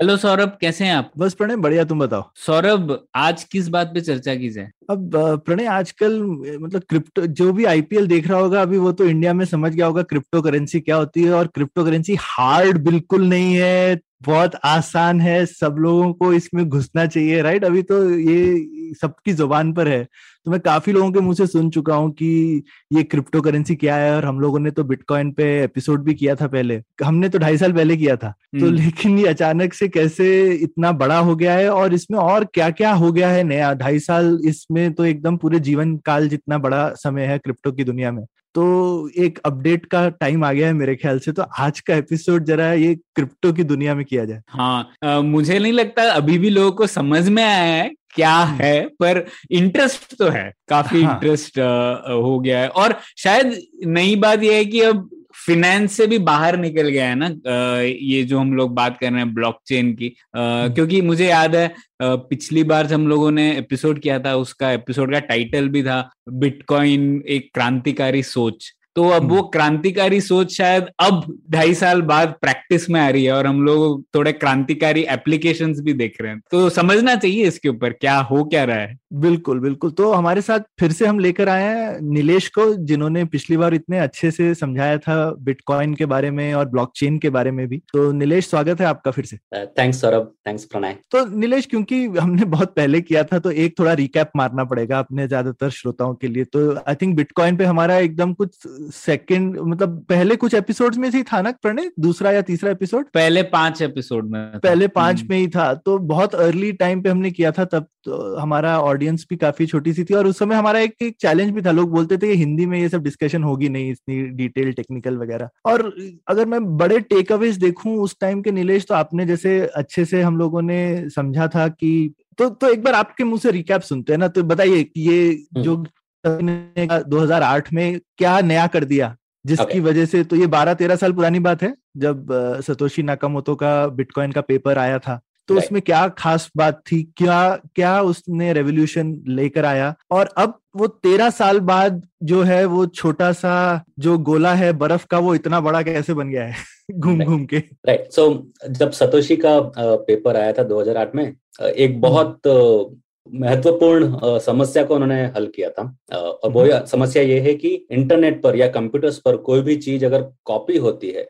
Hello Saurabh कैसे हैं आप? बस प्रणय बढ़िया तुम बताओ? सौरभ आज किस बात पे चर्चा की जाए? अब प्रणय आजकल मतलब क्रिप्टो जो भी आईपीएल देख रहा होगा अभी वो तो इंडिया में समझ गया होगा क्रिप्टो करेंसी क्या होती है और क्रिप्टो करेंसी हार्ड बिल्कुल नहीं है बहुत आसान है सब लोगों को इसमें घुसना चाहिए राइट अभी तो ये सबकी ज़ुबान पर है। तो मैं काफ़ी लोगों के मुँह से सुन चुका हूँ कि ये क्रिप्टो करेंसी क्या है और हम लोगों ने तो बिटकॉइन पे एपिसोड भी किया था पहले। हमने तो ढाई साल पहले किया था। तो हम्म। लेकिन ये अचानक से कैसे इतना बड़ा हो गया है और इसमें और क्या क्या हो गया है नया? ढाई साल इसमें तो एकदम पूरे जीवन काल जितना बड़ा समय है क्रिप्टो की दुनिया में। तो एक अपडेट का टाइम आ गया है मेरे ख्याल से तो आज का एपिसोड जरा ये क्रिप्टो की दुनिया में किया जाए। हाँ अ, मुझे नहीं लगता अभी भी लोगों को समझ में आया है क्या है पर इंटरेस्ट तो है काफ़ी हाँ। इंटरेस्ट हो गया है। और शायद नई बात यह है कि अब फिनेंस से भी बाहर निकल गया है ना ये जो हम लोग बात कर रहे हैं ब्लॉकचेन की अ, क्योंकि मुझे याद है पिछली बार जब हम लोगों ने एपिसोड किया था उसका एपिसोड का टाइटल भी था बिटकॉइन एक क्रांतिकारी सोच। तो अब वो क्रांतिकारी सोच शायद अब ढाई साल बाद प्रैक्टिस में आ रही है और हम लोग थोड़े क्रांतिकारी एप्लीकेशंस भी देख रहे हैं। तो समझना चाहिए इसके ऊपर क्या हो क्या रहा है। बिल्कुल बिल्कुल। तो हमारे साथ फिर से हम लेकर आए हैं नीलेश को जिन्होंने पिछली बार इतने अच्छे से समझाया था बिटकॉइन के बारे में और ब्लॉकचेन के बारे में भी। तो नीलेश स्वागत है आपका फिर से। थैंक्स सौरभ थैंक्स प्रणय तो नीलेश क्योंकि हमने बहुत पहले किया था तो एक थोड़ा रिकैप मारना पड़ेगा अपने ज़्यादातर श्रोताओं के लिए। तो आई थिंक बिटकॉइन पे हमारा एकदम कुछ सेकेंड मतलब पहले कुछ एपिसोड में से ही था ना प्रणय? दूसरा या तीसरा एपिसोड पहले पाँच एपिसोड में पहले पाँच हम्म। में ही था। तो बहुत अर्ली टाइम पे हमने किया था तब तो हमारा ऑडियंस भी काफ़ी छोटी सी थी और उस समय हमारा एक, एक चैलेंज भी था। लोग बोलते थे कि हिंदी में ये सब डिस्कशन होगी नहीं इतनी डिटेल टेक्निकल वगैरह। और अगर मैं बड़े टेक अवेज देखूँ उस टाइम के नीलेश तो आपने जैसे अच्छे से हम लोगों ने समझा था कि तो तो एक बार आपके मुँह से रिकैप सुनते हैं ना तो बताइए कि ये जो 2008 में क्या नया कर दिया जिसकी Okay. वजह से तो ये 12-13 साल पुरानी बात है जब सतोशी नाकामोतो का बिटकॉइन का पेपर आया था। तो Right. उसमें क्या खास बात थी? क्या क्या उसने रेवोल्यूशन लेकर आया? और अब वो तेरह साल बाद जो है वो छोटा सा जो गोला है बर्फ़ का वो इतना बड़ा कैसे बन गया है? घूम Right. घूम के। राइट सो so, जब सतोशी का पेपर आया था 2008 में एक बहुत महत्वपूर्ण समस्या को उन्होंने हल किया था। और वो समस्या ये है कि इंटरनेट पर या कंप्यूटर्स पर कोई भी चीज़ अगर कॉपी होती है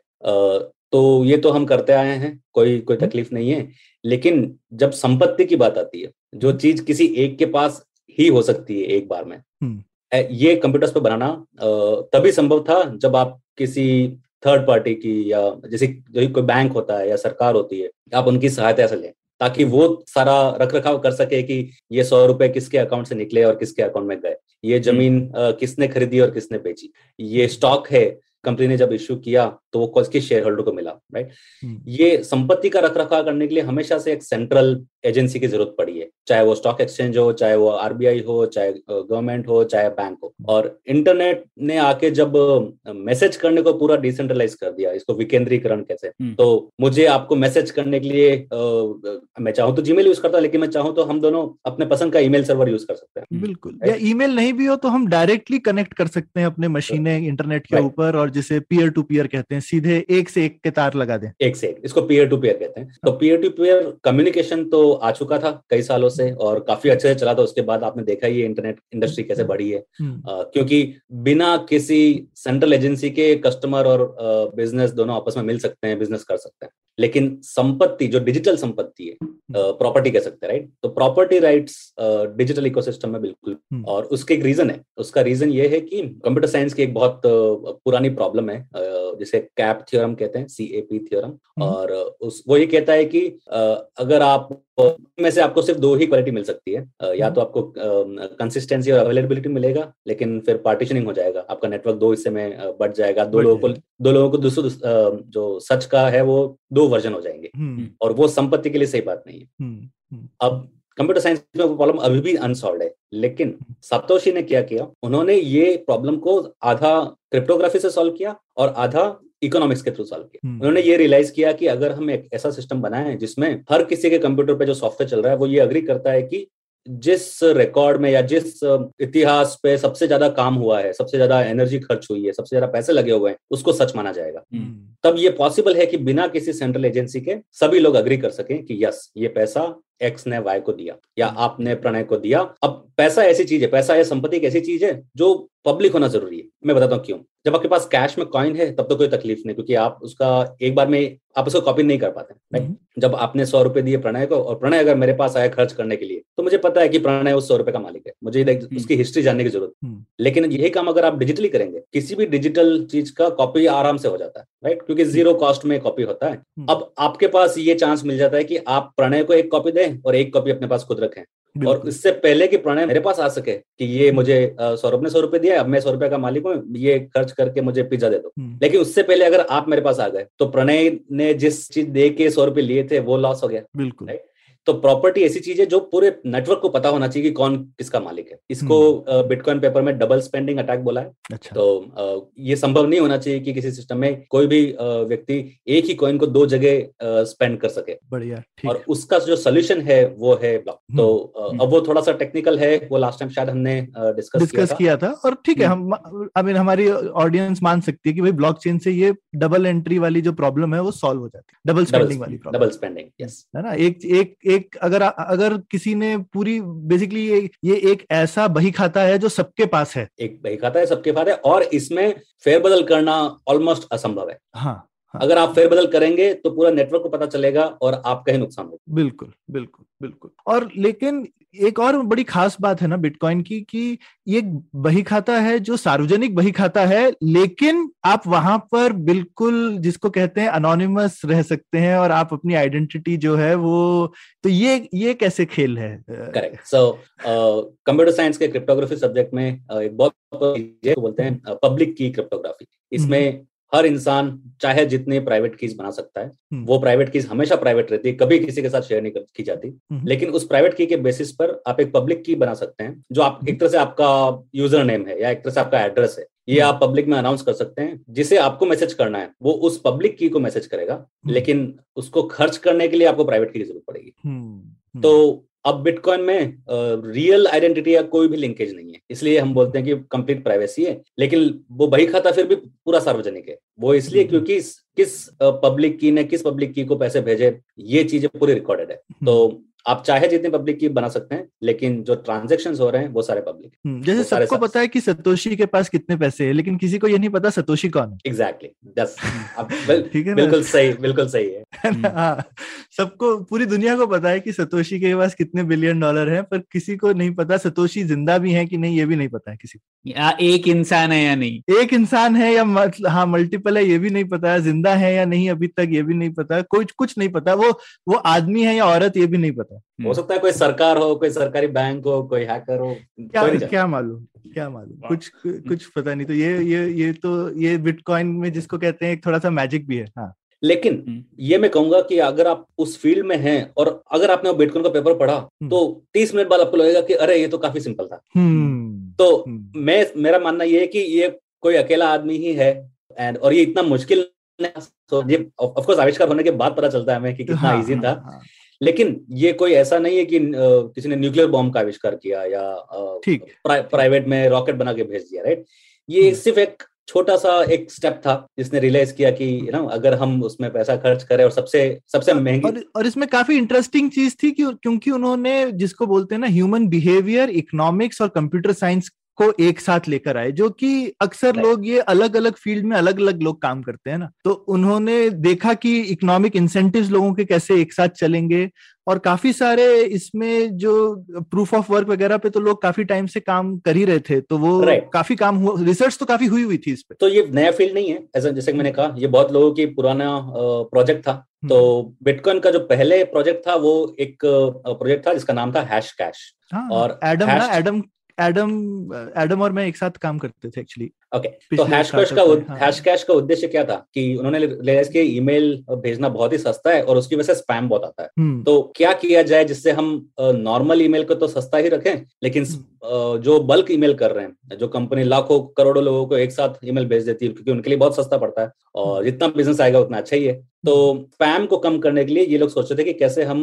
तो ये तो हम करते आए हैं कोई कोई तकलीफ़ नहीं है। लेकिन जब संपत्ति की बात आती है जो चीज़ किसी एक के पास ही हो सकती है एक बार में हम्म। ये कंप्यूटर्स पे बनाना तभी संभव था जब आप किसी थर्ड पार्टी की या जैसे जो कोई बैंक होता है या सरकार होती है आप उनकी सहायता से लें ताकि वो सारा रख रखाव कर सके कि ये सौ रुपए किसके अकाउंट से निकले और किसके अकाउंट में गए ये ज़मीन किसने खरीदी और किसने बेची ये स्टॉक है कंपनी ने जब इश्यू किया तो वो किसके शेयर होल्डर को मिला राइट हम्म। ये संपत्ति का रख रखाव करने के लिए हमेशा से एक सेंट्रल एजेंसी की ज़रूरत पड़ी है चाहे वो स्टॉक एक्सचेंज हो चाहे वो आरबीआई हो चाहे गवर्नमेंट हो चाहे बैंक हो। और इंटरनेट ने आके जब मैसेज करने को पूरा डिसेंट्रलाइज कर दिया इसको विकेंद्रीकरण कैसे हम्म। तो मुझे आपको मैसेज करने के लिए अ, मैं चाहूँ तो जीमेल यूज़ करता लेकिन मैं चाहूँ तो हम दोनों अपने पसंद का ईमेल सर्वर यूज़ कर सकते हैं। बिल्कुल. या ईमेल नहीं भी हो तो हम डायरेक्टली कनेक्ट कर सकते हैं अपने मशीनें इंटरनेट के ऊपर और जिसे पीयर टू पीयर कहते हैं सीधे एक से एक के तार लगा दें। एक से एक इसको पीयर टू पीयर कहते हैं। तो पीयर टू पीयर कम्युनिकेशन तो आ चुका था कई सालों से और काफ़ी अच्छे से चला था उसके बाद आपने देखा है इंटरनेट इंडस्ट्री कैसे बढ़ी है। हम्म, अ, क्योंकि बिना किसी सेंट्रल एजेंसी के कस्टमर और बिज़नेस दोनों आपस में मिल सकते हैं बिज़नेस कर सकते हैं। लेकिन संपत्ति जो डिजिटल संपत्ति है प्रॉपर्टी कह सकते हैं राइट तो प्रॉपर्टी राइट्स डिजिटल इकोसिस्टम में बिल्कुल। हम्म। और उसके एक रीजन है। उसका रीजन ये है कि कंप्यूटर साइंस की एक बहुत पुरानी प्रॉब्लम है जिसे कैप थ्योरम कहते हैं सी ए पी थ्योरम हम्म। और उस वो ये कहता है कि अगर आप में से आपको सिर्फ़ दो ही क्वालिटी मिल सकती है या तो आपको कंसिस्टेंसी और अवेलेबिलिटी मिलेगा लेकिन फिर पार्टीशनिंग हो जाएगा आपका नेटवर्क दो हिस्से में बट जाएगा दो लोगों को दो लोगों को दूसरे जो सच का है वो दो वर्जन हो जाएँगे हम्म, और वो संपत्ति के लिए सही बात नहीं है। हम्म, हम्म, अब कंप्यूटर साइंस में वो प्रॉब्लम अभी भी अनसॉल्व है। लेकिन सातोशी ने क्या किया? उन्होंने ये प्रॉब्लम को आधा क्रिप्टोग्राफी से सॉल्व किया और आधा इकोनॉमिक्स के थ्रू सॉल्व किया। हम्म। उन्होंने ये रियलाइज़ किया कि अगर हम एक ऐसा सिस्टम बनाएँ जिसमें हर किसी के कंप्यूटर पे जो सॉफ्टवेयर चल रहा है वो ये अग्री करता है कि जिस रिकॉर्ड में या जिस इतिहास पे सबसे ज़्यादा काम हुआ है सबसे ज़्यादा एनर्जी खर्च हुई है सबसे ज़्यादा पैसे लगे हुए हैं उसको सच माना जाएगा। हम्म, तब ये पॉसिबल है कि बिना किसी सेंट्रल एजेंसी के सभी लोग अग्री कर सकें कि यस ये पैसा एक्स ने वाई को दिया या आपने प्रणय को दिया। अब पैसा ऐसी चीज़ है पैसा या संपत्ति एक ऐसी चीज़ है जो पब्लिक होना ज़रूरी है। मैं बताता हूँ क्यों। जब आपके पास कैश में कॉइन है तब तो कोई तकलीफ़ नहीं क्योंकि आप उसका एक बार में आप उसको कॉपी नहीं कर पाते राइट हम्म, जब आपने सौ रुपए दिए प्रणय को और प्रणय अगर मेरे पास आया खर्च करने के लिए तो मुझे पता है कि प्रणय उस सौ रुपए का मालिक है। मुझे उसकी हिस्ट्री जानने की ज़रूरत हम्म, लेकिन यही काम अगर आप डिजिटली करेंगे किसी भी डिजिटल चीज़ का कॉपी आराम से हो जाता है राइट क्योंकि ज़ीरो कॉस्ट में कॉपी होता है। हम्म, अब आपके पास ये चांस मिल जाता है कि आप प्रणय को एक कॉपी दें और एक कॉपी अपने पास खुद रखें। और इससे पहले कि प्रणय मेरे पास आ सके कि ये मुझे सौरभ ने सौ रुपए दिया अब मैं सौ रुपए का मालिक हूँ ये खर्च करके मुझे पिज्जा दे दो। हम्म, लेकिन उससे पहले अगर आप मेरे पास आ गए तो प्रणय ने जिस चीज़ दे के सौ रुपए लिए थे वो लॉस हो गया बिल्कुल। Right. तो प्रॉपर्टी ऐसी चीज़ है जो पूरे नेटवर्क को पता होना चाहिए कि कौन किसका मालिक है। इसको बिटकॉइन पेपर में डबल स्पेंडिंग अटैक बोला है। अच्छा। तो ये संभव नहीं होना चाहिए कि किसी सिस्टम में कोई भी व्यक्ति एक ही कॉइन को दो जगह स्पेंड कर सके। बढ़िया और उसका जो सोल्यूशन है वो है ब्लॉक तो हम्म। अब वो थोड़ा सा टेक्निकल है वो लास्ट टाइम शायद हमने डिस्कस किया डिस्कस था। किया था और ठीक है हम आई मीन हमारी ऑडियंस मान सकती है कि भाई ब्लॉकचेन से ये डबल एंट्री वाली जो प्रॉब्लम है वो सॉल्व हो जाती है। डबल स्पेंडिंग वाली डबल स्पेंडिंग यस है ना? एक एक एक अगर अगर किसी ने पूरी बेसिकली ये ये एक ऐसा बही खाता है जो सबके पास है। एक बही खाता है सबके पास है और इसमें फेरबदल करना ऑलमोस्ट असंभव है। हाँ। हाँ। अगर आप फेरबदल करेंगे तो पूरा नेटवर्क को पता चलेगा और आपका ही नुकसान होगा। बिल्कुल बिल्कुल बिल्कुल। और लेकिन एक और बड़ी खास बात है ना बिटकॉइन की कि ये बही खाता है जो सार्वजनिक बही खाता है लेकिन आप वहाँ पर बिल्कुल जिसको कहते हैं अनोनिमस रह सकते हैं और आप अपनी आइडेंटिटी जो है वो तो ये ये कैसे खेल है? करेक्ट सो कंप्यूटर साइंस के क्रिप्टोग्राफी सब्जेक्ट में uh, एक बहुत बोलते हैं पब्लिक की क्रिप्टोग्राफी इसमें हर इंसान चाहे जितने प्राइवेट कीज बना सकता है हम्म। वो प्राइवेट कीज हमेशा प्राइवेट रहती है कभी किसी के साथ शेयर नहीं की जाती हम्म। लेकिन उस प्राइवेट की के बेसिस पर आप एक पब्लिक की बना सकते हैं जो आप एक तरह से आपका यूज़र नेम है या एक तरह से आपका एड्रेस है ये हम्म। आप पब्लिक में अनाउंस कर सकते हैं जिसे आपको मैसेज करना है वो उस पब्लिक की को मैसेज करेगा हम्म। लेकिन उसको खर्च करने के लिए आपको प्राइवेट की ज़रूरत पड़ेगी हम्म, हम्म, तो अब बिटकॉइन में रियल आइडेंटिटी या कोई भी लिंकेज नहीं है। इसलिए हम बोलते हैं कि कंप्लीट प्राइवेसी है। लेकिन वो बही खाता फिर भी पूरा सार्वजनिक है। वो इसलिए हम्म। क्योंकि किस पब्लिक की ने किस पब्लिक की को पैसे भेजे ये चीज़ें पूरी रिकॉर्डेड है। तो आप चाहे जितने पब्लिक की बना सकते हैं लेकिन जो ट्रांजेक्शन हो रहे हैं वो सारे पब्लिक हम्म, जैसे सारे सबको सब- पता है कि सतोशी के पास कितने पैसे हैं लेकिन किसी को ये नहीं पता सतोशी कौन है। एग्जैक्टली ठीक है बिल्कुल सही बिल्कुल सही है। है ना? हाँ, सबको पूरी दुनिया को पता है कि सतोशी के पास कितने बिलियन डॉलर हैं पर किसी को नहीं पता सतोशी ज़िंदा भी है कि नहीं ये भी नहीं पता है किसी को। या एक इंसान है या नहीं। एक इंसान है या मतलब हाँ मल्टीपल है ये भी नहीं पता ज़िंदा है या नहीं अभी तक ये भी नहीं पता कुछ कुछ नहीं पता वो वो आदमी है या औरत ये भी नहीं पता। हो सकता है कोई सरकार हो कोई सरकारी बैंक हो कोई हैकर हो क्या कोई क्या मालूम क्या मालूम। कुछ कुछ पता नहीं तो ये ये ये तो ये बिटकॉइन में जिसको कहते हैं एक थोड़ा सा मैजिक भी है हाँ। लेकिन हम्म। ये मैं कहूँगा कि अगर आप उस फ़ील्ड में हैं और अगर आपने वो बिटकॉइन का पेपर पढ़ा तो तीस मिनट बाद आपको लगेगा कि अरे ये तो काफ़ी सिंपल था। हम्म। तो हम्म, मैं मेरा मानना ये है कि ये कोई अकेला आदमी ही है एंड और ये इतना मुश्किल नहीं- तो ये ऑफ़ कोर्स आविष्कार होने के बाद पता चलता है हमें कि कितना हाँ, इजी हाँ, था। हाँ, लेकिन ये कोई ऐसा नहीं है कि किसी ने न्यूक्लियर बॉम्ब का आविष्कार किया या ठीक। प्राइ- प्राइवेट में रॉकेट बना के भेज दिया राइट ये हम्म। सिर्फ़ एक छोटा सा एक स्टेप था जिसने रियलाइज़ किया कि यू नो अगर हम उसमें पैसा खर्च करें और सबसे सबसे महँगी और और इसमें काफ़ी इंटरेस्टिंग चीज़ थी कि क्योंकि उन्होंने जिसको बोलते हैं ना ह्यूमन बिहेवियर इकोनॉमिक्स और कंप्यूटर साइंस को एक साथ लेकर आए जो कि अक्सर लोग ये अलग अलग फ़ील्ड में अलग अलग लोग काम करते हैं ना। तो उन्होंने देखा कि इकोनॉमिक इंसेंटिव्स लोगों के कैसे एक साथ चलेंगे और काफ़ी सारे इसमें जो प्रूफ ऑफ़ वर्क वगैरह पे तो लोग काफ़ी टाइम से काम कर ही रहे थे तो वो काफ़ी काम हुआ रिसर्च तो काफ़ी हुई हुई थी इस पे। तो ये नया फ़ील्ड नहीं है जैसे मैंने कहा ये बहुत लोगों की पुराना प्रोजेक्ट था। तो बिटकॉइन का जो पहले प्रोजेक्ट था वो एक प्रोजेक्ट था जिसका नाम था हैश कैश हाँ और एडम ना एडम एडम एडम और मैं एक साथ काम करते थे एक्चुअली ओके तो पिछले हैश कैश का हाँ। हैश कैश का उद्देश्य क्या था? कि उन्होंने रियलाइज़ किया ईमेल भेजना बहुत ही सस्ता है और उसकी वजह से स्पैम बहुत आता है। हम्म। तो क्या किया जाए जिससे हम नॉर्मल ईमेल को तो सस्ता ही रखें लेकिन अ, जो बल्क ईमेल कर रहे हैं जो कंपनी लाखों करोड़ों लोगों को एक साथ ईमेल भेज देती है क्योंकि उनके लिए बहुत सस्ता पड़ता है और जितना बिज़नेस आएगा उतना अच्छा ही है। तो स्पैम को कम करने के लिए ये लोग सोच रहे थे कि कैसे हम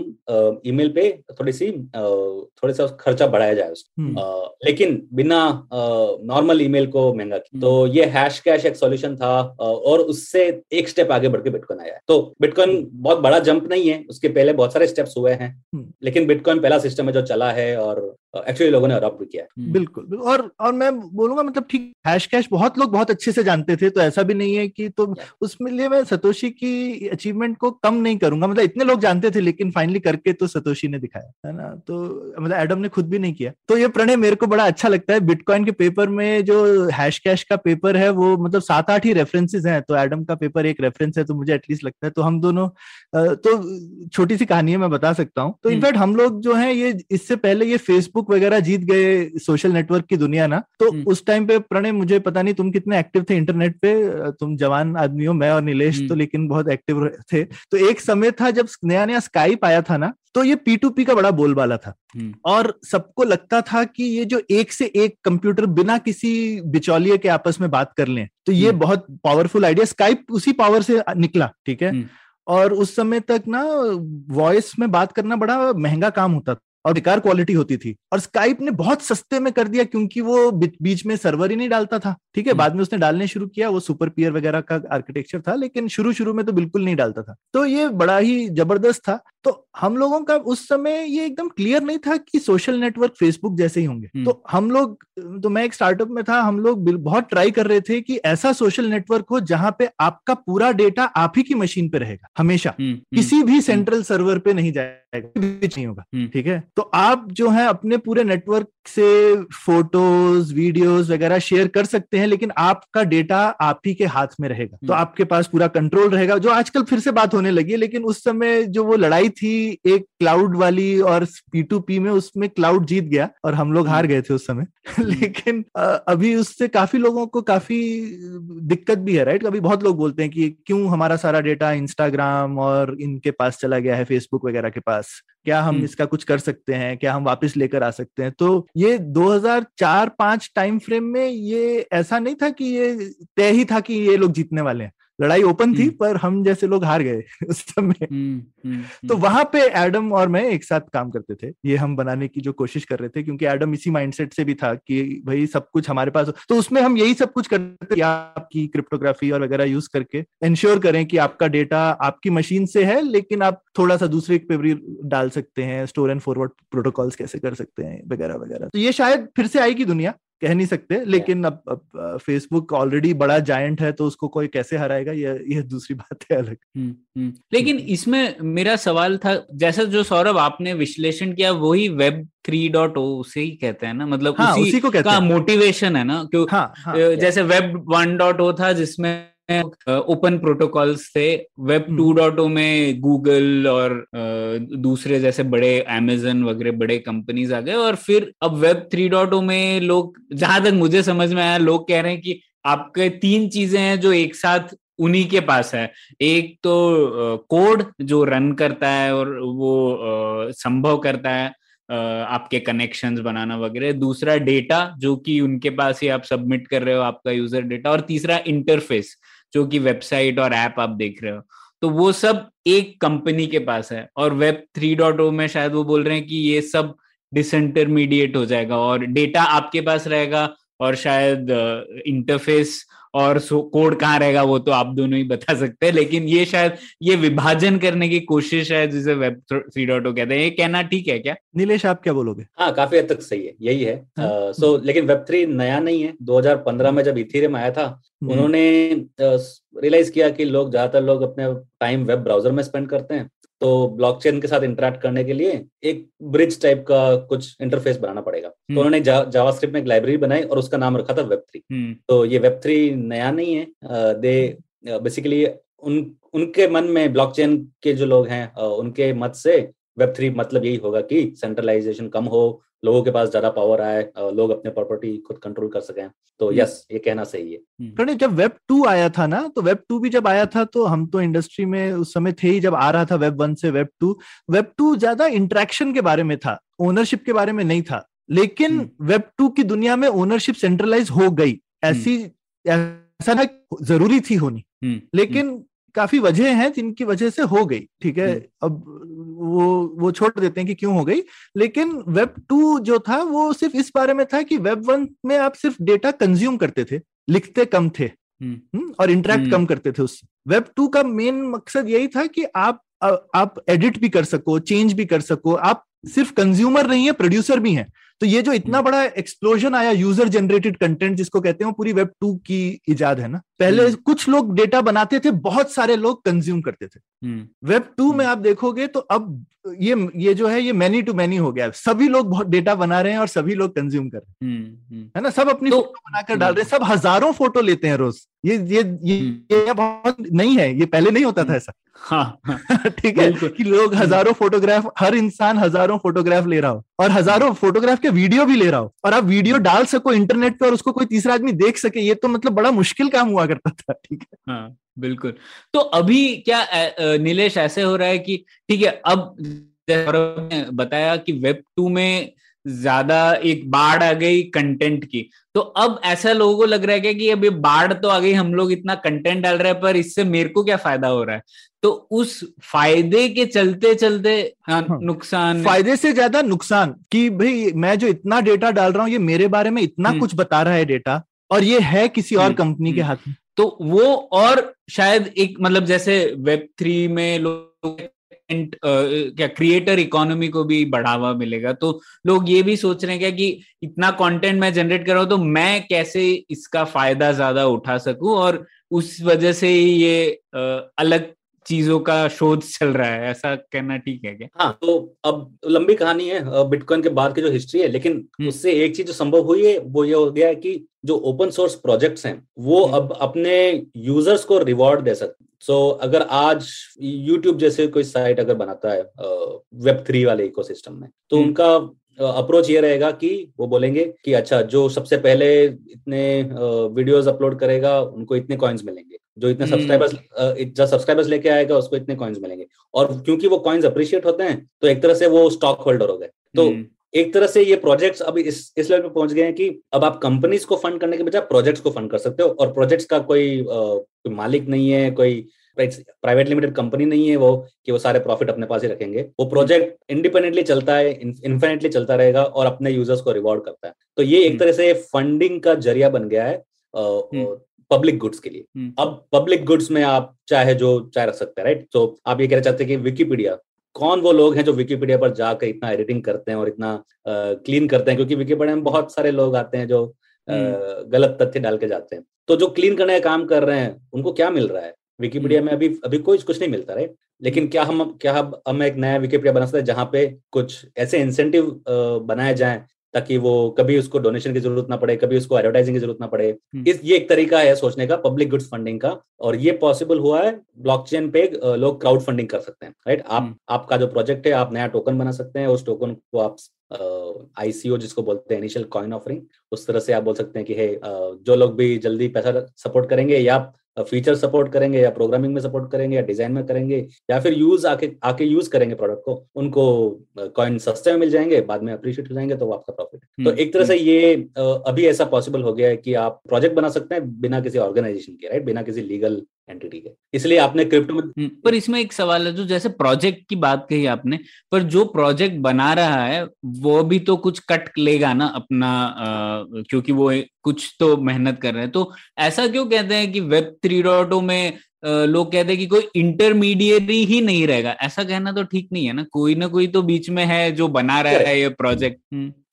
ईमेल पे थोड़ी सी थोड़ी सा खर्चा बढ़ाया जाए उसका। हम्म, लेकिन बिना नॉर्मल ईमेल को महँगा किया। तो ये हैश कैश एक सॉल्यूशन था और उससे एक स्टेप आगे बढ़ के बिटकॉइन आया तो बिटकॉइन बहुत बड़ा जंप नहीं है उसके पहले बहुत सारे स्टेप्स हुए हैं। हम्म। लेकिन बिटकॉइन पहला सिस्टम है जो चला है और एक्चुअली लोगों ने अडॉप्ट भी किया है। बिल्कुल बिल्कुल। और और मैं बोलूँगा मतलब ठीक हैश कैश बहुत लोग बहुत अच्छे से जानते थे तो ऐसा भी नहीं है कि तो उसमें लिए मैं सतोशी की अचीवमेंट को कम नहीं करूँगा। मतलब इतने लोग जानते थे लेकिन फाइनली करके तो सतोशी ने दिखाया है ना? तो मतलब एडम ने खुद भी नहीं किया। तो ये प्रणय मेरे को बड़ा अच्छा लगता है। बिटकॉइन के पेपर में जो हैश कैश का पेपर है वो मतलब सात आठ ही रेफरेंसेज हैं। तो एडम का पेपर एक रेफरेंस है तो मुझे एटलीस्ट लगता है। तो हम दोनों तो छोटी सी कहानी है मैं बता सकता हूँ। तो। इनफैक्ट हम लोग जो है ये इससे पहले ये फेसबुक वगैरह जीत गए सोशल नेटवर्क की दुनिया ना तो हम्म। उस टाइम पे प्रणय मुझे पता नहीं तुम कितने एक्टिव थे इंटरनेट पे तुम जवान आदमी हो मैं और नीलेश हम्म। तो लेकिन बहुत एक्टिव थे तो एक समय था जब नया नया स्काइप आया था ना तो ये पी टू पी का बड़ा बोलबाला था हम्म। और सबको लगता था कि ये जो एक से एक कंप्यूटर बिना किसी बिचौलिए के आपस में बात कर लें तो ये हम्म। बहुत पावरफुल आइडिया स्काइप उसी पावर से निकला ठीक है हम्म। और उस समय तक ना वॉइस में बात करना बड़ा महँगा काम होता था और बेकार क्वालिटी होती थी। और स्काइप ने बहुत सस्ते में कर दिया क्योंकि वो बीच में सर्वर ही नहीं डालता था। ठीक है हम्म। बाद में उसने डालने शुरू किया वो सुपर पियर वगैरह का आर्किटेक्चर था लेकिन शुरू शुरू में तो बिल्कुल नहीं डालता था। तो ये बड़ा ही ज़बरदस्त था। तो हम लोगों का उस समय ये एकदम क्लियर नहीं था कि सोशल नेटवर्क फेसबुक जैसे ही होंगे हम्म। तो हम लोग तो मैं एक स्टार्टअप में था हम लोग बहुत ट्राई कर रहे थे कि ऐसा सोशल नेटवर्क हो जहाँ पे आपका पूरा डेटा आप ही की मशीन पे रहेगा हमेशा हम्म, हम्म, किसी भी सेंट्रल सर्वर पे नहीं जाएगा नहीं होगा। ठीक है तो आप जो है अपने पूरे नेटवर्क से फ़ोटोज़ वीडियोस वगैरह शेयर कर सकते हैं लेकिन आपका डेटा आप ही के हाथ में रहेगा। तो हम्म। आपके पास पूरा कंट्रोल रहेगा जो आजकल फिर से बात होने लगी है लेकिन उस समय जो वो लड़ाई थी एक क्लाउड वाली और पी टू पी में उसमें क्लाउड जीत गया और हम लोग हार गए थे उस समय। लेकिन अभी उससे काफ़ी लोगों को काफ़ी दिक्कत भी है राइट अभी बहुत लोग बोलते हैं कि क्यों हमारा सारा डेटा इंस्टाग्राम और इनके पास चला गया है फेसबुक वगैरह के पास? क्या हम हम्म। इसका कुछ कर सकते हैं? क्या हम वापस लेकर आ सकते हैं? तो ये 2004-5 टाइम फ्रेम में ये ऐसा नहीं था कि ये तय ही था कि ये लोग जीतने वाले हैं। लड़ाई ओपन थी हम्म। पर हम जैसे लोग हार गए उस समय। हम्म, हम्म, तो। वहाँ पे एडम और मैं एक साथ काम करते थे। ये हम बनाने की जो कोशिश कर रहे थे क्योंकि एडम इसी माइंडसेट से भी था कि भाई सब कुछ हमारे पास हो। तो उसमें हम यही सब कुछ करते थे आपकी क्रिप्टोग्राफी और वगैरह यूज़ करके। इंश्योर करें कि आपका डेटा आपकी मशीन से है लेकिन आप थोड़ा सा दूसरे पे भी डाल सकते हैं स्टोर एंड फॉरवर्ड प्रोटोकॉल्स कैसे कर सकते हैं वगैरह वगैरह। तो ये शायद फिर से आएगी दुनिया। कह नहीं सकते लेकिन अब, अब फेसबुक ऑलरेडी बड़ा जायंट है तो उसको कोई कैसे हराएगा? यह यह दूसरी बात है अलग। हुँ, हुँ. लेकिन इसमें मेरा सवाल था जैसा जो सौरभ आपने विश्लेषण किया वही वेब थ्री डॉट ओ उसे ही कहते हैं ना? मतलब हाँ उसी उसी को कहते का हैं। मोटिवेशन है ना? क्यों हाँ हाँ जैसे वेब वन डॉट ओ था जिसमें ओपन प्रोटोकॉल्स थे वेब। टू डॉट ओ में गूगल और दूसरे जैसे बड़े अमेजन वगैरह बड़े कंपनीज़ आ गए और फिर अब वेब थ्री डॉट ओ में लोग जहाँ तक मुझे समझ में आया लोग कह रहे हैं कि आपके तीन चीज़ें हैं जो एक साथ उन्हीं के पास है। एक तो कोड जो रन करता है और वो संभव करता है आपके कनेक्शंस बनाना वगैरह। दूसरा डेटा जो कि उनके पास ही आप सबमिट कर रहे हो आपका यूज़र डेटा और तीसरा इंटरफेस जो कि वेबसाइट और ऐप आप देख रहे हो। तो वो सब एक कंपनी के पास है और वेब थ्री डॉट ओ में शायद वो बोल रहे हैं कि ये सब डिसइंटरमीडिएट हो जाएगा और डेटा आपके पास रहेगा और शायद इंटरफेस और कोड कहाँ रहेगा वो तो आप दोनों ही बता सकते हैं। लेकिन ये शायद ये विभाजन करने की कोशिश है जिसे वेब थ्री डॉट कहते हैं। ये कहना ठीक है क्या? नीलेश आप क्या बोलोगे? हाँ काफ़ी हद तक सही है यही है। सो हाँ। uh, so, लेकिन वेब थ्री नया नहीं है। 2015 में जब इथीरियम आया था हम्म। उन्होंने रियलाइज़ किया कि लोग ज़्यादातर लोग अपने टाइम वेब ब्राउज़र में स्पेंड करते हैं। तो ब्लॉकचेन के साथ इंटरेक्ट करने के लिए एक ब्रिज टाइप का कुछ इंटरफेस बनाना पड़ेगा तो हम्म। उन्होंने जा, जावास्क्रिप्ट में एक लाइब्रेरी बनाई और उसका नाम रखा था वेब थ्री हम्म। तो ये वेब थ्री नया नहीं है दे बेसिकली उन उनके मन में ब्लॉकचेन के जो लोग हैं उनके मत से वेब थ्री मतलब यही होगा कि सेंट्रलाइजेशन कम हो लोगों के पास ज़्यादा पावर आए लोग अपने प्रॉपर्टी खुद कंट्रोल कर सकें। तो यस हम्म। ये कहना सही है। प्रणय जब वेब टू आया था ना तो वेब टू भी जब आया था तो हम तो इंडस्ट्री में उस समय थे ही जब आ रहा था वेब वन से वेब टू वेब टू ज़्यादा इंट्रैक्शन के बारे में था ओनरशिप के बारे में नहीं था। लेकिन वेब हम्म। टू की दुनिया में ओनरशिप सेंट्रलाइज हो गई। ऐसी। ऐसा ना ज़रूरी थी होनी। लेकिन काफ़ी वजह हैं जिनकी वजह से हो गई ठीक है? अब वो वो छोड़ देते हैं कि क्यों हो गई? लेकिन वेब टू जो था वो सिर्फ़ इस बारे में था कि वेब वन में आप सिर्फ़ डेटा कंज्यूम करते थे लिखते कम थे हम्म। हम्म, और इंटरेक्ट हम्म। कम करते थे उससे वेब टू का मेन मकसद यही था कि आप आप एडिट भी कर सको चेंज भी कर सको। आप सिर्फ़ कंज्यूमर नहीं है प्रोड्यूसर भी हैं। तो ये जो इतना बड़ा एक्सप्लोजन आया यूज़र जनरेटेड कंटेंट जिसको कहते हैं पूरी वेब टू की इजाद है ना? पहले हम्म। कुछ लोग डेटा बनाते थे बहुत सारे लोग कंज्यूम करते थे। Web hmm. टू में हम्म। आप देखोगे तो अब ये ये जो है ये मैनी टू मैनी हो गया सभी लोग बहुत डेटा बना रहे हैं और सभी लोग कंज्यूम कर रहे हैं। है ना? सब अपनी तो, फ़ोटो बनाकर डाल रहे हैं सब हज़ारों फ़ोटो लेते हैं रोज। ये ये ये, ये बहुत नहीं है ये पहले नहीं होता था ऐसा। हाँ, हाँ ठीक है कि लोग हज़ारों फोटोग्राफ हर इंसान हज़ारों फोटोग्राफ ले रहा हो और हज़ारों फोटोग्राफ के वीडियो भी ले रहा हो और आप वीडियो डाल सको इंटरनेट पे और उसको कोई तीसरा आदमी देख सके ये तो मतलब बड़ा मुश्किल काम हुआ करता था ठीक है। हाँ बिल्कुल। तो अभी क्या नीलेश ऐसे हो रहा है कि ठीक है अब बताया कि वेब टू में ज़्यादा एक बाढ़ आ गई कंटेंट की। तो अब ऐसा लोगों को लग रहा है कि अभी बाढ़ तो आ गई हम लोग इतना कंटेंट डाल रहे हैं पर इससे मेरे को क्या फ़ायदा हो रहा है? तो उस फ़ायदे के चलते चलते हाँ, हाँ, नुकसान। फ़ायदे से ज़्यादा नुकसान कि भाई मैं जो इतना डेटा डाल रहा हूँ ये मेरे बारे में इतना हम्म। कुछ बता रहा है डेटा और ये है किसी और कंपनी के हम्म। हाथ में। तो वो और शायद एक मतलब जैसे वेब थ्री में लोग क्या क्रिएटर इकोनॉमी को भी बढ़ावा मिलेगा। तो लोग ये भी सोच रहे हैं क्या कि इतना कंटेंट मैं जनरेट कर रहा हूँ तो मैं कैसे इसका फ़ायदा ज़्यादा उठा सकूँ? और उस वजह से ये अलग चीज़ों का शोध चल रहा है ऐसा कहना ठीक है क्या हाँ तो अब लंबी कहानी है बिटकॉइन के बाद की जो हिस्ट्री है लेकिन हम्म। उससे एक चीज़ जो संभव हुई है वो ये हो गया है कि जो ओपन सोर्स प्रोजेक्ट्स हैं वो हम्म। अब अपने यूज़र्स को रिवॉर्ड दे सकते सो so, अगर आज यूट्यूब जैसे कोई साइट अगर बनाता है वेब थ्री वाले इकोसिस्टम में तो हम्म। उनका अप्रोच ये रहेगा कि वो बोलेंगे कि अच्छा जो सबसे पहले इतने वीडियोस अपलोड करेगा उनको इतने कॉइन्स मिलेंगे जो इतने सब्सक्राइबर्स हम्म। जो सब्सक्राइबर्स लेके आएगा उसको इतने कॉइन्स मिलेंगे और क्योंकि वो कॉइन्स अप्रिशिएट होते हैं तो एक तरह से वो स्टॉक होल्डर हो गए तो हम्म। एक तरह से ये प्रोजेक्ट्स अभी इस इस लेवल पे पहुँच गए हैं कि अब आप कंपनीज़ को फंड करने के बजाय प्रोजेक्ट्स को फंड कर सकते हो और प्रोजेक्ट्स का कोई, आ, कोई मालिक नहीं है कोई प्राइवेट लिमिटेड कंपनी नहीं है वो कि वो सारे प्रॉफिट अपने पास ही रखेंगे वो प्रोजेक्ट इंडिपेंडेंटली चलता है इन्फिनेटली चलता रहेगा और अपने यूज़र्स को रिवॉर्ड करता है तो ये एक हम्म। तरह से फंडिंग का ज़रिया बन गया है पब्लिक गुड्स के लिए। हम्म। अब पब्लिक गुड्स में आप चाहे जो चाहे रख सकते हैं राइट तो आप ये कहना चाहते हैं कि विकीपीडिया कौन वो लोग हैं जो विकीपीडिया पर जाकर इतना एडिटिंग करते हैं और इतना क्लीन करते हैं? क्योंकि विकीपीडिया में बहुत सारे लोग आते हैं जो हम्म। गलत तथ्य डाल के जाते हैं। तो जो क्लीन करने का काम कर रहे हैं उनको क्या मिल रहा है? विकीपीडिया हम्म। में अभी अभी कोई कुछ नहीं मिलता राइट लेकिन क्या हम क्या हम एक नया विकीपीडिया बना सकते हैं जहाँ पे कुछ ऐसे इंसेंटिव बनाए जाएँ ताकि वो कभी उसको डोनेशन की ज़रूरत ना पड़े कभी उसको एडवर्टाइजिंग की ज़रूरत ना पड़े हम्म। इस ये एक तरीका है सोचने का पब्लिक गुड्स फंडिंग का और ये पॉसिबल हुआ है ब्लॉकचेन पे लोग क्राउड फंडिंग कर सकते हैं राइट आप हम्म। आपका जो प्रोजेक्ट है आप नया टोकन बना सकते हैं उस टोकन को आप आईसीओ जिसको बोलते हैं इनिशियल कॉइन ऑफरिंग उस तरह से आप बोल सकते हैं कि हे जो लोग भी जल्दी पैसा सपोर्ट करेंगे या फीचर सपोर्ट करेंगे या प्रोग्रामिंग में सपोर्ट करेंगे या डिज़ाइन में करेंगे या फिर यूज़ आके आके यूज़ करेंगे प्रोडक्ट को उनको कॉइन सस्ते में मिल जाएँगे बाद में अप्रिशिएट हो जाएँगे तो आपका प्रॉफिट तो हम्म, एक तरह से हम्म। ये अभी ऐसा पॉसिबल हो गया है कि आप प्रोजेक्ट बना सकते हैं बिना किसी ऑर्गेनाइजेशन के राइट बिना किसी लीगल एंटिटी के इसलिए आपने क्रिप्टो में हम्म, पर इसमें एक सवाल है जो जैसे प्रोजेक्ट की बात कही आपने पर जो प्रोजेक्ट बना रहा है वो भी तो कुछ कट लेगा ना अपना आ, क्योंकि वो कुछ तो मेहनत कर रहे हैं। तो ऐसा क्यों कहते हैं कि वेब थ्री डॉट में लोग कहते हैं कि कोई इंटरमीडिएटरी ही नहीं रहेगा? ऐसा कहना तो ठीक नहीं है ना? कोई ना कोई तो बीच में है जो बना रहा है ये प्रोजेक्ट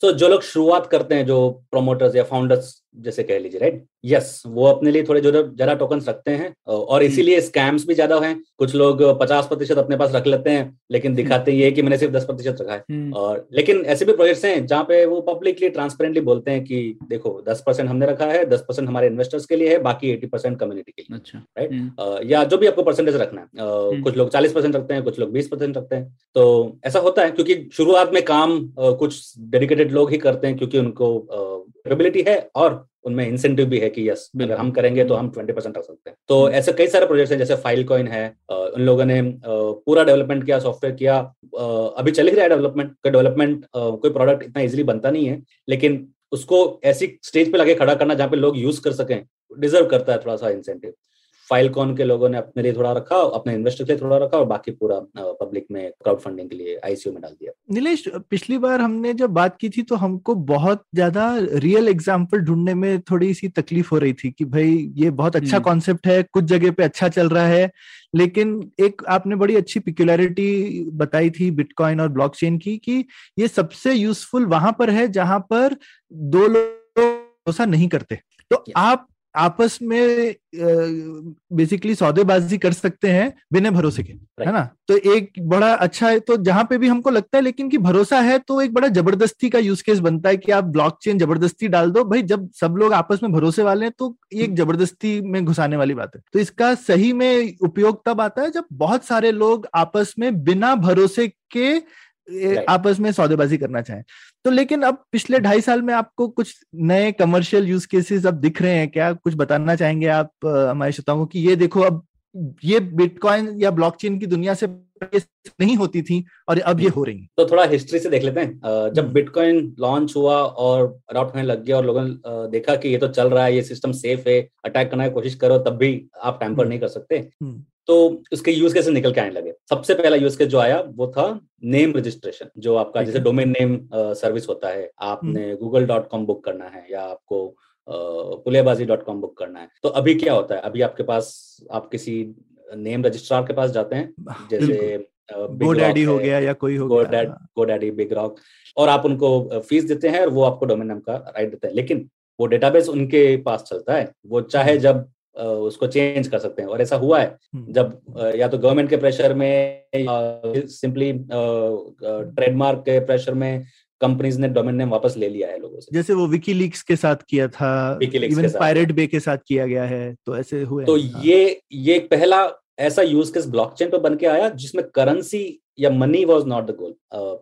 तो जो लोग शुरुआत करते हैं जो प्रोमोटर्स या फाउंडर्स जैसे कह लीजिए राइट यस वो अपने लिए थोड़े जो ज़्यादा टोकन रखते हैं और हम्म। इसीलिए स्कैम्स भी ज़्यादा हैं कुछ लोग पचास प्रतिशत अपने पास रख लेते हैं लेकिन हम्म। दिखाते ये कि मैंने सिर्फ़ दस प्रतिशत रखा है। हम्म। और लेकिन ऐसे भी प्रोजेक्ट्स हैं जहाँ पे वो पब्लिकली ट्रांसपेरेंटली बोलते हैं कि देखो दस परसेंट हमने रखा है दस परसेंट हमारे इन्वेस्टर्स के लिए है बाकी एटी परसेंट कम्युनिटी के लिए अच्छा। राइट या जो भी आपको परसेंटेज रखना है कुछ लोग चालीस परसेंट रखते हैं कुछ लोग बीस परसेंट रखते हैं। तो ऐसा होता है क्योंकि शुरुआत में काम कुछ डेडिकेटेड लोग ही करते हैं क्योंकि उनको एबिलिटी है और उनमें इंसेंटिव भी है कि यस अगर हम करेंगे तो हम ट्वेंटी परसेंट रख सकते हैं तो। ऐसे कई सारे प्रोजेक्ट्स हैं जैसे फ़ाइल कॉइन है उन लोगों ने पूरा डेवलपमेंट किया सॉफ्टवेयर किया अभी चल ही रहा है डेवलपमेंट का डेवलपमेंट कोई प्रोडक्ट इतना इजिली बनता नहीं है लेकिन उसको ऐसी स्टेज पे लगे खड़ा करना जहाँ पे लोग यूज़ कर सकें डिजर्व करता है थोड़ा सा इंसेंटिव फ़ाइल कॉन के लोगों ने अपने लिए थोड़ा रखा अपने इन्वेस्टर के लिए थोड़ा रखा और बाकी पूरा पब्लिक में क्राउड फंडिंग के लिए आईसीयू में डाल दिया। नीलेश पिछली बार हमने जब बात की थी तो हमको बहुत ज़्यादा रियल एग्ज़ाम्पल ढूँढने में थोड़ी सी तकलीफ़ हो रही थी कि भाई ये बहुत अच्छा कॉन्सेप्ट हम्म। है कुछ जगह पे अच्छा चल रहा है लेकिन एक आपने बड़ी अच्छी पिक्युलरिटी बताई थी बिटकॉइन और ब्लॉकचेन की कि ये सबसे यूजफुल वहाँ पर है जहाँ पर दो लोग भरोसा नहीं करते। तो आप आपस में बेसिकली सौदेबाजी कर सकते हैं बिना भरोसे के है ना? तो एक बड़ा अच्छा है तो जहाँ पे भी हमको लगता है लेकिन कि भरोसा है तो एक बड़ा ज़बरदस्ती का यूज़ केस बनता है कि आप ब्लॉकचेन ज़बरदस्ती डाल दो। भाई जब सब लोग आपस में भरोसे वाले हैं तो एक। ज़बरदस्ती में घुसाने वाली बात है। तो इसका सही में उपयोग तब आता है जब बहुत सारे लोग आपस में बिना भरोसे के आपस में सौदेबाजी करना चाहें। तो लेकिन अब पिछले ढाई साल में आपको कुछ नए कमर्शियल यूज़ केसेस अब दिख रहे हैं क्या कुछ बताना चाहेंगे आप हमारे श्रोताओं को कि ये देखो अब ये बिटकॉइन या ब्लॉकचेन की दुनिया से नहीं होती थी और अब ये हो रही है तो थोड़ा हिस्ट्री से देख लेते हैं जब बिटकॉइन। लॉन्च हुआ और अडॉप्ट होने लग गया और लोगों ने देखा कि ये तो चल रहा है ये सिस्टम सेफ़ है अटैक करने की कोशिश करो तब भी आप टैंपर हम्म। नहीं कर सकते हम्म। तो उसके यूज़ कैसे निकल के आने लगे? सबसे पहला यूज़ केस जो आया वो था नेम रजिस्ट्रेशन जो आपका जैसे डोमेन नेम सर्विस होता है आपने गूगल डॉट कॉम बुक करना है या आपको पुलियाबाजी डॉट कॉम बुक करना है। तो अभी क्या होता है? अभी आपके पास आप किसी नेम रजिस्ट्रार के पास जाते हैं जैसे गो डैडी हो गया या कोई हो गया गो डैडी बिग रॉक और आप उनको फ़ीस देते हैं और वो आपको डोमेन नेम का राइट देते हैं। लेकिन वो डेटाबेस उनके पास चलता है वो चाहे हम्म। जब उसको चेंज कर सकते हैं। और ऐसा हुआ है हम्म। जब या तो गवर्नमेंट के प्रेशर में सिंपली ट्रेडमार्क के प्रेशर में कंपनीज़ ने डोमेन नेम वापस ले लिया है लोगों से। जैसे वो विकीलीक्स के साथ किया था इवन पायरेट बे के साथ किया गया है तो ऐसे हुए तो ये ये पहला ऐसा यूज़ केस ब्लॉकचेन पर बन के आया जिसमें करेंसी या money was not the goal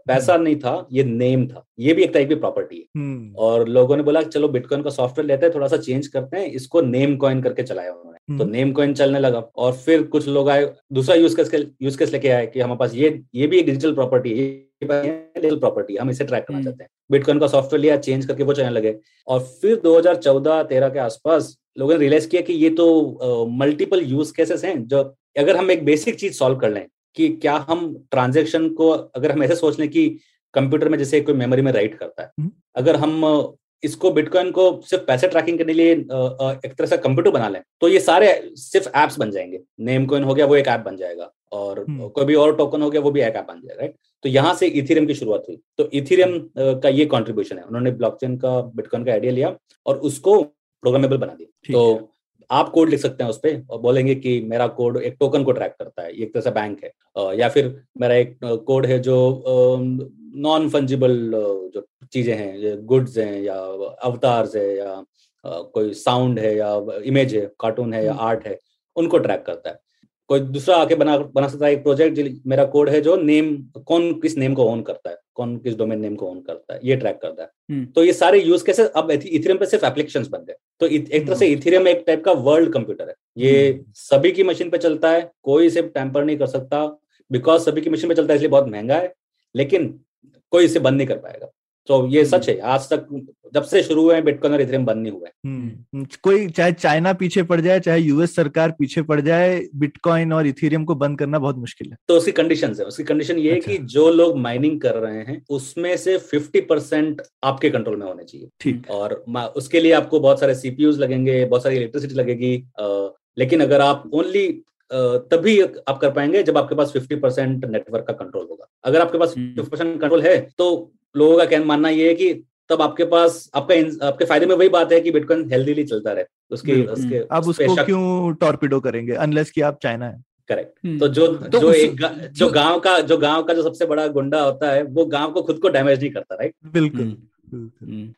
पैसा नहीं था ये नेम था। ये भी एक टाइप की प्रॉपर्टी है। Hmm. और लोगों ने बोला चलो बिटकॉइन का सॉफ्टवेयर लेते हैं थोड़ा सा चेंज करते हैं इसको नेम कॉइन करके चलाया उन्होंने। Hmm. तो नेम कॉइन चलने लगा। और फिर कुछ लोग आए दूसरा यूज़ केस यूज़ केस लेके आए कि हमारे पास ये ये भी एक डिजिटल प्रॉपर्टी है डिजिटल प्रॉपर्टी हम इसे ट्रैक करना hmm. चाहते हैं। बिटकॉइन का सॉफ्टवेयर लिया चेंज करके वो चलने लगे। और फिर 2014-13 के आसपास लोगों ने रियलाइज़ किया कि ये तो मल्टीपल यूज़ केसेस हैं जो अगर हम एक बेसिक चीज़ सॉल्व कर लें कि क्या हम ट्रांजेक्शन को अगर हम ऐसे सोच लें कि कंप्यूटर में जैसे कोई मेमोरी में राइट करता है हम्म। अगर हम इसको बिटकॉइन को सिर्फ़ पैसे ट्रैकिंग करने के लिए एक तरह से कंप्यूटर बना लें तो ये सारे सिर्फ़ एप्स बन जाएँगे। नेम कॉइन हो गया वो एक ऐप बन जाएगा और हम्म। कोई भी और टोकन हो गया वो भी एक ऐप बन जाएगा राइट? तो यहाँ से इथीरियम की शुरुआत हुई। तो इथीरियम का ये कॉन्ट्रीब्यूशन है। उन्होंने ब्लॉकचेन का बिटकॉइन का आइडिया लिया और उसको प्रोग्रामेबल बना दिया। तो आप कोड लिख सकते हैं उस पर और बोलेंगे कि मेरा कोड एक टोकन को ट्रैक करता है एक तरह से बैंक है या फिर मेरा एक कोड है जो नॉन फंजिबल जो चीज़ें हैं गुड्स हैं या अवतार्स है या कोई साउंड है या इमेज है कार्टून है या आर्ट हम्म। है उनको ट्रैक करता है कोई दूसरा आके बना बना सकता है एक प्रोजेक्ट मेरा कोड है जो नेम कौन किस नेम को ऑन करता है कौन किस डोमेन नेम को ओन करता है ये ट्रैक करता है हम्म। तो ये सारे यूज़ कैसे अब इथेरियम पे सिर्फ़ एप्लीकेशंस बन गए तो एक तरह से इथेरियम हम्म। एक टाइप का वर्ल्ड कंप्यूटर है ये हम्म। सभी की मशीन पे चलता है कोई इसे टैंपर नहीं कर सकता बिकॉज़ सभी की मशीन पे चलता है इसलिए बहुत महँगा है लेकिन कोई इसे बंद नहीं कर पाएगा तो ये सच है आज तक जब से शुरू हुए बिटकॉइन और इथेरियम बंद नहीं हुए हम्म, कोई चाहे चाइना पीछे पड़ जाए चाहे यूएस सरकार पीछे पड़ जाए बिटकॉइन और इथेरियम को बंद करना बहुत मुश्किल है। तो उसकी कंडीशन है उसकी कंडीशन ये अच्छा। है कि जो लोग माइनिंग कर रहे हैं उसमें से 50 परसेंट आपके कंट्रोल में होने चाहिए। ठीक और उसके लिए आपको बहुत सारे सीपीयूज लगेंगे बहुत सारी इलेक्ट्रिसिटी लगेगी लेकिन अगर आप ओनली तभी आप कर पाएँगे जब आपके पास 50 परसेंट नेटवर्क का कंट्रोल होगा। अगर आपके पास हम्म। 50 परसेंट कंट्रोल है तो लोगों का कहना मानना ये है कि तब आपके पास आपका आपके फ़ायदे में वही बात है कि बिटकॉइन हेल्दीली चलता रहे। उसके उसके अब उसको क्यों टॉर्पिडो करेंगे? अनलेस कि आप चाइना है। करेक्ट हम्म। तो जो तो जो उस- एक गा- जो गाँव का जो गाँव का जो सबसे बड़ा गुंडा होता है वो गाँव को खुद को डैमेज नहीं करता राइट बिल्कुल हम्म। बिल्कुल। हम्म,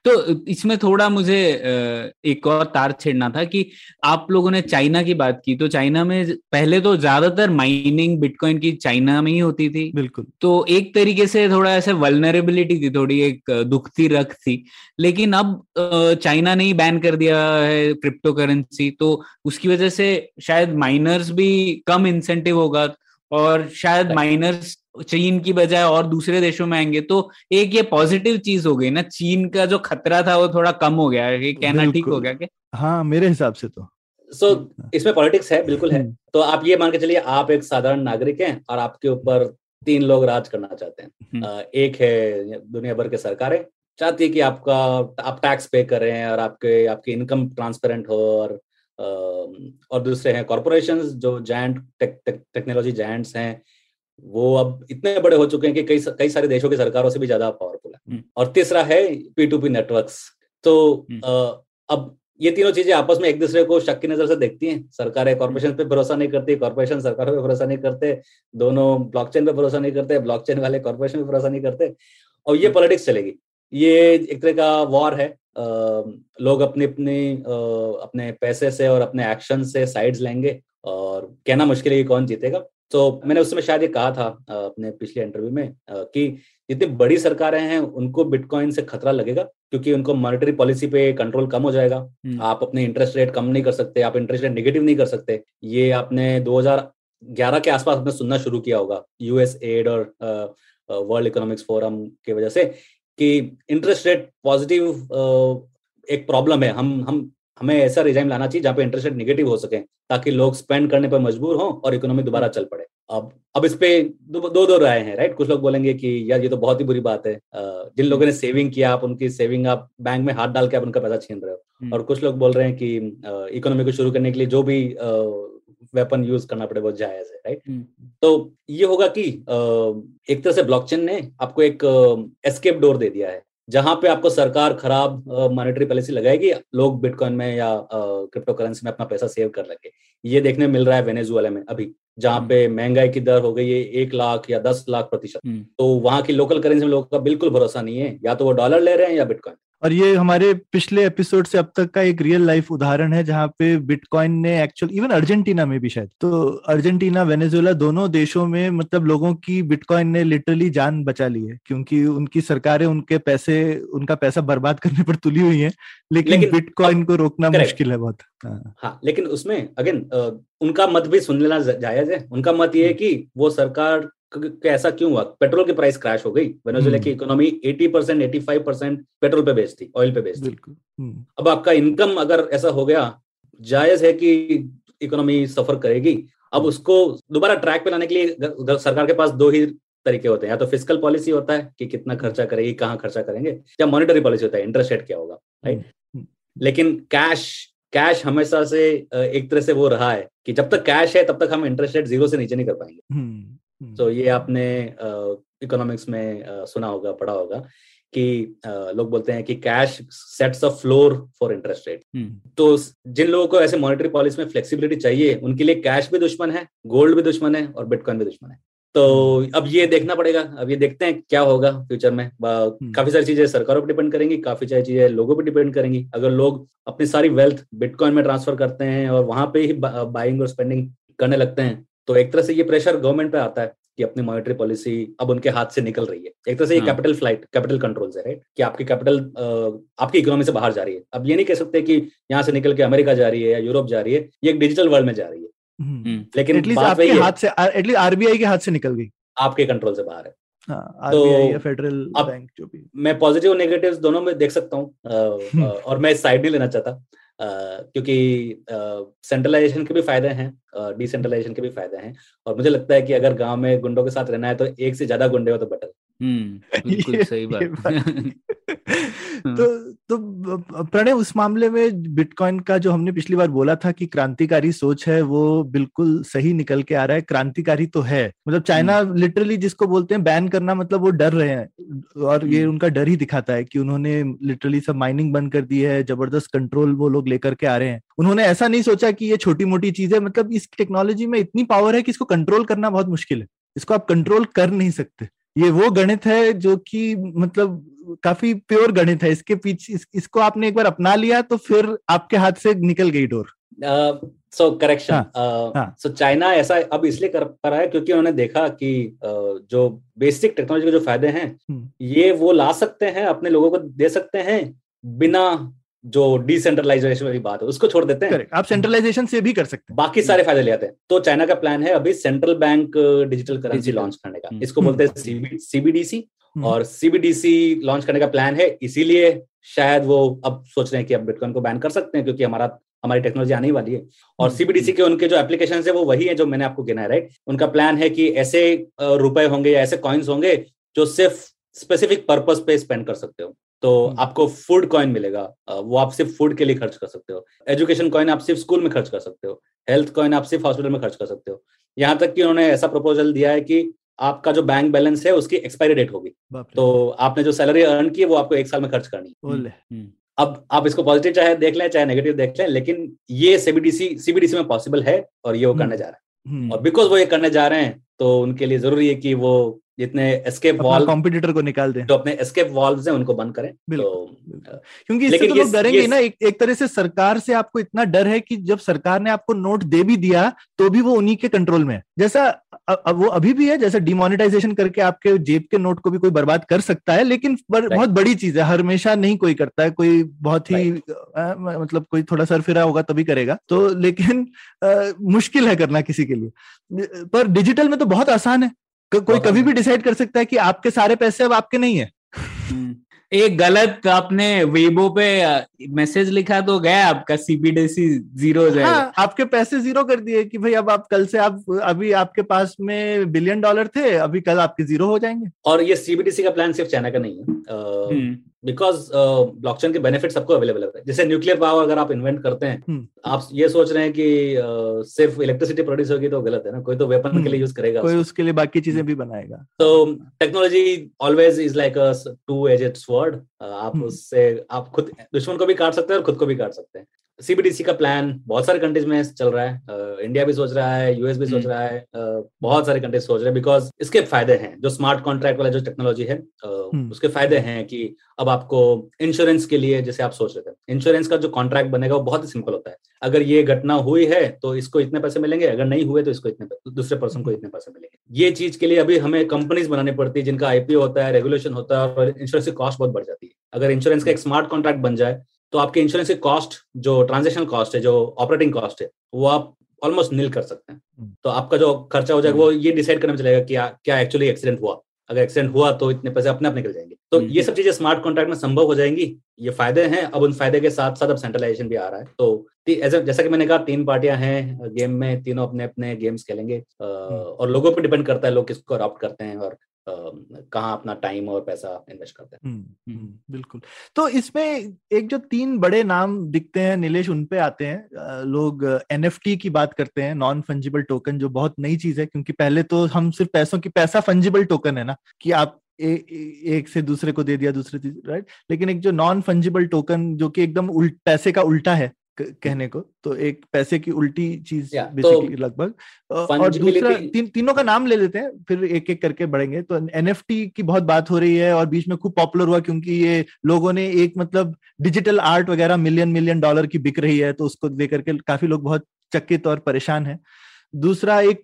तो इसमें थोड़ा मुझे अ, एक और तार छेड़ना था कि आप लोगों ने चाइना की बात की तो चाइना में पहले तो ज़्यादातर माइनिंग बिटकॉइन की चाइना में ही होती थी। बिल्कुल। तो एक तरीके से थोड़ा ऐसे वलनरेबिलिटी थी थोड़ी एक दुखती रख थी। लेकिन अब चाइना ने ही बैन कर दिया है क्रिप्टो करेंसी तो उसकी वजह से शायद माइनर्स भी कम इंसेंटिव होगा और शायद माइनर्स चीन की बजाय और दूसरे देशों में आएँगे तो एक ये पॉजिटिव चीज़ हो गई ना चीन का जो खतरा था वो थोड़ा कम हो गया ये कहना ठीक हो गया क्या हाँ मेरे हिसाब से तो। सो so, इसमें पॉलिटिक्स है बिल्कुल है। हम्म, तो आप ये मान के चलिए आप एक साधारण नागरिक हैं और आपके ऊपर तीन लोग राज करना चाहते हैं। हम्म। एक है दुनिया भर के सरकारें चाहती है कि आपका आप टैक्स पे करें और आपके आपकी इनकम ट्रांसपेरेंट हो और और दूसरे हैं कॉरपोरेशन जो जायंट टेक्नोलॉजी जायंट्स हैं। वो अब इतने बड़े हो चुके हैं कि कई कई सारे देशों की सरकारों से भी ज़्यादा पावरफुल है। हम्म। और तीसरा है पी टू पी नेटवर्क्स तो हम्म। अब ये तीनों चीज़ें आपस में एक दूसरे को शक की नज़र से देखती हैं। सरकारें कॉर्पोरेशन पे भरोसा नहीं करती कॉर्पोरेशन सरकारों पे भरोसा नहीं करते दोनों ब्लॉकचेन पे भरोसा नहीं करते ब्लॉकचेन वाले कॉर्पोरेशन पे भरोसा नहीं करते। और ये पॉलिटिक्स चलेगी। ये एक तरह का वॉर है। अ, लोग अपने अपने अपने पैसे से और अपने एक्शन से साइड्स लेंगे और कहना मुश्किल है कि कौन जीतेगा। तो मैंने उस समय शायद ये कहा था अपने पिछले इंटरव्यू में कि जितनी बड़ी सरकारें हैं उनको बिटकॉइन से खतरा लगेगा क्योंकि उनको मॉनेटरी पॉलिसी पे कंट्रोल कम हो जाएगा। हम्म। आप अपने इंटरेस्ट रेट कम नहीं कर सकते आप इंटरेस्ट रेट नेगेटिव नहीं कर सकते। ये आपने 2011 के आसपास आपने सुनना शुरू किया होगा यूएस एड और वर्ल्ड इकोनॉमिक्स फोरम की वजह से कि इंटरेस्ट रेट पॉजिटिव एक प्रॉब्लम है। हम हम हमें ऐसा रिजाइम लाना चाहिए जहाँ पे इंटरेस्ट रेट निगेटिव हो सके ताकि लोग स्पेंड करने पर मजबूर हों और इकोनॉमी दोबारा चल पड़े। अब अब इस पे दो दो, दो राय हैं राइट कुछ लोग बोलेंगे कि यार ये तो बहुत ही बुरी बात है। जिन लोगों ने सेविंग किया आप उनकी सेविंग आप बैंक में हाथ डाल के आप उनका पैसा छीन रहे हो। हम्म। और कुछ लोग बोल रहे हैं कि इकोनॉमी को शुरू करने के लिए जो भी वेपन यूज़ करना पड़े वो जायज़ है राइट हम्म। तो ये होगा कि एक तरह से ब्लॉकचेन ने आपको एक एस्केप डोर दे दिया है। जहाँ पे आपको सरकार खराब मॉनेटरी पॉलिसी लगाएगी, लोग बिटकॉइन में या क्रिप्टो करेंसी में अपना पैसा सेव कर रखे ये देखने मिल रहा है वेनेजुएला में अभी। जहाँ हम्म। पे महँगाई की दर हो गई है एक लाख या दस लाख प्रतिशत। हम्म। तो वहाँ की लोकल करेंसी में लोगों का बिल्कुल भरोसा नहीं है। या तो वो डॉलर ले रहे हैं या बिटकॉइन और ये हमारे पिछले एपिसोड से अब तक का एक रियल लाइफ उदाहरण है जहाँ पे बिटकॉइन ने एक्चुअल इवन अर्जेंटीना में भी शायद। तो अर्जेंटीना वेनेजुएला दोनों देशों में मतलब लोगों की बिटकॉइन ने लिटरली जान बचा ली है क्योंकि उनकी सरकारें उनके पैसे उनका पैसा बर्बाद करने पर तुली हुई है। लेकिन, लेकिन बिटकॉइन को रोकना मुश्किल है बहुत। हाँ, हाँ लेकिन उसमें अगेन उनका मत भी सुन लेना जायज़ है। उनका मत ये है कि वो सरकार क- ऐसा क्यों हुआ? पेट्रोल की प्राइस क्रैश हो गई। वेनेजुएला की economy 80 percent eighty percent petrol पे बेचती ऑयल पे बेचती बिल्कुल हम्म, अब आपका इनकम अगर ऐसा हो गया जायज़ है कि इकोनॉमी सफ़र करेगी। अब उसको दोबारा ट्रैक पे लाने के लिए सरकार के पास दो ही तरीके होते हैं। या तो फ़िज़िकल पॉलिसी होता है कि कितना खर्चा करेगी कहाँ खर्चा करेंगे या मॉनिटरी पॉलिसी होता है इंटरेस्ट रेट क्या होगा राइट? हम्म। लेकिन कैश कैश हमेशा से एक तरह से वो रहा है कि जब तक कैश है तब तक हम इंटरेस्ट रेट ज़ीरो से नीचे नहीं कर पाएँगे। हम्म, हम्म, तो ये आपने इकोनॉमिक्स में सुना होगा पढ़ा होगा कि लोग बोलते हैं कि cash sets a floor for interest rate. तो जिन लोगों को ऐसे मॉनेटरी पॉलिसी में फ्लेक्सिबिलिटी चाहिए उनके लिए कैश भी दुश्मन है गोल्ड भी दुश्मन है और बिटकॉइन भी दुश्मन है। तो अब ये देखना पड़ेगा अब ये देखते हैं क्या होगा फ्यूचर में। काफ़ी सारी चीज़ें सरकारों पर डिपेंड करेंगी काफ़ी सारी चीज़ें लोगों पर डिपेंड करेंगी। अगर लोग अपनी सारी वेल्थ बिटकॉइन में ट्रांसफ़र करते हैं और वहाँ पे ही बाइंग और स्पेंडिंग करने लगते हैं तो एक तरह से ये प्रेशर गवर्नमेंट पे आता है कि अपनी मॉनेटरी पॉलिसी अब उनके हाथ से निकल रही है। एक तरह से ये। कैपिटल फ़्लाइट कैपिटल कंट्रोल है राइट कि आपकी कैपिटल आपकी इकोनॉमी से बाहर जा रही है। अब ये नहीं कह सकते कि यहाँ से निकल के अमेरिका जा रही है या यूरोप जा रही है ये एक डिजिटल वर्ल्ड में जा रही है। हम्म। लेकिन एटलीस्ट आपके हाथ से एटलीस्ट आरबीआई के हाथ से निकल गई। आपके कंट्रोल से बाहर है। हाँ आरबीआई फेडरल बैंक जो भी। मैं पॉजिटिव और नेगेटिव दोनों में देख सकता हूँ हम्म। और मैं साइड नहीं लेना चाहता क्योंकि सेंट्रलाइजेशन के भी फ़ायदे हैं डिसेंट्रलाइजेशन के भी फ़ायदे हैं और मुझे लगता है कि अगर गाँव में गुंडों के साथ रहना है तो एक से ज़्यादा गुंडे हो तो बेटर हम्म बिल्कुल सही बात। तो तो प्रणय उस मामले में बिटकॉइन का जो हमने पिछली बार बोला था कि क्रांतिकारी सोच है वो बिल्कुल सही निकल के आ रहा है। क्रांतिकारी तो है। मतलब चाइना लिटरली जिसको बोलते हैं बैन करना मतलब वो डर रहे हैं। और ये हम्म। उनका डर ही दिखाता है कि उन्होंने लिटरली सब माइनिंग बंद कर दी है ज़बरदस्त कंट्रोल वो लोग लेकर के आ रहे हैं। उन्होंने ऐसा नहीं सोचा कि ये छोटी मोटी चीज़ है। मतलब इस टेक्नोलॉजी में इतनी पावर है कि इसको कंट्रोल करना बहुत मुश्किल है। इसको आप कंट्रोल कर नहीं सकते। ये वो गणित है जो कि मतलब काफ़ी प्योर गणित है इसके पीछे इस, इसको आपने एक बार अपना लिया तो फिर आपके हाथ से निकल गई डोर सो करेक्शन। सो चाइना ऐसा अब इसलिए कर पा रहा है क्योंकि उन्होंने देखा कि अ, जो बेसिक टेक्नोलॉजी के जो फ़ायदे हैं हम्म। ये वो ला सकते हैं अपने लोगों को दे सकते हैं बिना जो डिसेंट्रलाइजेशन वाली बात है उसको छोड़ देते हैं। करेक्ट आप सेंट्रलाइजेशन से भी कर सकते हैं। बाकी सारे फ़ायदे ले आते हैं। तो चाइना का प्लान है अभी central bank digital currency launch करने का। हम्म। इसको बोलते हैं सीबीडीसी हम्म। और सीबीडीसी लॉन्च करने का प्लान है इसीलिए शायद वो अब सोच रहे हैं कि अब बिटकॉइन को बैन कर सकते हैं क्योंकि हमारा हमारी टेक्नोलॉजी आने वाली है। और हम्म। सीबीडीसी के उनके जो एप्लीकेशन है वो वही है जो मैंने आपको गिना है राइट उनका प्लान है कि ऐसे रुपए होंगे या ऐसे कॉइन्स होंगे जो सिर्फ़ स्पेसिफिक पर्पज पे स्पेंड कर सकते हो। तो हम्म। आपको फ़ूड कॉइन मिलेगा। वो आप सिर्फ़ फ़ूड के लिए खर्च कर सकते हो। एजुकेशन कॉइन आप सिर्फ़ स्कूल में खर्च कर सकते हो। हेल्थ कॉइन आप सिर्फ़ हॉस्पिटल में खर्च कर सकते हो। यहाँ तक कि उन्होंने ऐसा प्रपोजल दिया है कि आपका जो बैंक बैलेंस है उसकी एक्सपायरी डेट होगी। तो आपने जो सैलरी अर्न की है वो आपको एक साल में खर्च करनी है। अब आप इसको पॉजिटिव चाहे देख लें चाहे नेगेटिव देख लें लेकिन ये सीबीडीसी सीबीडीसी में पॉसिबल है और ये वो करने हम्म। जा रहा है। हम्म। और बिकॉज़ वो ये करने जा रहे हैं तो उनके लिए ज़रूरी है कि वो जितने एस्केप वॉल्व कॉम्पिटिटर को निकाल दें। जो अपने एस्केप वॉल्व हैं उनको बंद करें तो क्योंकि इससे तो लोग डरेंगे ये- ना एक, एक तरह से सरकार से आपको इतना डर है कि जब सरकार ने आपको नोट दे भी दिया तो भी वो उन्हीं के कंट्रोल में है। जैसा अ- अ- वो अभी भी है जैसे डिमोनेटाइजेशन करके आपके जेब के नोट को भी कोई बर्बाद कर सकता है लेकिन बर, बहुत बड़ी चीज़ है हमेशा नहीं कोई करता है कोई बहुत ही अ, मतलब कोई थोड़ा सर फिरा होगा तभी करेगा तो लेकिन अ, मुश्किल है करना किसी के लिए। पर डिजिटल में तो बहुत आसान है कोई कभी भी डिसाइड कर सकता है कि आपके सारे पैसे अब आपके नहीं है। हम्म। एक गलत आपने वेबो पे मैसेज लिखा तो गया आपका सीबीडीसी ज़ीरो हो जाएगा। आपके पैसे ज़ीरो कर दिए कि भाई अब आप कल से आप अभी आपके पास में बिलियन डॉलर थे अभी कल आपके ज़ीरो हो जाएँगे। और ये सीबीडीसी का प्लान सिर्फ़ चाइना का नहीं है। बिकॉज़ ब्लॉकचेन के बेनिफिट सबको अवेलेबल है। जैसे न्यूक्लियर पावर अगर आप इन्वेंट करते हैं hmm. आप ये सोच रहे हैं कि uh, सिर्फ़ इलेक्ट्रिसिटी प्रोड्यूस होगी तो गलत है ना कोई तो वेपन के लिए हम्म। यूज़ करेगा कोई उसके। लिए बाकी चीज़ें भी बनाएगा। तो technology always is like two edged sword आप hmm. उससे आप खुद दुश्मन को भी काट सकते हैं और खुद को भी काट सकते हैं। सीबीडीसी का प्लान बहुत सारे कंट्रीज़ में चल रहा है। इंडिया भी सोच रहा है यूएस भी सोच हम्म। रहा है। बहुत सारे कंट्रीज़ सोच रहे हैं बिकॉज़ इसके फ़ायदे हैं। जो स्मार्ट कॉन्ट्रैक्ट वाला जो टेक्नोलॉजी है हम्म। उसके फ़ायदे हैं कि अब आपको इंश्योरेंस के लिए जैसे आप सोच रहे थे इंश्योरेंस का जो कॉन्ट्रैक्ट बनेगा वो बहुत ही सिंपल होता है। अगर ये घटना हुई है तो इसको इतने पैसे मिलेंगे अगर नहीं हुए तो इसको इतने दूसरे पर्सन को इतने पैसे मिलेंगे। ये चीज़ के लिए अभी हमें कंपनीज़ बनानी पड़ती है जिनका आईपीओ होता है रेगुलेशन होता है और इंश्योरेंस की कॉस्ट बहुत बढ़ जाती है। अगर इंश्योरेंस का एक स्मार्ट कॉन्ट्रैक्ट बन जाए तो आपके इंश्योरेंस की कॉस्ट जो ट्रांजेक्शन कॉस्ट है जो ऑपरेटिंग कॉस्ट है वो आप ऑलमोस्ट नील कर सकते हैं। हम्म। तो आपका जो खर्चा हो जाएगा वो ये डिसाइड करने में चलेगा कि क्या क्या एक्चुअली एक्सीडेंट हुआ। अगर एक्सीडेंट हुआ तो इतने पैसे अपने आप निकल जाएँगे। तो हम्म। ये सब चीज़ें स्मार्ट कॉन्ट्रैक्ट में संभव हो जाएँगी। ये फ़ायदे हैं। अब उन फ़ायदे के साथ साथ अब सेंट्रलाइजेशन भी आ रहा है। तो जैसा कि मैंने कहा तीन पार्टियाँ हैं गेम में तीनों अपने अपने गेम्स खेलेंगे और लोगों पर डिपेंड करता है लोग किसको अडॉप्ट करते हैं और कहाँ अपना टाइम और पैसा इन्वेस्ट करते हैं। बिल्कुल। तो इसमें एक जो तीन बड़े नाम दिखते हैं नीलेश उनपे आते हैं। लोग एनएफटी की बात करते हैं नॉन फंजिबल टोकन जो बहुत नई चीज़ है क्योंकि पहले तो हम सिर्फ़ पैसों की पैसा फंजिबल टोकन है ना कि आप ए, ए, एक से दूसरे को दे दिया दूसरे राइट लेकिन एक जो नॉन फंजिबल टोकन जो कि एकदम उल्ट पैसे का उल्टा है कहने को तो एक पैसे की उल्टी चीज़ बेसिकली तो लगभग। और दूसरा तीन तीनों का नाम ले लेते हैं फिर एक एक करके बढ़ेंगे। तो एनएफटी की बहुत बात हो रही है और बीच में खूब पॉपुलर हुआ क्योंकि ये लोगों ने एक मतलब डिजिटल आर्ट वगैरह मिलियन मिलियन डॉलर की बिक रही है तो उसको लेकर के काफ़ी लोग बहुत चकित और परेशान है। दूसरा एक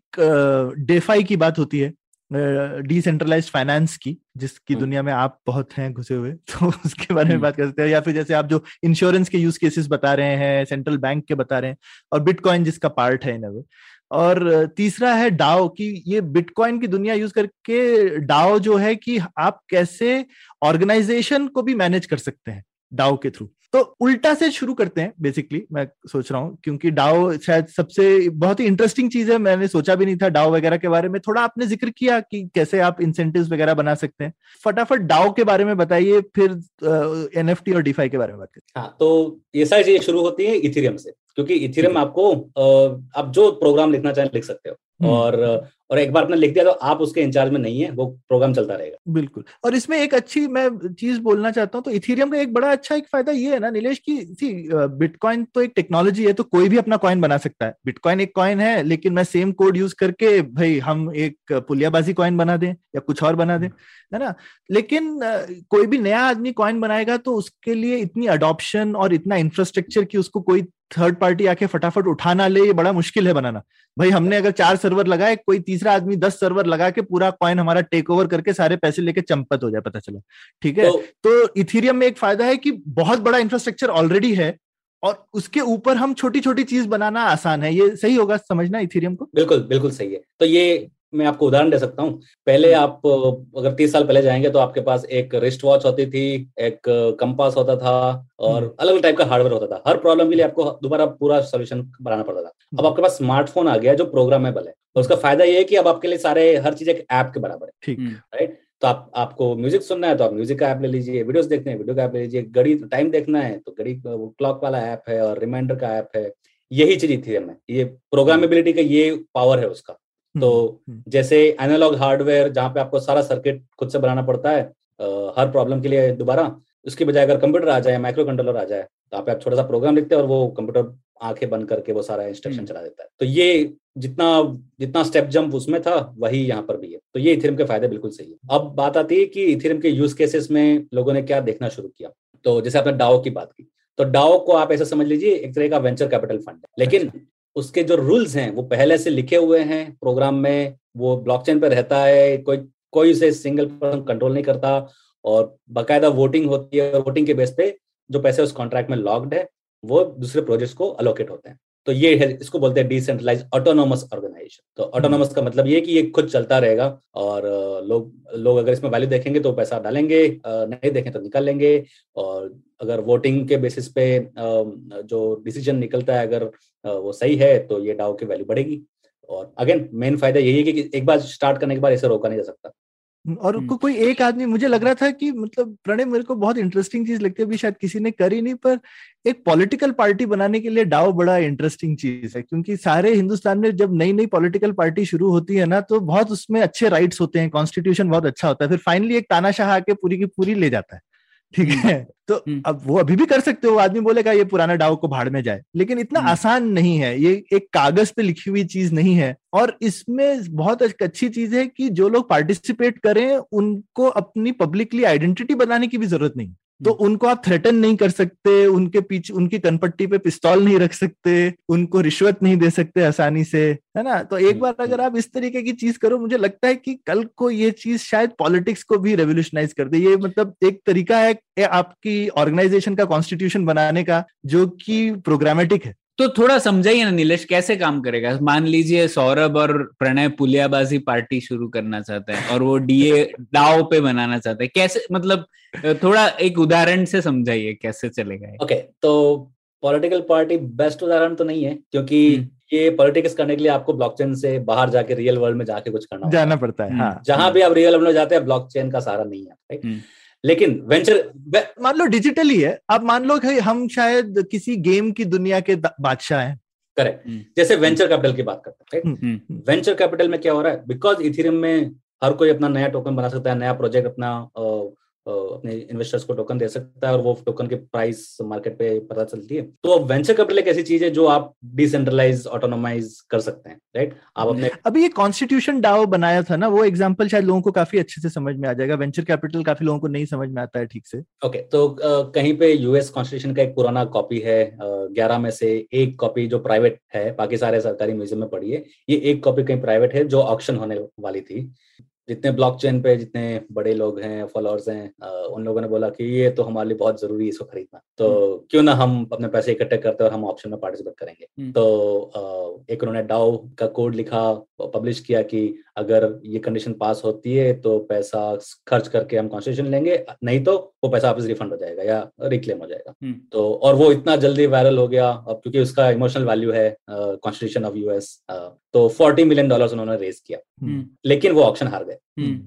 डेफाई की बात होती है। डिसेंट्रलाइज फाइनेंस की जिसकी हम्म। दुनिया में आप बहुत हैं घुसे हुए तो उसके बारे में हम्म। बात कर सकते हैं या फिर जैसे आप जो इंश्योरेंस के यूज़ केसेस बता रहे हैं सेंट्रल बैंक के बता रहे हैं और बिटकॉइन जिसका पार्ट है इन वे और तीसरा है डाओ कि ये बिटकॉइन की दुनिया यूज़ करके डाओ जो है कि आप कैसे ऑर्गेनाइजेशन को भी मैनेज कर सकते हैं डाओ के थ्रू तो उल्टा से शुरू करते हैं बेसिकली मैं सोच रहा हूँ क्योंकि डाओ शायद सबसे बहुत ही इंटरेस्टिंग चीज़ है मैंने सोचा भी नहीं था डाओ वगैरह के बारे में थोड़ा आपने ज़िक्र किया कि कैसे आप इंसेंटिव वगैरह बना सकते हैं। फटाफट डाओ के बारे में बताइए फिर एन uh, और डीफाई के बारे में बात करते हाँ तो ये सारी चीज़ें शुरू होती है इथीरियम से क्योंकि इथेरियम आपको आप जो प्रोग्राम लिखना चाहें लिख सकते हो। हम्म। और और एक बार आपने लिख दिया तो आप उसके इंचार्ज में नहीं है, वो प्रोग्राम चलता रहेगा। बिल्कुल। और इसमें एक अच्छी मैं चीज़ बोलना चाहता हूँ तो इथीरियम का एक बड़ा अच्छा एक फ़ायदा ये है ना नीलेश की बिटकॉइन तो एक टेक्नोलॉजी है तो कोई भी अपना कॉइन बना सकता है। बिटकॉइन एक कॉइन है, लेकिन मैं सेम कोड यूज़ करके भाई हम एक पुलियाबाजी कॉइन बना दें या कुछ और बना दें, है ना? लेकिन कोई भी नया आदमी कॉइन बनाएगा तो उसके लिए इतनी अडॉप्शन और इतना इंफ्रास्ट्रक्चर की उसको कोई थर्ड पार्टी आके फटाफट उठाना ले, ये बड़ा मुश्किल है बनाना। भाई हमने अगर चार सर्वर लगाए, कोई तीसरा आदमी दस सर्वर लगा के पूरा कॉइन हमारा टेक ओवर करके सारे पैसे लेके चंपत हो जाए पता चला। ठीक है? तो, तो इथीरियम में एक फ़ायदा है कि बहुत बड़ा इंफ्रास्ट्रक्चर ऑलरेडी है और उसके ऊपर हम छोटी छोटी चीज़ बनाना आसान है। ये सही होगा समझना इथेरियम को? बिल्कुल बिल्कुल सही है। तो ये मैं आपको उदाहरण दे सकता हूँ। पहले हम्म। आप अगर तीस साल पहले जाएँगे तो आपके पास एक रिस्ट वॉच होती थी एक कंपास होता था और हम्म। अलग अलग टाइप का हार्डवेयर होता था। हर प्रॉब्लम के लिए आपको दोबारा पूरा सोल्यूशन बनाना पड़ता था। अब हम्म। आपके पास स्मार्टफ़ोन आ गया जो प्रोग्रामेबल है। और उसका फ़ायदा ये है कि अब आपके लिए सारे हर चीज़ एक ऐप के बराबर है। ठीक। राइट तो आप आपको म्यूज़िक सुनना है तो आप म्यूज़िक का ऐप ले लीजिए वीडियोस देखने हैं वीडियो का ऐप ले लीजिए। घड़ी टाइम देखना है तो घड़ी क्लॉक वाला ऐप है और रिमाइंडर का ऐप है। यही चीज़ थी हमें। ये प्रोग्रामेबिलिटी का ये पावर है उसका। तो हम्म, हम्म। जैसे एनालॉग हार्डवेयर जहाँ पे आपको सारा सर्किट खुद से बनाना पड़ता है आ, हर प्रॉब्लम के लिए दोबारा उसके बजाय अगर कंप्यूटर आ जाए माइक्रो कंट्रोलर आ जाए तो आप छोटा सा प्रोग्राम लिखते हैं और वो कंप्यूटर आँखें बंद करके वो सारा इंस्ट्रक्शन हम्म। चला देता है तो ये जितना जितना स्टेप जंप उसमें था वही यहाँ पर भी है तो ये इथेरियम के फ़ायदे बिल्कुल सही है अब बात आती है कि इथेरियम के यूज़ केसेस में लोगों ने क्या देखना शुरू किया तो जैसे आपने डाओ की बात की तो डाओ को आप ऐसा समझ लीजिए एक तरह का वेंचर कैपिटल फंड है लेकिन अच्छा। उसके जो रूल्स हैं, वो पहले से लिखे हुए हैं प्रोग्राम में वो ब्लॉकचेन पे रहता है, कोई कोई उसे सिंगल पर्सन कंट्रोल नहीं करता और बाकायदा वोटिंग होती है वोटिंग के बेस पे जो पैसे उस कॉन्ट्रैक्ट में लॉक्ड है, वो दूसरे प्रोजेक्ट्स को अलोकेट होते हैं। तो ये है, इसको बोलते हैं डिसेंट्रलाइज ऑटोनोमस ऑर्गेनाइजेशन तो ऑटोनोमस का मतलब ये कि ये खुद चलता रहेगा और, लोग लोग अगर इसमें वैल्यू देखेंगे तो पैसा डालेंगे नहीं देखें तो निकाल लेंगे और अगर वोटिंग के बेसिस पे जो डिसीज़न निकलता है अगर वो सही है तो ये डाउ की वैल्यू बढ़ेगी। और अगेन मेन फ़ायदा यही है कि एक बार स्टार्ट करने के बाद इसे रोका नहीं जा सकता। और को, कोई एक आदमी मुझे लग रहा था कि मतलब प्रणय मेरे को बहुत इंटरेस्टिंग चीज़ लगती है अभी शायद किसी ने करी नहीं पर एक पॉलिटिकल पार्टी बनाने के लिए डाव बड़ा इंटरेस्टिंग चीज़ है क्योंकि सारे हिंदुस्तान में जब नई नई पॉलिटिकल पार्टी शुरू होती है ना तो बहुत उसमें अच्छे राइट्स होते हैं कॉन्स्टिट्यूशन बहुत अच्छा होता है फिर फाइनली एक तानाशाह आके पूरी की पूरी ले जाता है। ठीक हम्म। है तो हम्म। अब वो अभी भी कर सकते हो आदमी बोलेगा ये पुराना डाव को भाड़ में जाए लेकिन इतना हम्म। आसान नहीं है ये एक कागज़ पे लिखी हुई चीज़ नहीं है और इसमें बहुत अच्छी चीज़ है कि जो लोग पार्टिसिपेट करें उनको अपनी पब्लिकली आइडेंटिटी बनाने की भी ज़रूरत नहीं तो हम्म। उनको आप थ्रेटन नहीं कर सकते उनके पीछे उनकी कनपट्टी पे पिस्तौल नहीं रख सकते उनको रिश्वत नहीं दे सकते आसानी से है ना? तो एक बार अगर आप इस तरीके की चीज़ करो मुझे लगता है कि कल को ये चीज़ शायद पॉलिटिक्स को भी रेवोल्यूशनाइज कर दे। ये मतलब एक तरीका है आपकी ऑर्गेनाइजेशन का कॉन्स्टिट्यूशन बनाने का जो कि प्रोग्रामेटिक है। तो थोड़ा समझाइए ना नीलेश कैसे काम करेगा? मान लीजिए सौरभ और प्रणय पुलियाबाजी पार्टी शुरू करना चाहता है और वो डीए डाव पे बनाना चाहते हैं। कैसे मतलब थोड़ा एक उदाहरण से समझाइए कैसे चलेगा ओके okay, तो पॉलिटिकल पार्टी बेस्ट उदाहरण तो नहीं है क्योंकि हम्म। ये पॉलिटिक्स करने के लिए आपको ब्लॉकचेन से बाहर जाके रियल वर्ल्ड में जाके कुछ करना जाना पड़ता है हाँ, जहाँ भी आप रियल वर्ल्ड में जाते हैं ब्लॉकचेन का सहारा नहीं है राइट? हम्म। लेकिन वेंचर मान लो डिजिटली है आप मान लो कि हम शायद किसी गेम की दुनिया के बादशाह हैं। करेक्ट हम्म। जैसे वेंचर कैपिटल की बात करते हैं वेंचर कैपिटल में क्या हो रहा है? बिकॉज़ इथेरियम में हर कोई अपना नया टोकन बना सकता है नया प्रोजेक्ट अपना अपने इन्वेस्टर्स को टोकन दे सकता है और वो टोकन के प्राइस मार्केट पे पता चलती है। तो अब वेंचर कैपिटल एक ऐसी चीज़ है जो आप डिसेंट्रलाइज ऑटोनोमाइज कर सकते हैं राइट आप अपने अभी ये कॉन्स्टिट्यूशन डाओ बनाया था ना वो एग्जांपल शायद लोगों को काफ़ी अच्छे से समझ में आ जाएगा। वेंचर कैपिटल काफ़ी लोगों को नहीं समझ में आता है ठीक से। ओके okay, तो uh, कहीं पे यूएस कॉन्स्टिट्यूशन का एक पुराना कॉपी है ग्यारह uh, में से एक कॉपी जो प्राइवेट है बाकी सारे सरकारी म्यूज़ियम में पड़ी है ये एक कॉपी कहीं प्राइवेट है जो ऑप्शन होने वाली थी। जितने ब्लॉकचेन पे जितने बड़े लोग हैं फॉलोअर्स हैं उन लोगों ने बोला कि ये तो हमारे लिए बहुत ज़रूरी है इसको खरीदना। तो क्यों ना हम अपने पैसे इकट्ठे करते और हम ऑप्शन में पार्टिसिपेट करेंगे। हम्म। तो एक उन्होंने डाउ का कोड लिखा पब्लिश किया कि अगर ये कंडीशन पास होती है तो पैसा खर्च करके हम कॉन्स्टिट्यूशन लेंगे नहीं तो वो पैसा वापस रिफंड हो जाएगा या रिक्लेम हो जाएगा। हम्म। तो और वो इतना जल्दी वायरल हो गया अब क्योंकि उसका इमोशनल वैल्यू है कॉन्स्टिट्यूशन ऑफ़ यूएस तो 40 मिलियन डॉलर्स उन्होंने रेज किया। हम्म, लेकिन वो ऑप्शन हार गए। हम्म,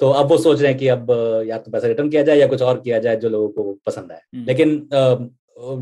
तो अब वो सोच रहे हैं कि अब या तो पैसा रिटर्न किया जाए या कुछ और किया जाए जो लोगों को पसंद आए। लेकिन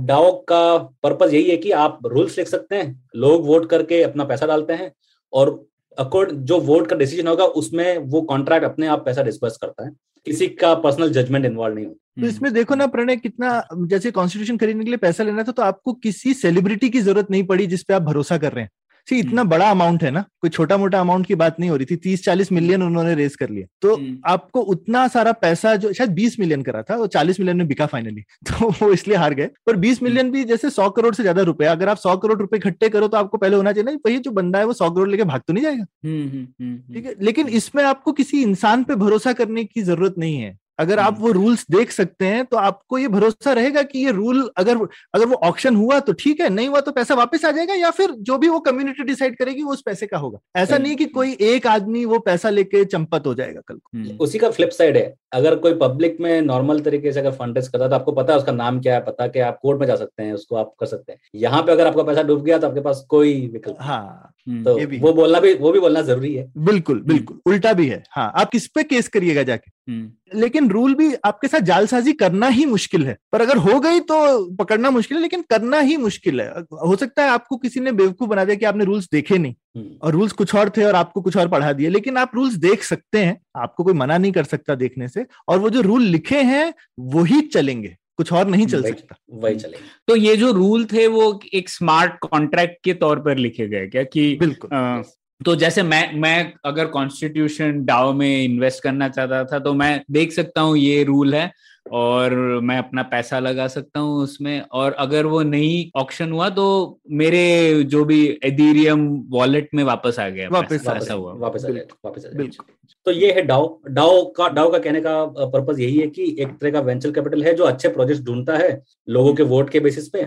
डाओ का पर्पज यही है कि आप रूल्स लिख सकते हैं लोग वोट करके अपना पैसा डालते हैं और अकॉर्ड जो वोट का डिसीज़न होगा, उसमें वो कॉन्ट्रैक्ट अपने आप पैसा डिस्पर्स करता है। किसी का पर्सनल जजमेंट इन्वॉल्व नहीं होता। तो इसमें देखो ना, प्रणय, कितना, जैसे कॉन्स्टिट्यूशन खरीदने के लिए पैसा लेना था तो आपको किसी सेलिब्रिटी की ज़रूरत नहीं पड़ी जिसपे आप भरोसा कर रहे हैं। सी इतना बड़ा अमाउंट है ना कोई छोटा मोटा अमाउंट की बात नहीं हो रही थी तीस चालीस मिलियन उन्होंने रेस कर लिया तो हम्म। आपको उतना सारा पैसा जो शायद बीस मिलियन करा था वो चालीस मिलियन में बिका फाइनली तो वो इसलिए हार गए। पर बीस मिलियन भी जैसे सौ करोड़ से ज़्यादा रुपए अगर आप सौ करोड़ रुपए इकट्ठे करो तो आपको पहले होना चाहिए ना वही जो बंदा है वो सौ करोड़ लेके भाग तो नहीं जाएगा। हम्म, हम्म, हम्म, ठीक है? लेकिन इसमें आपको किसी इंसान पे भरोसा करने की ज़रूरत नहीं है। अगर आप हम्म। वो रूल्स देख सकते हैं तो आपको ये भरोसा रहेगा कि ये रूल अगर अगर वो ऑक्शन हुआ तो ठीक है नहीं हुआ तो पैसा वापस आ जाएगा या फिर जो भी वो कम्युनिटी डिसाइड करेगी वो उस पैसे का होगा। ऐसा नहीं कि कोई एक आदमी वो पैसा लेके चंपत हो जाएगा कल को। हम्म, उसी का फ्लिप साइड है। अगर कोई पब्लिक में नॉर्मल तरीके से अगर फंड करता है तो आपको पता है उसका नाम क्या है पता क्या आप कोर्ट में जा सकते हैं उसको आप कर सकते हैं। यहाँ पे अगर आपका पैसा डूब गया तो आपके पास कोई विकल्प हाँ। हम्म, तो ये भी है। वो बोलना भी वो भी बोलना ज़रूरी है। बिल्कुल बिल्कुल उल्टा भी है। हाँ आप किस पे केस करिएगा जाके। हम्म, लेकिन रूल भी आपके साथ जालसाजी करना ही मुश्किल है। पर अगर हो गई तो पकड़ना मुश्किल है लेकिन करना ही मुश्किल है। हो सकता है आपको किसी ने बेवकूफ़ बना दिया कि आपने रूल्स देखे नहीं हम्म। और रूल्स कुछ और थे और आपको कुछ और पढ़ा दिए लेकिन आप रूल्स देख सकते हैं आपको कोई मना नहीं कर सकता देखने से। और वो जो रूल लिखे हैं वही चलेंगे। कुछ और नहीं चल सकता। वही चले तो ये जो रूल थे वो एक स्मार्ट कॉन्ट्रैक्ट के तौर पर लिखे गए क्या कि बिल्कुल। आ, तो जैसे मैं मैं अगर कॉन्स्टिट्यूशन डाओ में इन्वेस्ट करना चाहता था तो मैं देख सकता हूँ ये रूल है। और मैं अपना पैसा लगा सकता हूँ उसमें। और अगर वो नहीं ऑक्शन हुआ तो मेरे जो भी एथेरियम वॉलेट में वापस आ गया वापस ऐसा हुआ। वापस आ। जाएगा वापस आ जाएगा तो ये है डाओ डाओ का डाओ का कहने का पर्पज यही है कि एक तरह का वेंचर कैपिटल है जो अच्छे प्रोजेक्ट ढूंढता है लोगों के वोट के बेसिस पे।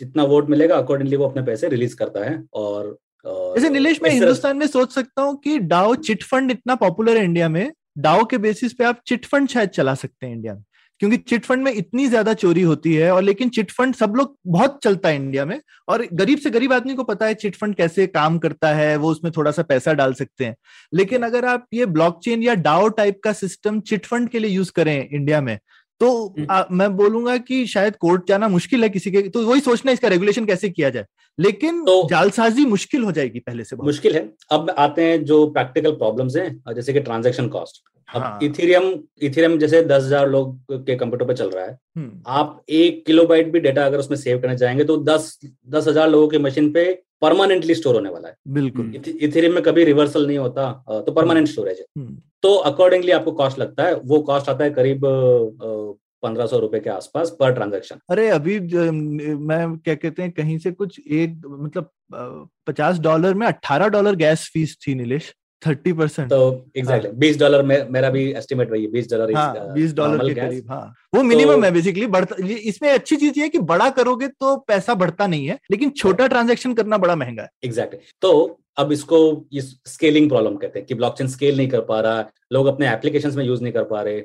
जितना वोट मिलेगा अकॉर्डिंगली वो अपने पैसे रिलीज़ करता है और और जैसे नीलेश मैं हिंदुस्तान में सोच सकता हूँ कि डाओ चिट फंड इतना पॉपुलर है इंडिया में डाओ के बेसिस पे आप चिट फंड शायद चला सकते हैं इंडिया में। क्योंकि चिट फंड में इतनी ज़्यादा चोरी होती है और लेकिन चिट फंड सब लोग बहुत चलता है इंडिया में और गरीब से गरीब आदमी को पता है चिट फंड कैसे काम करता है वो उसमें थोड़ा सा पैसा डाल सकते हैं। लेकिन अगर आप ये ब्लॉकचेन या डाओ टाइप का सिस्टम चिट फंड के लिए यूज़ करें इंडिया में तो आ, मैं बोलूँगा कि शायद कोर्ट जाना मुश्किल है किसी के तो वही सोचना इसका रेगुलेशन कैसे किया जाए। लेकिन तो- जालसाजी मुश्किल हो जाएगी पहले से मुश्किल है। अब आते हैं जो प्रैक्टिकल प्रॉब्लम्स हैं जैसे कि ट्रांजैक्शन कॉस्ट। अब हाँ। इथेरियम इथेरियम जैसे दस हज़ार लोग के कंप्यूटर पर चल रहा है। हम्म, आप एक किलोबाइट भी डेटा अगर उसमें सेव करने जाएँगे तो दस दस हज़ार लोगों की मशीन पे परमानेंटली स्टोर होने वाला है। बिल्कुल। इथेरियम में कभी रिवर्सल नहीं होता तो परमानेंट स्टोरेज है हम्म, तो अकॉर्डिंगली आपको कॉस्ट लगता है। वो कॉस्ट आता है करीब पंद्रह सौ रुपए के आसपास पर ट्रांजेक्शन अरे अभी मैं क्या कहते हैं कहीं से कुछ एक मतलब पचास डॉलर में अट्ठारह डॉलर गैस फ़ीस थी नीलेश। थर्टी परसेंट तो एग्जैक्टली बीस डॉलर मेरा भी एस्टिमेट वही है बीस डॉलर हाँ बीस डॉलर के करीब हाँ। वो मिनिमम तो- है बेसिकली बढ़ता इसमें अच्छी चीज़ ये है कि बड़ा करोगे तो पैसा बढ़ता नहीं है लेकिन छोटा ट्रांजैक्शन करना बड़ा महँगा है। एग्जैक्टली तो अब इसको इस स्केलिंग प्रॉब्लम कहते हैं कि ब्लॉकचेन स्केल नहीं कर पा रहा लोग अपने एप्लीकेशन में यूज़ नहीं कर पा रहे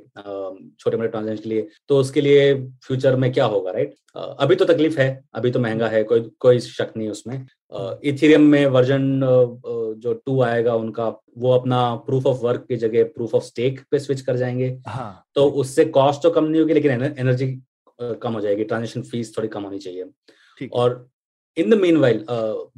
छोटे मोटे ट्रांजेक्शन के लिए तो उसके लिए फ्यूचर में क्या होगा राइट अभी तो तकलीफ़ है अभी तो महँगा है कोई कोई शक नहीं उसमें। इथेरियम में वर्जन जो टू आएगा उनका वो अपना प्रूफ ऑफ़ वर्क की जगह प्रूफ ऑफ़ स्टेक पे स्विच कर जाएँगे हाँ तो उससे कॉस्ट तो कम नहीं होगी लेकिन एनर्जी कम हो जाएगी ट्रांजेक्शन फ़ीस थोड़ी कम होनी चाहिए और इन द मीन वाइल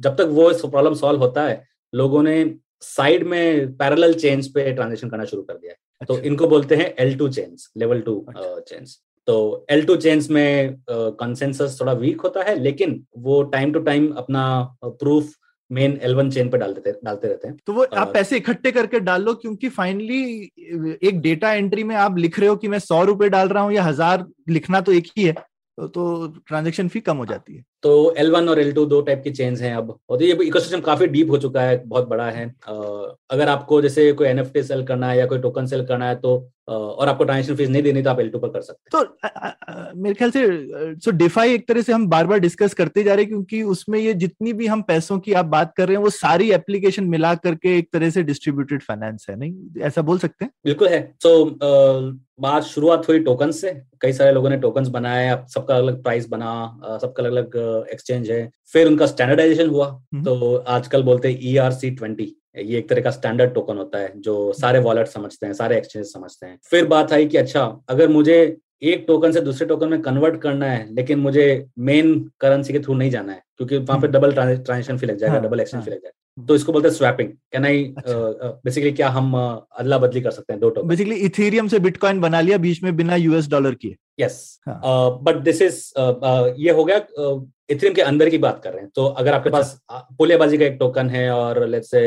जब तक वो प्रॉब्लम सॉल्व होता है लोगों ने साइड में पैरेलल चेन्स पे ट्रांजेक्शन करना शुरू कर दिया है अच्छा। तो अच्छा। इनको बोलते हैं L two chains level two अच्छा। चेन्स तो एल टू चेन्स में कंसेंसस थोड़ा वीक होता है लेकिन वो टाइम टू टाइम अपना proof main L one chain पे डालते डालते रहते हैं। तो वो आप पैसे इकट्ठे करके डाल लो क्योंकि फाइनली एक डेटा एंट्री में आप लिख रहे हो कि मैं सौ रुपए डाल रहा हूँ या हज़ार लिखना तो एक ही है तो ट्रांजेक्शन फ़ी कम हो जाती है। तो L1 और L2 दो टाइप की चेन्स हैं अब और ये इकोसिस्टम काफ़ी डीप हो चुका है बहुत बड़ा है। अगर आपको जैसे कोई एनएफटी सेल करना है या कोई टोकन सेल करना है तो और आपको ट्रांजेक्शन फ़ीस नहीं देनी तो आप L2 पर कर सकते हैं। तो मेरे ख्याल से सो डिफाई एक तरह से हम बार बार डिस्कस करते जा रहे हैं क्योंकि उसमें ये जितनी भी हम पैसों की आप बात कर रहे हैं वो सारी एप्लीकेशन मिला करके एक तरह से डिस्ट्रीब्यूटेड फाइनेंस है नहीं? ऐसा बोल सकते हैं? बिल्कुल है। तो बात शुरुआत हुई टोकन से। कई सारे लोगों ने टोकन बनाए अब सबका अलग प्राइस बना सबका अलग अलग एक्सचेंज है। फिर उनका स्टैंडर्डाइजेशन हुआ। हम्म। तो आजकल बोलते हैं ई आर सी ट्वेंटी ये एक तरह का स्टैंडर्ड टोकन होता है जो सारे वॉलेट समझते हैं सारे एक्सचेंज समझते हैं। फिर बात आई कि अच्छा अगर मुझे एक टोकन से दूसरे टोकन में कन्वर्ट करना है लेकिन मुझे मेन करेंसी के थ्रू नहीं जाना है क्योंकि वहाँ पे डबल ट्रांजेक्शन फ़ी लग जाएगा डबल एक्सचेंज फ़ी लग जाएगा। तो इसको बोलते हैं स्वैपिंग कैन आई बेसिकली क्या हम अदला बदली कर सकते हैं दो टोकन बेसिकली इथेरियम से बिटकॉइन बना लिया बीच में बिना यूएस डॉलर किए। यस बट दिस इज़ ये हो गया इथेरियम uh, के अंदर की बात कर रहे हैं। तो अगर आपके अच्छा. पास पोलियाबाजी का एक टोकन है और let's say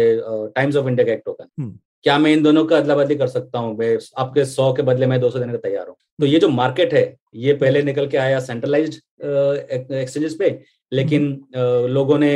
times of India का एक टोकन हम्म। क्या मैं इन दोनों का अदला बदली कर सकता हूँ? मैं आपके सौ के बदले में दो सौ देने का तैयार हूँ। तो ये जो मार्केट है ये पहले निकल के आया सेंट्रलाइज्ड एक्सचेंजेस पे। लेकिन हम्म। लोगों ने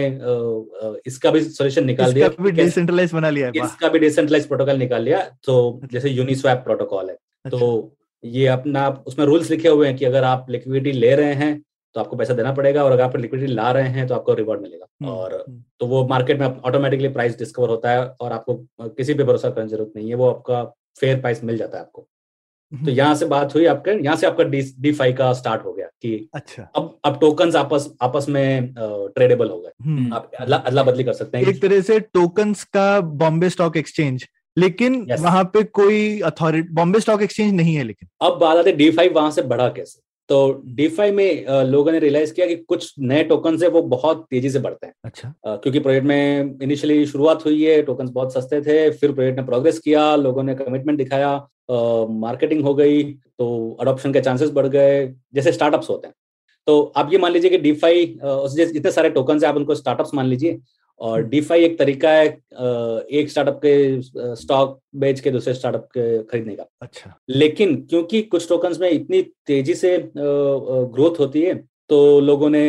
इसका भी सोल्यूशन निकाल दिया भी डिसेंट्रलाइज बना लिया इसका भी डिसेंट्रलाइज प्रोटोकॉल निकाल लिया तो अच्छा। जैसे यूनिस्वैप प्रोटोकॉल है अच्छा। तो ये अपना उसमें रूल्स लिखे हुए हैं कि अगर आप लिक्विडिटी ले रहे हैं तो आपको पैसा देना पड़ेगा और अगर आप लिक्विडिटी ला रहे हैं तो आपको रिवॉर्ड मिलेगा हम्म, और हम्म। तो वो मार्केट में ऑटोमेटिकली प्राइस डिस्कवर होता है और आपको किसी पे भरोसा करने की ज़रूरत नहीं है वो आपका फेयर प्राइस मिल जाता है आपको तो हम्म। यहाँ से बात हुई आपके यहाँ से आपका डी डी फाई का स्टार्ट हो गया कि अच्छा। अब अब टोकन्स आपस आपस में ट्रेडेबल हो गए। आप अदला बदली कर सकते हैं। एक तरह से टोकन का बॉम्बे स्टॉक एक्सचेंज लेकिन yes. वहाँ पे कोई अथॉरिटी बॉम्बे स्टॉक एक्सचेंज नहीं है लेकिन। अब बात आती है डी फाइव वहाँ से बढ़ा कैसे? तो डीफाई में लोगों ने रियलाइज़ किया कि कुछ नए टोकन है वो बहुत तेज़ी से बढ़ते हैं। अच्छा। क्योंकि प्रोजेक्ट में इनिशियली शुरुआत हुई है टोकन बहुत सस्ते थे फिर प्रोजेक्ट ने प्रोग्रेस किया लोगों ने कमिटमेंट दिखाया। मार्केटिंग हो गई तो अडोप्शन के चांसेस बढ़ गए जैसे स्टार्टअप्स होते हैं तो आप ये मान लीजिए कि डीफाई जितने सारे टोकन है आप उनको स्टार्टअप्स मान लीजिए और डीफाई हम्म। एक तरीका है एक स्टार्टअप के स्टॉक बेच के दूसरे स्टार्टअप के खरीदने का अच्छा लेकिन क्योंकि कुछ टोकन्स में इतनी तेज़ी से ग्रोथ होती है तो लोगों ने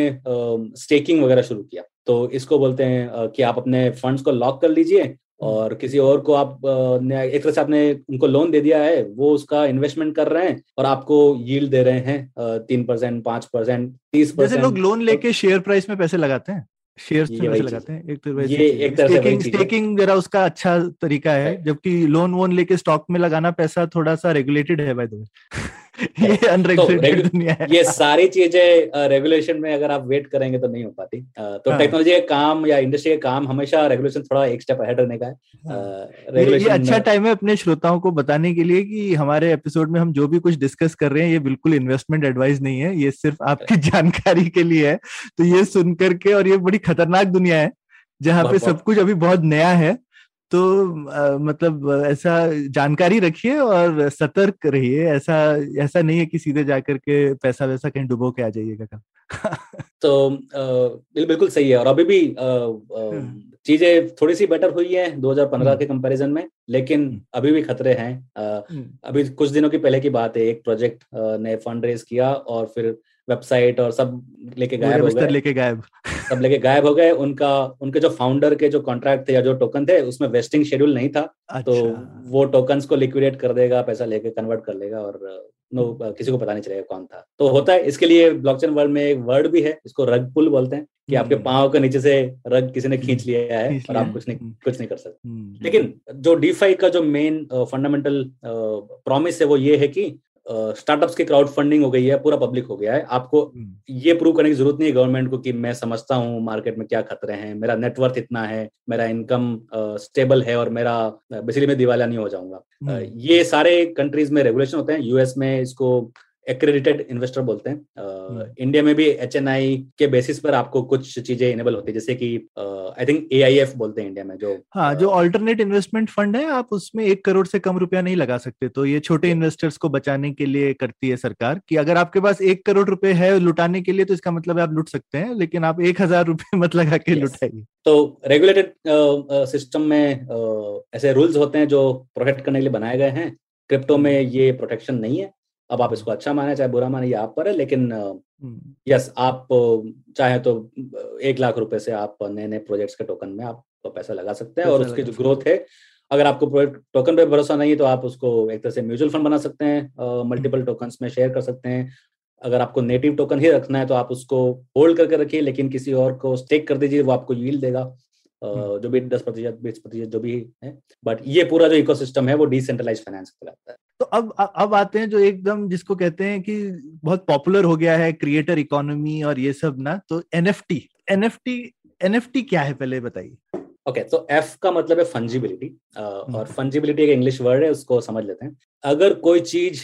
स्टेकिंग वगैरह शुरू किया तो इसको बोलते हैं कि आप अपने फंड्स को लॉक कर लीजिए। और किसी और को आप एक तरह से आपने उनको लोन दे दिया है वो उसका इन्वेस्टमेंट कर रहे हैं और आपको यील्ड दे रहे हैं तीन परसेंट पाँच परसेंट तीस परसेंट। लोग लोन लेके शेयर प्राइस में पैसे लगाते हैं शेयर पैसे लगाते हैं एक तो ये एक तरह स्टेकिंग स्टेकिंग जरा उसका अच्छा तरीका है जबकि लोन वोन लेके स्टॉक में लगाना पैसा थोड़ा सा रेगुलेटेड है बाय द वे ये अनरेगुलेटेड तो दुनिया है। ये सारी चीज़ें रेगुलेशन में अगर आप वेट करेंगे तो नहीं हो पाती। तो टेक्नोलॉजी हाँ। का काम या इंडस्ट्री का काम हमेशा रेगुलेशन थोड़ा एक स्टेप अहेड रहने का है। हाँ। ये अच्छा टाइम है अपने श्रोताओं को बताने के लिए कि हमारे एपिसोड में हम जो भी कुछ डिस्कस कर रहे हैं ये बिल्कुल इन्वेस्टमेंट एडवाइस नहीं है। ये सिर्फ़ आपकी जानकारी के लिए है। तो ये सुन करके और ये बड़ी खतरनाक दुनिया है जहाँ पे सब कुछ अभी बहुत नया है। तो आ, मतलब ऐसा जानकारी रखिए और सतर्क रहिए ऐसा ऐसा नहीं है कि सीधे जाकर के पैसा वैसा कहीं डुबो के आ जाइएगा का तो आ, बिल्कुल सही है और अभी भी हाँ। चीज़ें थोड़ी सी बेटर हुई है 2015 हम्म। के कंपैरिजन में लेकिन हम्म। अभी भी खतरे हैं हम्म। अभी कुछ दिनों की पहले की बात है एक प्रोजेक्ट ने फंड रेज किया और फिर वेबसाइट और सब लेके गायब हो गए लेके गायब सब लेके गायब हो गए उनका उनके जो फाउंडर के जो कॉन्ट्रैक्ट थे या जो टोकन थे उसमें वेस्टिंग शेड्यूल नहीं था तो अच्छा। तो वो टोकन्स को लिक्विडेट कर देगा पैसा लेके कन्वर्ट कर लेगा और नो किसी को पता नहीं चलेगा कौन था तो होता है इसके लिए ब्लॉकचेन वर्ल्ड में एक वर्ड भी है इसको रग पुल बोलते हैं कि आपके हम्म। पाँव के नीचे से रग किसी ने खींच लिया है और आप कुछ नहीं हम्म। कुछ नहीं कर सकते हम्म। लेकिन जो डीफाई का जो मेन फंडामेंटल प्रॉमिस है वो ये है कि स्टार्टअप्स की क्राउड फंडिंग हो गई है पूरा पब्लिक हो गया है आपको हम्म। ये प्रूव करने की ज़रूरत नहीं है गवर्नमेंट को कि मैं समझता हूँ मार्केट में क्या खतरे हैं मेरा नेटवर्थ इतना है मेरा इनकम स्टेबल है और मेरा बिजली में दिवालिया नहीं हो जाऊँगा हम्म। ये सारे कंट्रीज़ में रेगुलेशन होते हैं यूएस में इसको एक्रेडिटेड इन्वेस्टर बोलते हैं। इंडिया हम्म। में भी एचएनआई के बेसिस पर आपको कुछ चीज़ें इनेबल होती है जैसे कि आई थिंक एआईएफ बोलते हैं इंडिया में जो हाँ जो ऑल्टरनेट इन्वेस्टमेंट फंड है आप उसमें एक करोड़ से कम रुपया नहीं लगा सकते। तो ये छोटे इन्वेस्टर्स को बचाने के लिए करती है सरकार कि अगर आपके पास एक करोड़ रुपए है लुटाने के लिए तो इसका मतलब आप लुट सकते हैं लेकिन आप एक हज़ार रुपए मत लगा के लुटाइए। तो रेगुलेटेड सिस्टम में ऐसे रूल्स होते हैं जो प्रोटेक्ट करने के लिए बनाए गए हैं। क्रिप्टो में ये प्रोटेक्शन नहीं है। अब आप इसको अच्छा माने चाहे बुरा माने ये आप पर है लेकिन हम्म, यस आप चाहे तो एक लाख रुपए से आप नए नए प्रोजेक्ट्स के टोकन में आप पैसा लगा सकते हैं और उसकी जो ग्रोथ है। अगर आपको प्रोजेक्ट टोकन पे भरोसा नहीं है तो आप उसको एक तरह से म्यूचुअल फंड बना सकते हैं मल्टीपल टोकन में शेयर कर सकते हैं। अगर आपको नेटिव टोकन ही रखना है तो आप उसको होल्ड करके रखिए लेकिन किसी और को स्टेक कर दीजिए वो आपको यील्ड देगा। जो भी दस प्रतिशत बीस प्रतिशत जो भी है बट ये पूरा जो इकोसिस्टम है वो डिसेंट्रलाइज फाइनेंस कहलाता है। तो अब अब आते हैं जो एकदम जिसको कहते हैं कि बहुत पॉपुलर हो गया है क्रिएटर इकोनॉमी और ये सब ना तो एनएफटी एनएफटी एनएफटी क्या है पहले बताइए। ओके तो एफ़ का मतलब है फंजिबिलिटी और फंजिबिलिटी एक इंग्लिश वर्ड है उसको समझ लेते हैं। अगर कोई चीज़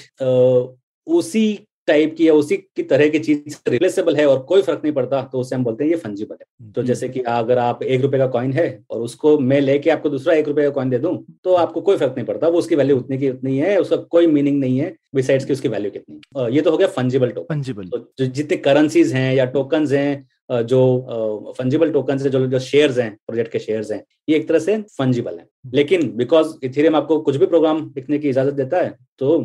उसी टाइप की या उसी की तरह की चीज़ रिप्लेसेबल है और कोई फ़र्क नहीं पड़ता तो उसे हम बोलते हैं ये फंजिबल है। तो जैसे कि अगर आप एक रुपए का कॉइन है और उसको मैं लेके आपको दूसरा एक रुपए का कॉइन दे दूँ तो आपको कोई फ़र्क नहीं पड़ता वो उसकी वैल्यू उतनी की उतनी है उसका कोई मीनिंग नहीं है बिसाइड्स की उसकी वैल्यू कितनी है। ये तो हो गया फंजिबल टोकन फंजिबल तो जितने करेंसीज हैं या टोकन हैं जो फंजिबल टोकन है जो जो शेयर्स हैं प्रोजेक्ट के शेयर्स हैं ये एक तरह से फंजिबल है। लेकिन बिकॉज़ इथेरियम आपको कुछ भी प्रोग्राम लिखने की इजाज़त देता है तो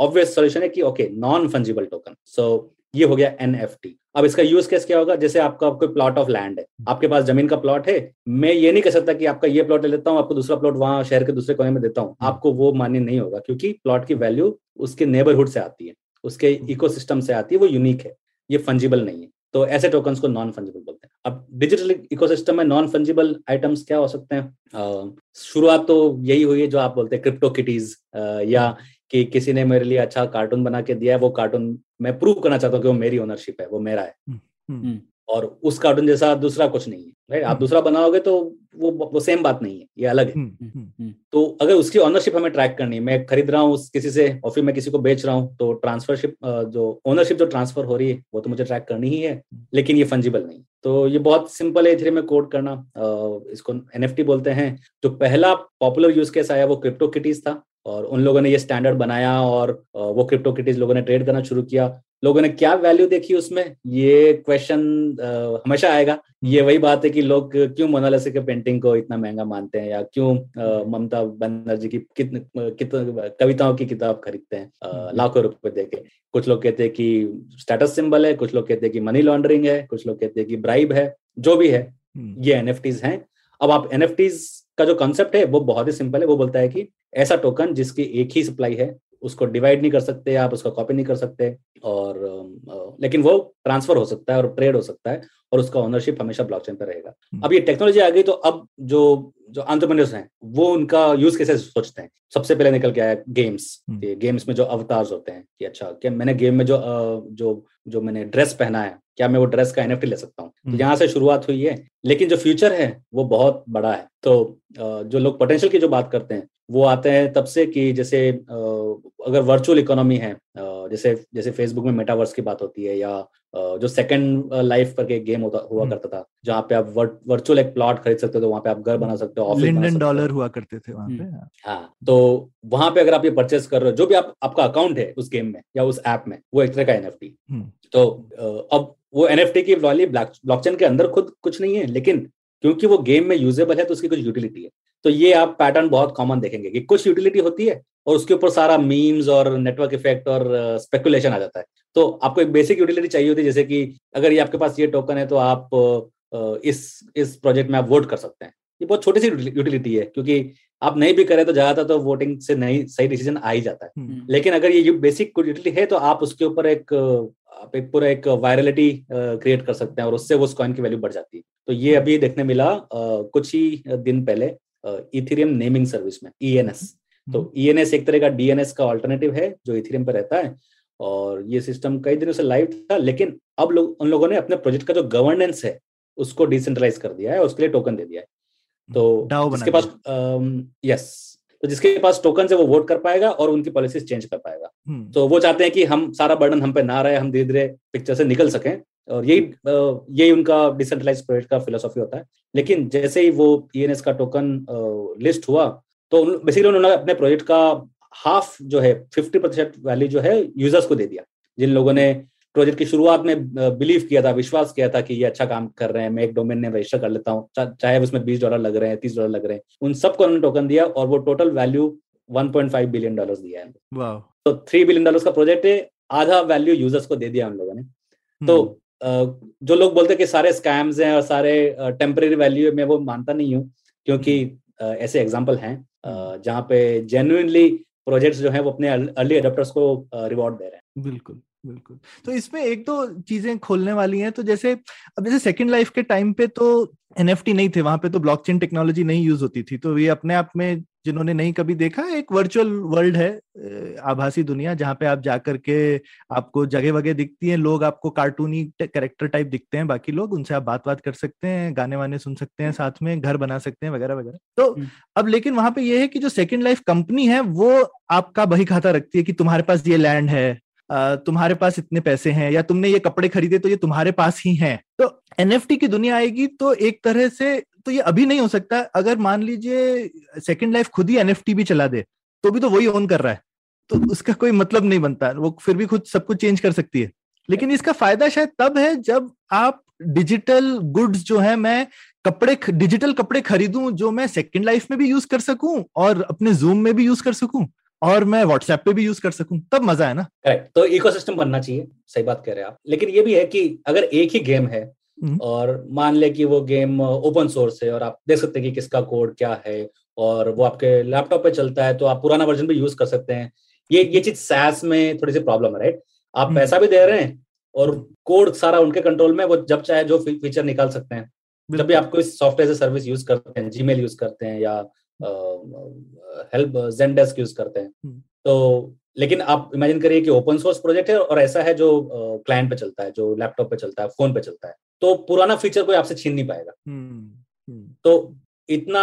ऑब्वियस सॉल्यूशन है कि okay non fungible token so ये हो गया एनएफटी अब इसका यूज़ केस क्या होगा? जैसे आपका कोई प्लॉट ऑफ़ लैंड है। आपके पास ज़मीन का प्लॉट है। मैं ये नहीं कह सकता कि आपका ये प्लॉट ले लेता हूँ आपको दूसरा प्लॉट वहाँ शहर के दूसरे कोने में देता हूँ। आपको वो मान्य नहीं होगा क्योंकि प्लॉट की वैल्यू उसके नेबरहुड से आती है। उसके इकोसिस्टम से आती है। वो यूनिक है। ये फंजिबल नहीं है। तो ऐसे टोकन को नॉन फंजिबल बोलते हैं। अब डिजिटल इकोसिस्टम में नॉन फंजिबल आइटम्स क्या हो सकते हैं? शुरुआत तो यही हुई है जो आप बोलते हैं क्रिप्टो किटीज या कि किसी ने मेरे लिए अच्छा कार्टून बना के दिया है वो कार्टून मैं प्रूव करना चाहता हूँ कि वो मेरी ओनरशिप है वो मेरा है। हम्म, और उस कार्टून जैसा दूसरा कुछ नहीं है राइट आप दूसरा बनाओगे तो वो वो सेम बात नहीं है ये अलग है। हम्म, हम्म, तो अगर उसकी ऑनरशिप हमें ट्रैक करनी है मैं खरीद रहा हूँ किसी से और फिर मैं किसी को बेच रहा हूँ तो ट्रांसफरशिप जो ओनरशिप जो ट्रांसफ़र हो रही है वो तो मुझे ट्रैक करनी ही है लेकिन ये फंजिबल नहीं। तो ये बहुत सिंपल है इथेरियम में कोड करना इसको एनएफटी बोलते हैं जो पहला पॉपुलर यूज़ केस आया वो क्रिप्टो किटीज था। और उन लोगों ने ये स्टैंडर्ड बनाया और वो क्रिप्टो किटीज लोगों ने ट्रेड करना शुरू किया। लोगों ने क्या वैल्यू देखी उसमें? ये क्वेश्चन हमेशा आएगा। ये वही बात है कि लोग क्यों मोनालिसा के पेंटिंग को इतना महँगा मानते हैं या क्यों ममता बनर्जी की कितने कविताओं की किताब खरीदते हैं लाखों रुपए दे के। कुछ लोग कहते हैं कि स्टेटस सिंबल है कुछ लोग कहते हैं कि मनी लॉन्ड्रिंग है कुछ लोग कहते हैं कि ब्राइब है जो भी है हम्म, ये एनएफटीज हैं। अब आप एनएफटीज का जो कॉन्सेप्ट है वो बहुत ही सिंपल है। वो बोलता है कि ऐसा टोकन जिसकी एक ही सप्लाई है, उसको डिवाइड नहीं कर सकते, आप उसका कॉपी नहीं कर सकते और लेकिन वो ट्रांसफ़र हो सकता है और ट्रेड हो सकता है। और उसका ओनरशिप हमेशा ब्लॉकचेन पर रहेगा हम्म। अब ये टेक्नोलॉजी आ गई तो अब जो जो एंटरप्रेन्योर्स हैं वो उनका यूज़ कैसे सोचते हैं सबसे पहले निकल के आया गेम्स हम्म। ये गेम्स में जो अवतार्स होते हैं कि अच्छा क्या मैंने गेम में जो जो जो मैंने ड्रेस पहना है क्या मैं वो ड्रेस का एनएफटी ले सकता हूँ तो हम्म। यहाँ से शुरुआत हुई है लेकिन जो फ्यूचर है वो बहुत बड़ा है तो जो लोग पोटेंशियल की जो बात करते हैं वो आते हैं तब से कि जैसे अगर वर्चुअल इकोनॉमी है जैसे जैसे फेसबुक में मेटावर्स की बात होती है या जो सेकंड लाइफ करके एक गेम होता हुआ हम्म। करता था जहाँ पे आप वर्चुअल एक प्लॉट खरीद सकते हो तो वहाँ पे आप घर बना सकते हो ऑफ़िस डॉलर हुआ करते थे वहाँ पे हम्म। हाँ। हाँ तो वहाँ पे अगर आप ये परचेस कर रहे हो जो भी आप आपका अकाउंट है उस गेम में या उस ऐप में वो एक तरह का एनएफटी हम्म। तो अब वो एनएफटी की वैल्यू ब्लॉकचेन के अंदर खुद कुछ नहीं है लेकिन क्योंकि वो गेम में यूजेबल है तो उसकी कुछ यूटिलिटी है तो ये आप पैटर्न बहुत कॉमन देखेंगे कि कुछ यूटिलिटी होती है और उसके ऊपर सारा मीम्स और नेटवर्क इफ़ेक्ट और स्पेकुलेशन आ जाता है। तो आपको एक बेसिक यूटिलिटी चाहिए होती है जैसे कि अगर ये आपके पास ये टोकन है तो आप इस इस प्रोजेक्ट में आप वोट कर सकते हैं। ये बहुत छोटी सी यूटिलिटी है क्योंकि आप नहीं भी करें तो ज़्यादातर तो वोटिंग से नहीं सही डिसीज़न आ ही जाता है। हम्म, लेकिन अगर ये बेसिक यूटिलिटी है तो आप उसके ऊपर एक आप एक पूरा एक वायरलिटी क्रिएट कर सकते हैं और उससे उस कॉइन की वैल्यू बढ़ जाती है। तो ये अभी देखने मिला कुछ ही दिन पहले इथेरियम नेमिंग सर्विस में ईएनएस तो ईएनएस एक तरह का डीएनएस का ऑल्टरनेटिव है जो इथेरियम पर रहता है। और ये सिस्टम कई दिनों से लाइव था लेकिन अब लोग उन लोगों ने अपने प्रोजेक्ट का जो गवर्नेंस है उसको डिसेंट्रलाइज कर दिया है उसके लिए टोकन दे दिया है। तो DAO जिसके पास यस तो जिसके पास टोकन है वो वोट कर पाएगा और उनकी पॉलिसीज़ चेंज कर पाएगा। हम्म, तो वो चाहते हैं कि हम सारा बर्डन हम पे ना रहे हम धीरे धीरे पिक्चर से निकल सकें। और यही यही उनका डिसेंट्रलाइज प्रोजेक्ट का फिलोसॉफी होता है। लेकिन जैसे ही वो ईएनएस का टोकन लिस्ट हुआ तो बेसिकली उन्होंने अपने प्रोजेक्ट का हाफ़ जो है फिफ्टी प्रतिशत वैल्यू जो है यूज़र्स को दे दिया। जिन लोगों ने प्रोजेक्ट की शुरुआत में बिलीव किया था विश्वास किया था कि ये अच्छा काम कर रहे हैं मैं एक डोमेन नेम रजिस्टर कर लेता हूँ चाहे उसमें बीस डॉलर लग रहे हैं तीस डॉलर लग रहे हैं उन सबको उन्होंने टोकन दिया और वो टोटल वैल्यू 1.5 बिलियन डॉलर दिया है। तो थ्री बिलियन डॉलर का प्रोजेक्ट है आधा वैल्यू यूज़र्स को दे दिया उन लोगों ने। तो अ, जो लोग बोलते हैं कि सारे स्कैम्स हैं और सारे टेम्परेरी वैल्यू में वो मानता नहीं हूँ, क्योंकि ऐसे एग्ज़ाम्पल हैं जहाँ पे जेन्युइनली प्रोजेक्ट्स जो हैं वो अपने अर्ली अडोप्टर्स को रिवॉर्ड दे रहे हैं। बिल्कुल बिल्कुल। तो इसमें एक दो चीज़ें खोलने वाली हैं तो जैसे, अब जैसे सेकंड लाइफ के टाइम पे तो एनएफटी नहीं थे, वहाँ पे तो ब्लॉकचेन टेक्नोलॉजी नहीं यूज़ होती थी तो ये अपने आप में जिन्होंने नहीं कभी देखा एक वर्चुअल वर्ल्ड है आभासी दुनिया जहाँ पे आप जाकर के आपको जगह वगह दिखती हैं लोग आपको कार्टूनी कैरेक्टर टाइप दिखते हैं बाकी लोग उनसे आप बात बात कर सकते हैं गाने वाने सुन सकते हैं साथ में घर बना सकते हैं वगैरह वगैरह तो हम्म। अब लेकिन वहाँ पे ये है कि जो सेकंड लाइफ कंपनी है वो आपका बही खाता रखती है कि तुम्हारे पास ये लैंड है तुम्हारे पास इतने पैसे हैं या तुमने ये कपड़े खरीदे तो ये तुम्हारे पास ही हैं तो एनएफटी की दुनिया आएगी तो एक तरह से तो ये अभी नहीं हो सकता। अगर मान लीजिए सेकंड लाइफ खुद ही एनएफटी भी चला दे तो भी तो वही ओन कर रहा है। तो उसका कोई मतलब नहीं बनता। वो फिर भी खुद सब कुछ चेंज कर सकती है। लेकिन इसका फ़ायदा शायद तब है जब आप डिजिटल गुड्स जो है, मैं कपड़े डिजिटल कपड़े खरीदूं, जो मैं सेकंड लाइफ में भी यूज़ कर सकूँ और अपने जूम में भी यूज़ कर सकूँ और मैं व्हाट्सएप पे भी यूज़ कर सकूँ। तब मज़ा है ना? करेक्ट तो इकोसिस्टम बनना चाहिए। सही बात कह रहे हैं आप। लेकिन ये भी है कि अगर एक ही गेम है। और मान ले कि वो गेम ओपन सोर्स है और आप देख सकते हैं कि किसका कोड क्या है और वो आपके लैपटॉप पे चलता है तो आप पुराना वर्जन भी यूज़ कर सकते हैं। ये ये चीज़ सैस में थोड़ी सी प्रॉब्लम है राइट? आप हम्म। पैसा भी दे रहे हैं और कोड सारा उनके कंट्रोल में वो जब चाहे जो फीचर निकाल सकते हैं। जब भी आप कोई सॉफ्टवेयर से सर्विस यूज़ करते हैं जीमेल यूज़ करते हैं या हेल्प जेंडेस्क यूज़ करते हैं हम्म। तो लेकिन आप इमेजिन करिए कि ओपन सोर्स प्रोजेक्ट है और ऐसा है जो क्लाइंट पे चलता है जो लैपटॉप पे चलता है फ़ोन पे चलता है। तो पुराना फीचर कोई आपसे छीन नहीं पाएगा। हम्म, हम्म, तो इतना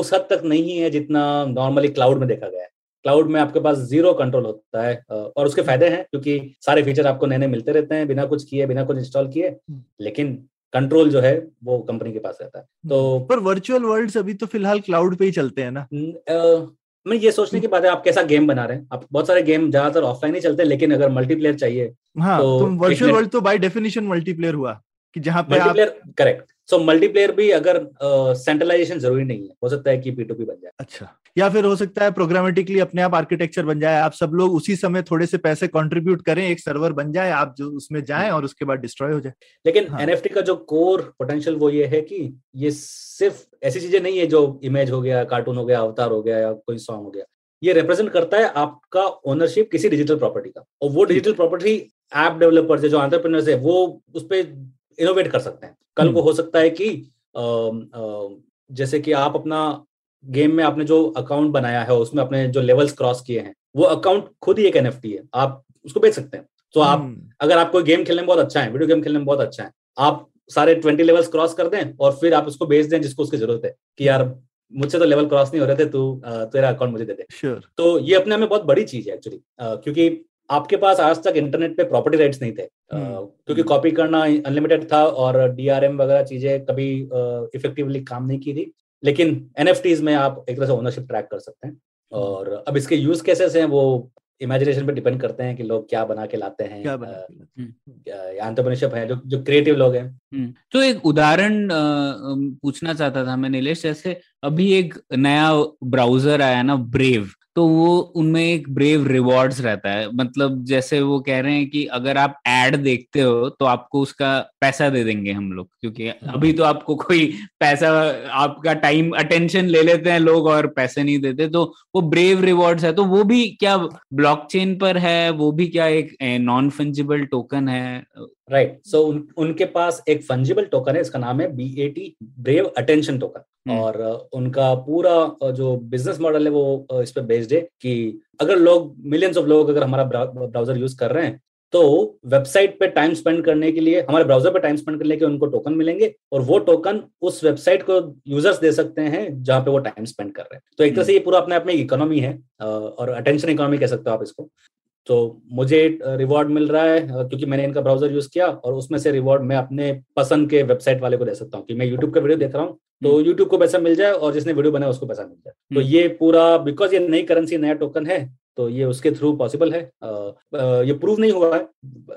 उस हद तक नहीं है जितना नॉर्मली क्लाउड में देखा गया है। क्लाउड में आपके पास ज़ीरो कंट्रोल होता है और उसके फ़ायदे हैं क्योंकि सारे फीचर आपको नए नए मिलते रहते हैं बिना कुछ किए बिना कुछ इंस्टॉल किए हम्म। लेकिन कंट्रोल जो है वो कंपनी के पास रहता है। तो पर वर्चुअल वर्ल्ड अभी तो फ़िलहाल क्लाउड पे ही चलते हैं ना। न- मैं ये सोचने की बात है आप कैसा गेम बना रहे हैं? आप बहुत सारे गेम ज़्यादातर ऑफलाइन ही चलते हैं लेकिन अगर मल्टीप्लेयर चाहिए हाँ तो वर्चुअल वर्ल्ड तो बाय डेफिनेशन मल्टीप्लेयर हुआ। कि जहाँ पे आप करेक्ट सो मल्टीप्लेयर भी अगर सेंट्रलाइजेशन uh, ज़रूरी नहीं है हो सकता है कि पी टू पी बन जाए। अच्छा। या फिर हो सकता है प्रोग्रामेटिकली अपने आप आर्किटेक्चर बन जाए आप सब लोग उसी समय थोड़े से पैसे कंट्रीब्यूट करें एक सर्वर बन जाए आप जो उसमें जाएँ और उसके बाद डिस्ट्रॉय हो जाए। लेकिन हाँ। एनएफटी का जो कोर पोटेंशियल वो ये है कि ये सिर्फ़ ऐसी चीज़ें नहीं है जो इमेज हो गया कार्टून हो गया अवतार हो गया या कोई सॉन्ग हो गया। ये रिप्रेजेंट करता है आपका ओनरशिप किसी डिजिटल प्रॉपर्टी का। और वो डिजिटल प्रॉपर्टी ऐप डेवलपर्स है जो एंटरप्रेन्योर्स है वो उस पर इनोवेट कर सकते हैं। कल को हो सकता है कि अम, अम, जैसे कि आप अपना गेम में आपने जो अकाउंट बनाया है उसमें आपने जो लेवल्स क्रॉस किए हैं वो अकाउंट खुद ही एक एनएफटी है आप उसको बेच सकते हैं। तो आप हम्म, अगर आप कोई गेम खेलने में बहुत अच्छा है वीडियो गेम खेलने में बहुत अच्छा है आप सारे ट्वेंटी लेवल्स क्रॉस कर दें और फिर आप उसको बेच दें जिसको उसकी ज़रूरत है कि यार मुझसे तो लेवल क्रॉस नहीं हो रहे थे तू तेरा अकाउंट मुझे दे दे। श्योर। तो ये अपने में बहुत बड़ी चीज़ है एक्चुअली। क्योंकि आपके पास आज तक इंटरनेट पे प्रॉपर्टी राइट्स नहीं थे। हम्म। क्योंकि कॉपी करना अनलिमिटेड था और डीआरएम वगैरह चीज़ें कभी इफेक्टिवली काम नहीं की थी। लेकिन एनएफटीज में आप एक तरह से ओनरशिप ट्रैक कर सकते हैं। और अब इसके यूज़ केसेस हैं वो इमेजिनेशन पे डिपेंड करते हैं कि लोग क्या बना के लाते हैं एंटरप्रेन्योरशिप है। जो जो क्रिएटिव लोग हैं। हम्म, तो एक उदाहरण पूछना चाहता था मैं नीलेश जैसे अभी एक नया ब्राउज़र आया ना ब्रेव तो वो उनमें एक ब्रेव रिवॉर्ड्स रहता है। मतलब जैसे वो कह रहे हैं कि अगर आप एड देखते हो तो आपको उसका पैसा दे देंगे हम लोग, क्योंकि अभी तो आपको कोई पैसा, आपका टाइम अटेंशन ले लेते हैं लोग और पैसे नहीं देते। तो वो ब्रेव रिवॉर्ड्स है। तो वो भी क्या ब्लॉकचेन पर है? वो भी क्या एक नॉन फंजिबल टोकन है? Right right. सो so, उन, उनके पास एक फंजिबल टोकन है इसका नाम है B A T brave attention token. और उनका पूरा जो बिज़नेस मॉडल है वो इस पे बेस्ड है कि अगर लोग मिलियंस ऑफ़ लोग अगर हमारा ब्राउज़र यूज़ कर रहे हैं तो वेबसाइट पे टाइम स्पेंड करने के लिए हमारे ब्राउज़र पे टाइम स्पेंड करने के लिए उनको टोकन मिलेंगे और वो टोकन उस वेबसाइट को यूज़र्स दे सकते हैं जहाँ पे वो टाइम स्पेंड कर रहे हैं तो एक तरह से ये पूरा अपने आप में इकोनॉमी है और अटेंशन इकोनॉमी कह सकते हो आप इसको तो मुझे रिवॉर्ड मिल रहा है क्योंकि मैंने इनका ब्राउज़र यूज़ किया और उसमें से रिवॉर्ड मैं अपने पसंद के वेबसाइट वाले को दे सकता हूँ। कि मैं यूट्यूब का वीडियो देख रहा हूँ तो यूट्यूब को पैसा मिल जाए और जिसने वीडियो बनाया उसको पैसा मिल जाए। तो हम्म। ये पूरा बिकॉज़ ये नई करेंसी नया टोकन है तो ये उसके थ्रू पॉसिबल है। अ, अ, ये प्रूव नहीं हुआ है।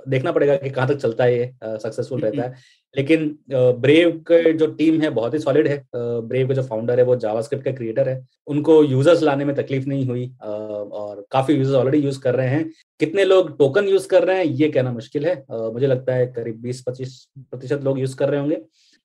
देखना पड़ेगा कि कहाँ तक चलता है ये सक्सेसफुल रहता है। लेकिन ब्रेव के जो टीम है बहुत ही सॉलिड है। ब्रेव के जो फाउंडर है वो जावास्क्रिप्ट का क्रिएटर है। उनको यूज़र्स लाने में तकलीफ़ नहीं हुई। और काफ़ी यूज़र्स ऑलरेडी यूज़ कर रहे हैं। कितने लोग टोकन यूज़ कर रहे हैं ये कहना मुश्किल है। मुझे लगता है करीब 20-25 प्रतिशत लोग यूज़ कर रहे होंगे।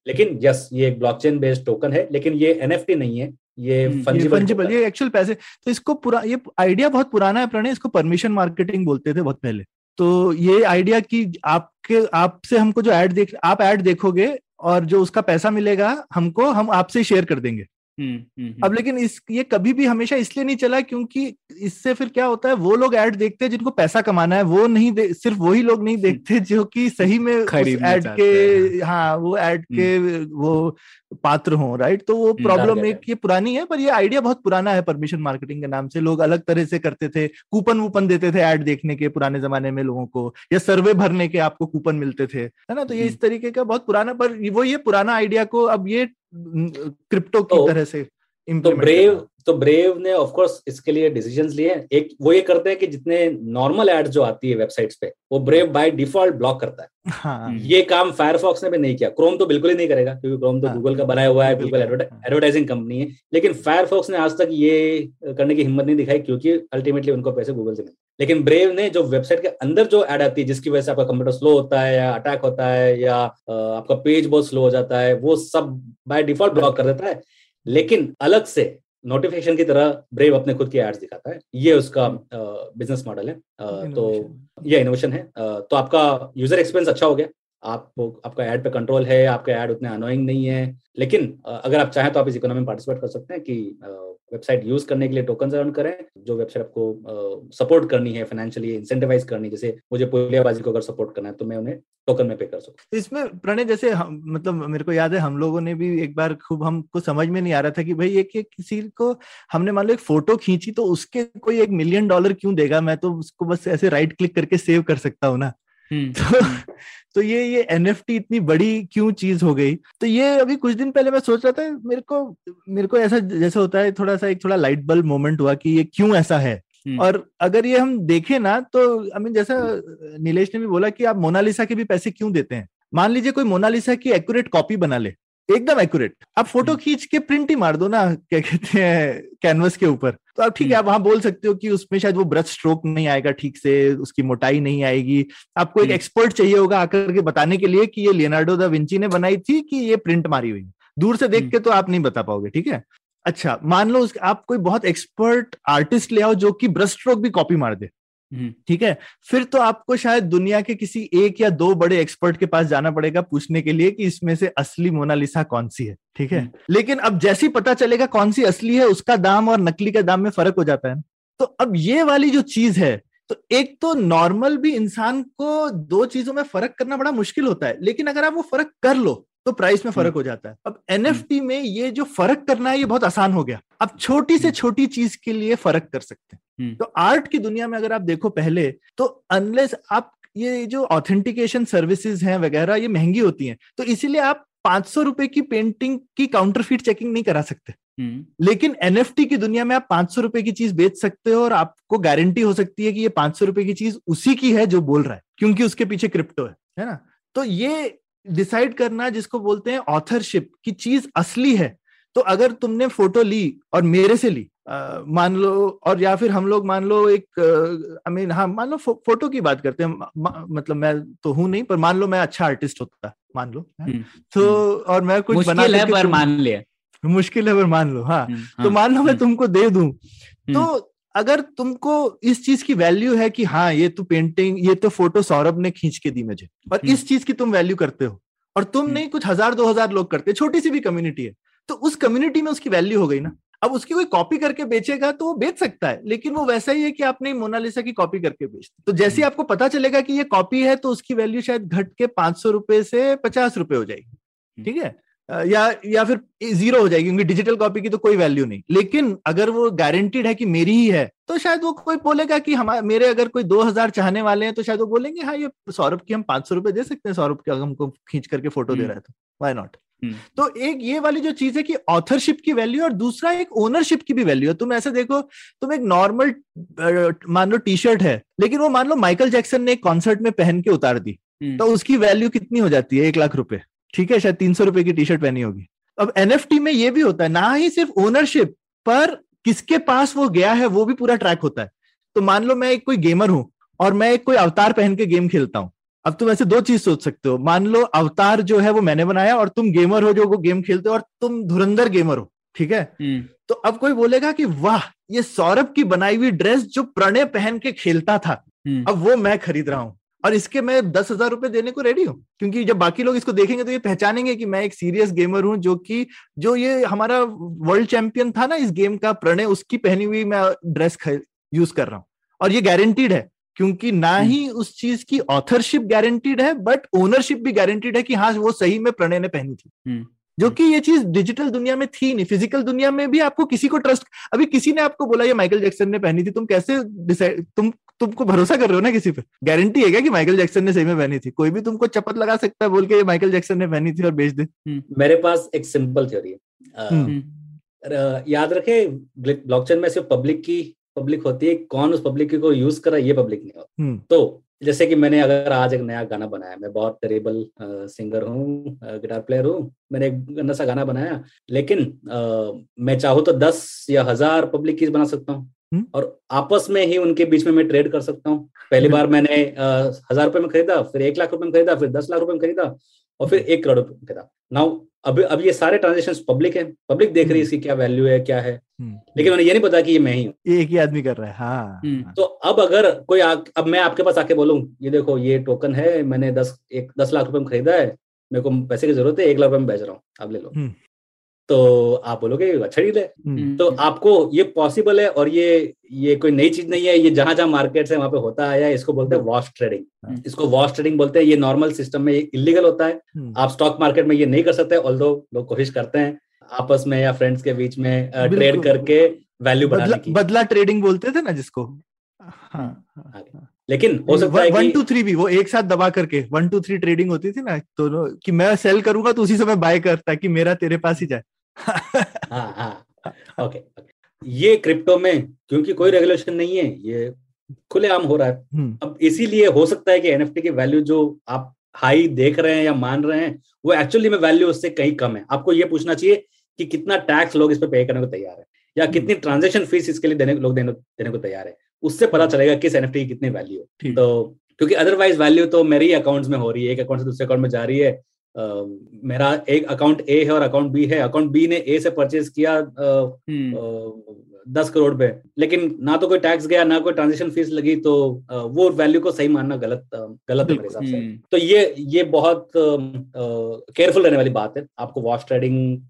लेकिन यस ये एक ब्लॉकचेन बेस्ड टोकन है लेकिन ये एनएफटी नहीं है। ये फंजिबल ये एक्चुअल पैसे तो इसको पूरा ये आइडिया बहुत पुराना है प्रणय इसको परमिशन मार्केटिंग बोलते थे बहुत पहले तो ये आइडिया कि आपके आपसे हमको जो ऐड देख आप ऐड देखोगे और जो उसका पैसा मिलेगा हमको हम आपसे शेयर कर देंगे हम्म, हम्म, हम्म। अब लेकिन इस ये कभी भी हमेशा इसलिए नहीं चला क्योंकि इससे फिर क्या होता है वो लोग ऐड देखते हैं जिनको पैसा कमाना है वो नहीं सिर्फ़ वही लोग नहीं देखते जो कि सही में ऐड के हाँ। वो ऐड के वो पात्र हो राइट तो वो प्रॉब्लम एक ये पुरानी है पर ये आइडिया बहुत पुराना है परमिशन मार्केटिंग के नाम से। लोग अलग तरह से करते थे कूपन वूपन देते थे ऐड देखने के पुराने जमाने में लोगों को या सर्वे भरने के आपको कूपन मिलते थे है ना? तो ये इस तरीके का बहुत पुराना पर वो ये पुराना आइडिया को अब ये क्रिप्टो की तो, तरह से तो ब्रेव तो ब्रेव ने ऑफ़ कोर्स इसके लिए डिसीज़न लिए एक वो ये करते हैं कि जितने नॉर्मल एड्स जो आती है वेबसाइट्स पे वो ब्रेव बाय डिफ़ॉल्ट ब्लॉक करता है। हाँ. ये काम फायरफॉक्स ने भी नहीं किया। क्रोम तो बिल्कुल ही नहीं करेगा क्योंकि क्रोम तो हाँ. गूगल का बनाया हुआ है गूगल एडवर्टाइजिंग कंपनी है। लेकिन फायरफॉक्स ने आज तक ये करने की हिम्मत नहीं दिखाई क्योंकि अल्टीमेटली उनको पैसे गूगल से मिलते लेकिन ब्रेव ने जो वेबसाइट के अंदर जो एड आती है जिसकी वजह से आपका कंप्यूटर स्लो होता है या अटैक होता है या आपका पेज बहुत स्लो हो जाता है वो सब बाय डिफ़ॉल्ट ब्लॉक कर देता है। लेकिन अलग से नोटिफिकेशन की तरह ब्रेव अपने खुद की एड्स दिखाता है। ये उसका बिज़नेस मॉडल है। तो ये इनोवेशन है। तो आपका यूज़र एक्सपीरियंस अच्छा हो गया। आपको आपका एड पे कंट्रोल है आपका एड उतने अनोइंग नहीं है। लेकिन अगर आप चाहें तो आप इस इकोनॉमी में पार्टिसिपेट कर सकते हैं कि वेबसाइट यूज़ करने के लिए टोकन अर्न करें जो वेबसाइट आपको सपोर्ट करनी है फाइनेंशियली इंसेंटिवाइज करनी जैसे मुझे पुलियाबाजी को अगर सपोर्ट करना है तो मैं उन्हें टोकन में पे कर सकता इसमें प्रणय जैसे हम, मतलब मेरे को याद है हम लोगों ने भी एक बार खूब हमको समझ में नहीं आ रहा था कि भाई एक, एक किसी को हमने मान लो एक फ़ोटो खींची तो उसके कोई एक मिलियन डॉलर क्यों देगा? मैं तो उसको बस ऐसे राइट क्लिक करके सेव कर सकता हूँ ना। तो हम्म। तो ये ये एनएफटी इतनी बड़ी क्यों चीज़ हो गई तो ये अभी कुछ दिन पहले मैं सोच रहा था मेरे को मेरे को ऐसा जैसे होता है थोड़ा सा एक थोड़ा लाइट बल्ब मोमेंट हुआ कि ये क्यों ऐसा है हम्म। और अगर ये हम देखें ना तो आई मीन जैसा नीलेश ने भी बोला कि आप मोनालिसा के भी पैसे क्यों देते हैं मान लीजिए कोई मोनालिसा की एक्यूरेट कॉपी बना ले एकदम एक्यूरेट आप फ़ोटो हम्म। खींच के प्रिंट ही मार दो ना क्या कहते हैं कैनवस के ऊपर। तो आप ठीक है आप वहाँ बोल सकते हो कि उसमें शायद वो ब्रश स्ट्रोक नहीं आएगा ठीक से उसकी मोटाई नहीं आएगी। आपको एक एक्सपर्ट हम्म। चाहिए होगा आकर के बताने के लिए कि ये लियोनार्डो दा विंची ने बनाई थी कि ये प्रिंट मारी हुई। दूर से देख के तो आप नहीं बता पाओगे ठीक है? अच्छा मान लो आप कोई बहुत एक्सपर्ट आर्टिस्ट ले आओ जो कि ब्रश स्ट्रोक भी कॉपी मार दे। हम्म। ठीक है। फिर तो आपको शायद दुनिया के किसी एक या दो बड़े एक्सपर्ट के पास जाना पड़ेगा पूछने के लिए कि इसमें से असली मोनालिसा कौन सी है ठीक है? हम्म। लेकिन अब जैसे ही पता चलेगा कौन सी असली है उसका दाम और नकली के दाम में फ़र्क हो जाता है। तो अब ये वाली जो चीज़ है तो एक तो नॉर्मल भी इंसान को दो चीज़ों में फ़र्क करना बड़ा मुश्किल होता है लेकिन अगर आप वो फ़र्क कर लो तो प्राइस में फ़र्क हम्म। हो जाता है। अब एनएफटी में ये जो फ़र्क करना है ये बहुत आसान हो गया। अब छोटी से छोटी चीज़ के लिए फ़र्क कर सकते हैं। हम्म। तो आर्ट की दुनिया में अगर आप देखो पहले तो अनलेस आप ये जो ऑथेंटिकेशन सर्विसेज़ हैं वगैरह ये महँगी होती हैं तो इसीलिए आप पाँच सौ रुपए की पेंटिंग की काउंटरफिट चेकिंग नहीं करा सकते। हम्म। लेकिन एनएफटी की दुनिया में आप पाँच सौ रुपए की चीज़ बेच सकते हो और आपको गारंटी हो सकती है कि ये पाँच सौ रुपए की चीज़ उसी की है जो बोल रहा है क्योंकि उसके पीछे क्रिप्टो है है ना? तो ये डिसाइड करना जिसको बोलते हैं ऑथरशिप की चीज़ असली है। तो अगर तुमने फ़ोटो ली और मेरे से ली मान लो और या फिर हम लोग मान लो एक आई मीन हाँ मान लो फो, फ़ोटो की बात करते हैं। मतलब मैं तो हूँ नहीं पर मान लो मैं अच्छा आर्टिस्ट होता मान लो हम्म, तो हम्म। और मैं कुछ बना है पर मान लिया। मुश्किल है पर मान लो हाँ, हम्म, तो हाँ मान लो मैं तुमको दे दूँ। तो अगर तुमको इस चीज़ की वैल्यू है कि हाँ ये तो पेंटिंग ये तो फ़ोटो सौरभ ने खींच के दी मुझे और इस चीज़ की तुम वैल्यू करते हो और तुम नहीं कुछ हज़ार दो हज़ार लोग करते छोटी सी भी कम्युनिटी है तो उस कम्युनिटी में उसकी वैल्यू हो गई ना। अब उसकी कोई कॉपी करके बेचेगा तो वो बेच सकता है लेकिन वो वैसा ही है कि आपने मोनालिसा की कॉपी करके बेच तो जैसे ही हम्म। आपको पता चलेगा कि ये कॉपी है तो उसकी वैल्यू शायद घट के पाँच सौ रुपए से पचास रुपए हो जाएगी हम्म। ठीक है या या फिर ज़ीरो हो जाएगी क्योंकि डिजिटल कॉपी की तो कोई वैल्यू नहीं लेकिन अगर वो गारंटीड है कि मेरी ही है तो शायद वो कोई बोलेगा कि हमारे मेरे अगर कोई दो हज़ार चाहने वाले हैं तो शायद वो बोलेंगे हाँ ये सौरभ की हम पाँच सौ रुपए दे सकते हैं सौरभ के हमको खींच करके फ़ोटो दे हम्म। रहा है तो वाई नॉट। तो एक ये वाली जो चीज़ है कि ऑथरशिप की वैल्यू और दूसरा एक ओनरशिप की भी वैल्यू है। तुम ऐसे देखो तुम एक नॉर्मल मान लो टी शर्ट है लेकिन वो मान लो माइकल जैक्सन ने एक कॉन्सर्ट में पहन के उतार दी हम्म। तो उसकी वैल्यू कितनी हो जाती है? एक लाख रुपए। ठीक है शायद तीन सौ रुपए की टी शर्ट पहनी होगी। अब एनएफटी में ये भी होता है ना ही सिर्फ़ ओनरशिप पर किसके पास वो गया है वो भी पूरा ट्रैक होता है। तो मान लो मैं एक कोई गेमर हूँ और मैं एक कोई अवतार पहन के गेम खेलता हूँ। अब तुम ऐसे दो चीज़ सोच सकते हो। मान लो अवतार जो है वो मैंने बनाया और तुम गेमर हो जो वो गेम खेलते हो और तुम धुरंधर गेमर हो ठीक है? हम्म, तो अब कोई बोलेगा कि वाह ये सौरभ की बनाई हुई ड्रेस जो प्रणय पहन के खेलता था हम्म, अब वो मैं खरीद रहा हूँ और इसके मैं दस हज़ार रुपए देने को रेडी हूँ। क्योंकि जब बाकी लोग इसको देखेंगे तो ये पहचानेंगे कि मैं एक सीरियस गेमर हूँ जो कि जो ये हमारा वर्ल्ड चैंपियन था ना इस गेम का प्रणय उसकी पहनी हुई मैं ड्रेस यूज़ कर रहा हूँ। और ये गारंटीड है। क्योंकि ना ही उस चीज़ की ऑथरशिप गारंटीड है बट ओनरशिप भी गारंटीड है कि हाँ वो सही में प्रणय ने पहनी थी। हम्म। जो कि ये चीज़ डिजिटल दुनिया में थी नहीं फ़िज़िकल दुनिया में भी आपको किसी को ट्रस्ट अभी किसी ने आपको बोला ये माइकल जैक्सन ने पहनी थी तुम कैसे डिसाइड तुम तुमको भरोसा कर रहे हो ना किसी पे? गारंटी है क्या कि माइकल जैक्सन ने सही में पहनी थी? कोई भी तुमको चपत लगा सकता है बोल के ये माइकल जैक्सन ने पहनी थी और बेच दे। मेरे पास एक सिंपल थ्योरी है। हम्म। याद रखे ब्लॉकचेन में सिर्फ़ पब्लिक की पब्लिक होती है कौन उस पब्लिक को यूज़ कर रहा है ये पब्लिक नहीं होता। हम्म। तो जैसे कि मैंने अगर आज एक नया गाना बनाया मैं बहुत टेरेबल सिंगर हूँ गिटार प्लेयर हूँ मैंने एक गंदा सा गाना बनाया लेकिन अ, मैं चाहूँ तो दस या हज़ार पब्लिक कीज बना सकता हूँ। हम्म। और आपस में ही उनके बीच में मैं ट्रेड कर सकता हूँ। पहली बार मैंने अ, हज़ार रुपए में खरीदा फिर एक लाख रुपए में खरीदा फिर दस लाख रुपए में खरीदा और फिर एक करोड़ रुपए में खरीदा। नाउ अब अब ये सारे ट्रांजेक्शन पब्लिक है पब्लिक देख रही है इसकी क्या वैल्यू है क्या है हम्म। लेकिन उन्हें ये नहीं पता कि ये मैं ही हूँ एक ही आदमी कर रहा है हाँ हम्म। हाँ। तो अब अगर कोई आ, अब मैं आपके पास आके बोलूँ ये देखो ये टोकन है मैंने दस एक दस लाख रुपए में खरीदा है मेरे को पैसे की ज़रूरत है एक लाख रुपए में बेच रहा हूँ आप ले लो हम्म। तो आप बोलोगे अच्छा डील है। हम्म। तो आपको ये पॉसिबल है और ये ये कोई नई चीज़ नहीं है ये जहाँ जहाँ मार्केट है वहाँ पे होता आया है इसको बोलते हैं वॉश ट्रेडिंग हाँ। इसको वॉश ट्रेडिंग बोलते हैं ये नॉर्मल सिस्टम में इलीगल होता है। हम्म। आप स्टॉक मार्केट में ये नहीं कर सकते ऑल लोग कोशिश करते हैं आपस में या फ्रेंड्स के बीच में ट्रेड करके वैल्यू बदला बढ़ाने की। बदला ट्रेडिंग बोलते थे ना जिसको। हाँ हाँ, हाँ। लेकिन हो सकता है वन टू थ्री भी वो एक साथ दबा करके वन टू थ्री ट्रेडिंग होती थी ना तो कि मैं सेल करूँगा तो उसी समय बाय कर ताकि मेरा तेरे पास ही जाए। हाँ हाँ ओके ये क्रिप्टो में क्योंकि कोई रेगुलेशन नहीं है ये खुलेआम हो रहा है। हम्म, अब इसीलिए हो सकता है कि एनएफटी की वैल्यू जो आप हाई देख रहे हैं या मान रहे हैं वो एक्चुअली में वैल्यू उससे कहीं कम है। आपको ये पूछना चाहिए कि कितना टैक्स लोग इस पर पे करने को तैयार है या कितनी ट्रांजेक्शन फ़ीस इसके लिए देने लोग देने, देने को तैयार है। उससे पता चलेगा किस एनएफटी की कितनी वैल्यू है। तो क्योंकि अदरवाइज़ वैल्यू तो मेरे ही अकाउंट्स में हो रही है एक अकाउंट से दूसरे अकाउंट में जा रही है। अ, मेरा एक अकाउंट ए है और अकाउंट बी है। अकाउंट बी ने ए से परचेज किया अ, हम्म, दस करोड़ पे। लेकिन ना तो कोई टैक्स गया ना कोई ट्रांजेक्शन फ़ीस लगी तो वो वैल्यू को सही मानना गलत गलत है मेरे हिसाब से। हम्म, तो ये ये बहुत केयरफुल रहने वाली बात है। आपको वॉश ट्रेडिंग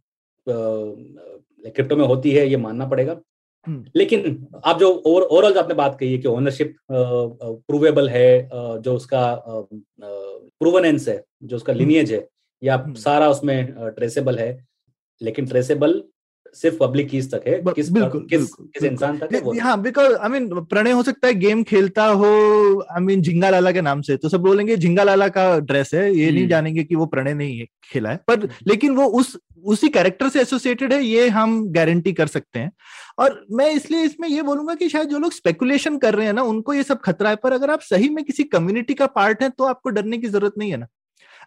क्रिप्टो में होती है ये मानना पड़ेगा। लेकिन आप जो ओवरऑल जो आपने बात कही है कि ओनरशिप प्रूवेबल है जो उसका प्रूवनेंस है जो उसका लिनियज है या हम्म। सारा उसमें ट्रेसेबल है लेकिन ट्रेसेबल सिर्फ़ पब्लिक कीज तक है किस बिल्कुल, किस बिल्कुल, किस इंसान तक है हाँ बिकॉज़ आई मीन प्रणय हो सकता है गेम खेलता हो आई मीन झिंगा लाला के नाम से तो सब बोलेंगे झिंगा लाला का ड्रेस है ये नहीं हम्म। जानेंगे कि वो प्रणय नहीं है खेला है। पर लेकिन वो उस उसी कैरेक्टर से एसोसिएटेड है ये हम गारंटी कर सकते हैं। और मैं इसलिए इसमें ये बोलूँगा कि शायद जो लोग स्पेकुलेशन कर रहे हैं ना उनको ये सब खतरा है पर अगर आप सही में किसी कम्युनिटी का पार्ट है तो आपको डरने की ज़रूरत नहीं है ना।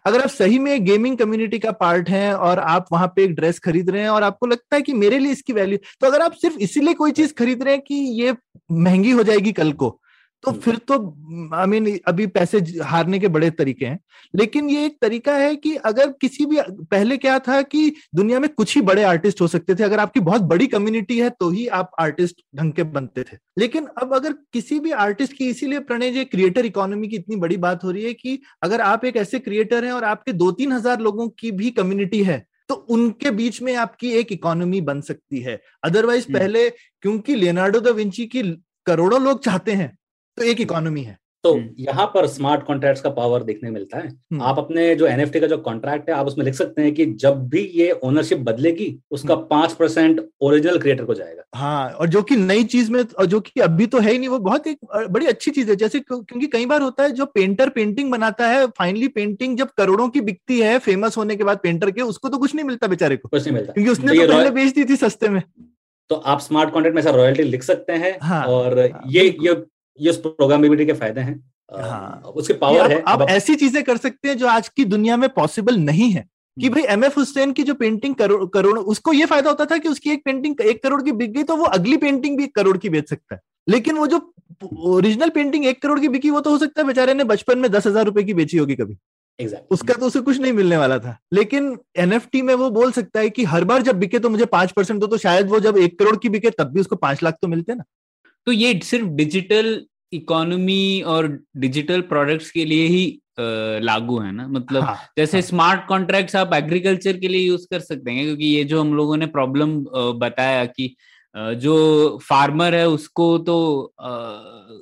अगर आप सही में गेमिंग कम्युनिटी का पार्ट हैं और आप वहाँ पे एक ड्रेस खरीद रहे हैं और आपको लगता है कि मेरे लिए इसकी वैल्यू तो अगर आप सिर्फ़ इसीलिए कोई चीज़ खरीद रहे हैं कि ये महँगी हो जाएगी कल को तो हम्म। फिर तो आई मीन अभी पैसे हारने के बड़े तरीके हैं लेकिन ये एक तरीका है कि अगर किसी भी पहले क्या था कि दुनिया में कुछ ही बड़े आर्टिस्ट हो सकते थे अगर आपकी बहुत बड़ी कम्युनिटी है तो ही आप आर्टिस्ट ढंग के बनते थे लेकिन अब अगर किसी भी आर्टिस्ट की इसीलिए प्रणय जी क्रिएटर इकोनॉमी की इतनी बड़ी बात हो रही है कि अगर आप एक ऐसे क्रिएटर हैं और आपके दो तीन हज़ार लोगों की भी कम्युनिटी है तो उनके बीच में आपकी एक इकोनॉमी बन सकती है अदरवाइज़ हम्म। पहले क्योंकि लियोनार्डो दा विंची की करोड़ों लोग चाहते हैं तो एक इकोनॉमी है। तो हम्म। यहाँ पर स्मार्ट कॉन्ट्रैक्ट्स का पावर देखने मिलता है। हम्म। आप अपने जो एनएफटी का जो कॉन्ट्रैक्ट है आप उसमें लिख सकते हैं कि जब भी ये ओनरशिप बदलेगी उसका पाँच परसेंट ओरिजिनल क्रिएटर को जाएगा। हाँ और जो कि नई चीज़ में और जो कि अभी तो है ही नहीं वो बहुत एक बड़ी अच्छी चीज़ है। जैसे क्योंकि कई बार होता है जो पेंटर पेंटिंग बनाता है फाइनली पेंटिंग जब करोड़ों की बिकती है फ़ेमस होने के बाद पेंटर के उसको तो कुछ नहीं मिलता बेचारे को। कुछ नहीं मिलता। क्योंकि उसने तो तो पहले बेच दी थी सस्ते में। तो आप स्मार्ट कॉन्ट्रैक्ट में ऐसा रॉयल्टी लिख सकते हैं हाँ, और हाँ, ये ये ये उस प्रोग्रामेबिलिटी के फ़ायदे हैं। हाँ। उसकी पावर आप, है आप अब आप- ऐसी चीज़ें कर सकते हैं जो आज की दुनिया में पॉसिबल नहीं है। कि भाई एम एफ़ हुसैन की जो पेंटिंग करोड़ करोड़ उसको ये फ़ायदा होता था कि उसकी एक पेंटिंग एक करोड़ की बिक गई तो वो अगली पेंटिंग भी एक करोड़ की बेच सकता है। लेकिन वो जो ओरिजिनल पेंटिंग एक करोड़ की बिकी वो तो हो सकता है बेचारे ने बचपन में दस हज़ार रुपए की बेची होगी कभी। एग्जैक्ट उसका तो उसे कुछ नहीं मिलने वाला था। लेकिन एनएफटी में वो बोल सकता है कि हर बार जब बिके तो मुझे पाँच परसेंट दो तो शायद वो जब एक करोड़ की बिके तब भी उसको पाँच लाख तो मिलते ना। तो ये सिर्फ़ डिजिटल इकोनॉमी और डिजिटल प्रोडक्ट्स के लिए ही लागू है ना? मतलब हाँ, जैसे हाँ। स्मार्ट कॉन्ट्रैक्ट्स आप एग्रीकल्चर के लिए यूज़ कर सकते हैं क्योंकि ये जो हम लोगों ने प्रॉब्लम बताया कि जो फार्मर है उसको तो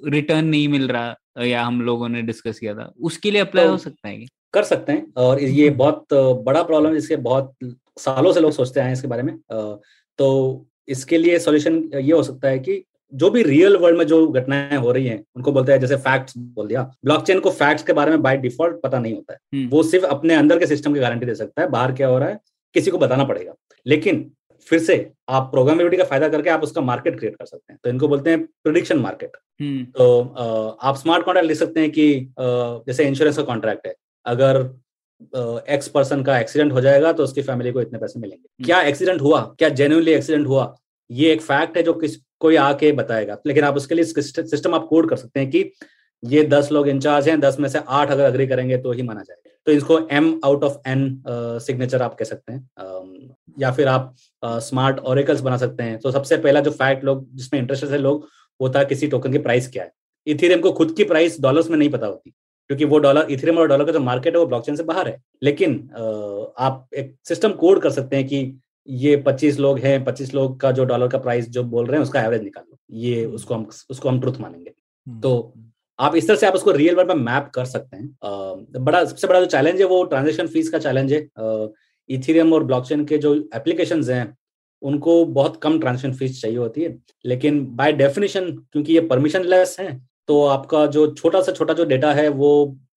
रिटर्न नहीं मिल रहा या हम लोगों ने डिस्कस किया था। उसके लिए अप्लाई तो- हो सकता है कर सकते हैं और ये बहुत बड़ा प्रॉब्लम है जिसके बहुत सालों से लोग सोचते आए हैं इसके बारे में। तो इसके लिए सॉल्यूशन ये हो सकता है कि जो भी रियल वर्ल्ड में जो घटनाएँ हो रही हैं उनको बोलते हैं जैसे फैक्ट्स बोल दिया। ब्लॉकचेन को फैक्ट्स के बारे में बाय डिफ़ॉल्ट पता नहीं होता है। हम्म। वो सिर्फ़ अपने अंदर के सिस्टम की गारंटी दे सकता है बाहर क्या हो रहा है किसी को बताना पड़ेगा। लेकिन फिर से आप प्रोग्रामेबिलिटी का फ़ायदा करके आप उसका मार्केट क्रिएट कर सकते हैं। तो इनको बोलते हैं प्रिडिक्शन मार्केट हम्म। तो आप स्मार्ट कॉन्ट्रैक्ट लिख सकते हैं कि जैसे इंश्योरेंस का कॉन्ट्रैक्ट है। अगर एक्स पर्सन का एक्सीडेंट हो जाएगा तो उसकी फैमिली को इतने पैसे मिलेंगे। क्या एक्सीडेंट हुआ? क्या जेन्यूनली एक्सीडेंट हुआ? ये एक फैक्ट है जो किस कोई आके बताएगा। लेकिन आप उसके लिए सिस्टम आप कोड कर सकते हैं कि ये दस लोग इंचार्ज हैं दस में से आठ अगर अग्री करेंगे तो ही माना जाएगा। तो इसको M out of N signature आप कह सकते हैं। अम, या फिर आप स्मार्ट ओरेकल्स बना सकते हैं। तो सबसे पहला जो फैक्ट लोग जिसमें इंटरेस्टेड है लोग वो था किसी टोकन की प्राइस क्या है। इथेरियम को खुद की प्राइस डॉलर्स में नहीं पता होती क्योंकि वो डॉलर इथेरियम और डॉलर का जो मार्केट है वो ब्लॉकचेन से बाहर है। लेकिन आप एक सिस्टम कोड कर सकते हैं कि ये 25 लोग हैं 25 लोग का जो डॉलर का प्राइस जो बोल रहे हैं उसका एवरेज निकाल लो। ये उसको हम उसको हम ट्रुथ मानेंगे। तो आप इस तरह से आप उसको रियल वर्ल्ड में मैप कर सकते हैं। बड़ा सबसे बड़ा जो चैलेंज है वो ट्रांजेक्शन फ़ीस का चैलेंज है। इथेरियम और ब्लॉकचेन के जो एप्लीकेशन हैं उनको बहुत कम ट्रांजेक्शन फ़ीस चाहिए होती है। लेकिन बाय डेफिनेशन क्योंकि ये परमिशन लेस है तो आपका जो छोटा सा छोटा जो डेटा है वो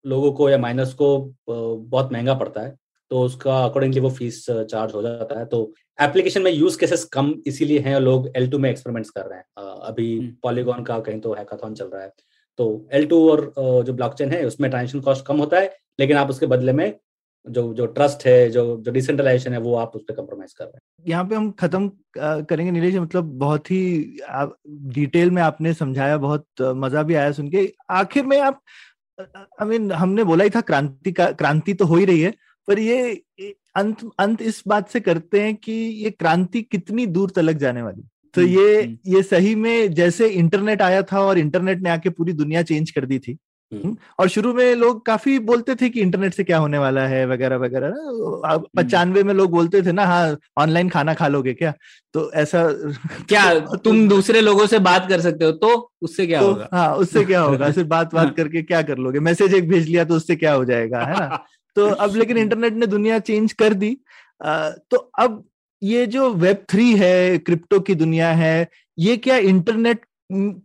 लोगों को या माइनर्स को बहुत महँगा पड़ता है। तो उसका अकॉर्डिंगली वो फ़ीस चार्ज हो जाता है। तो एप्लीकेशन में यूज़ केसेस कम इसीलिए हैं और लोग L2 में एक्सपेरिमेंट्स कर रहे हैं। अभी हम्म। पॉलीगॉन का कहीं तो हैकाथॉन चल रहा है। तो एल टू और जो ब्लॉकचेन है उसमें ट्रांजेक्शन कॉस्ट कम होता है लेकिन आप उसके बदले में जो जो ट्रस्ट है जो जो डिसेंट्रलाइजेशन है वो आप उस पर कम्प्रोमाइज कर रहे हैं। यहाँ पे हम खत्म करेंगे। नीलेश मतलब बहुत ही आप डिटेल में आपने समझाया बहुत मज़ा भी आया सुन के। आखिर में आप आई मीन हमने बोला ही था क्रांति का क्रांति तो हो ही रही है पर ये अंत अंत इस बात से करते हैं कि ये क्रांति कितनी दूर तलक जाने वाली। तो हम्म, ये हम्म। ये सही में जैसे इंटरनेट आया था और इंटरनेट ने आके पूरी दुनिया चेंज कर दी थी। हम्म। और शुरू में लोग काफ़ी बोलते थे कि इंटरनेट से क्या होने वाला है वगैरह वगैरह। पचानवे में लोग बोलते थे ना हाँ ऑनलाइन खाना खा लोगे क्या? तो ऐसा क्या तो- तुम दूसरे लोगों से बात कर सकते हो तो उससे क्या तो होगा? हाँ उससे क्या होगा? सिर्फ़ बात हाँ। बात करके क्या कर लोगे? मैसेज एक भेज लिया तो उससे क्या हो जाएगा है ना? तो अब लेकिन इंटरनेट ने दुनिया चेंज कर दी। तो अब ये जो वेब थ्री है क्रिप्टो की दुनिया है ये क्या इंटरनेट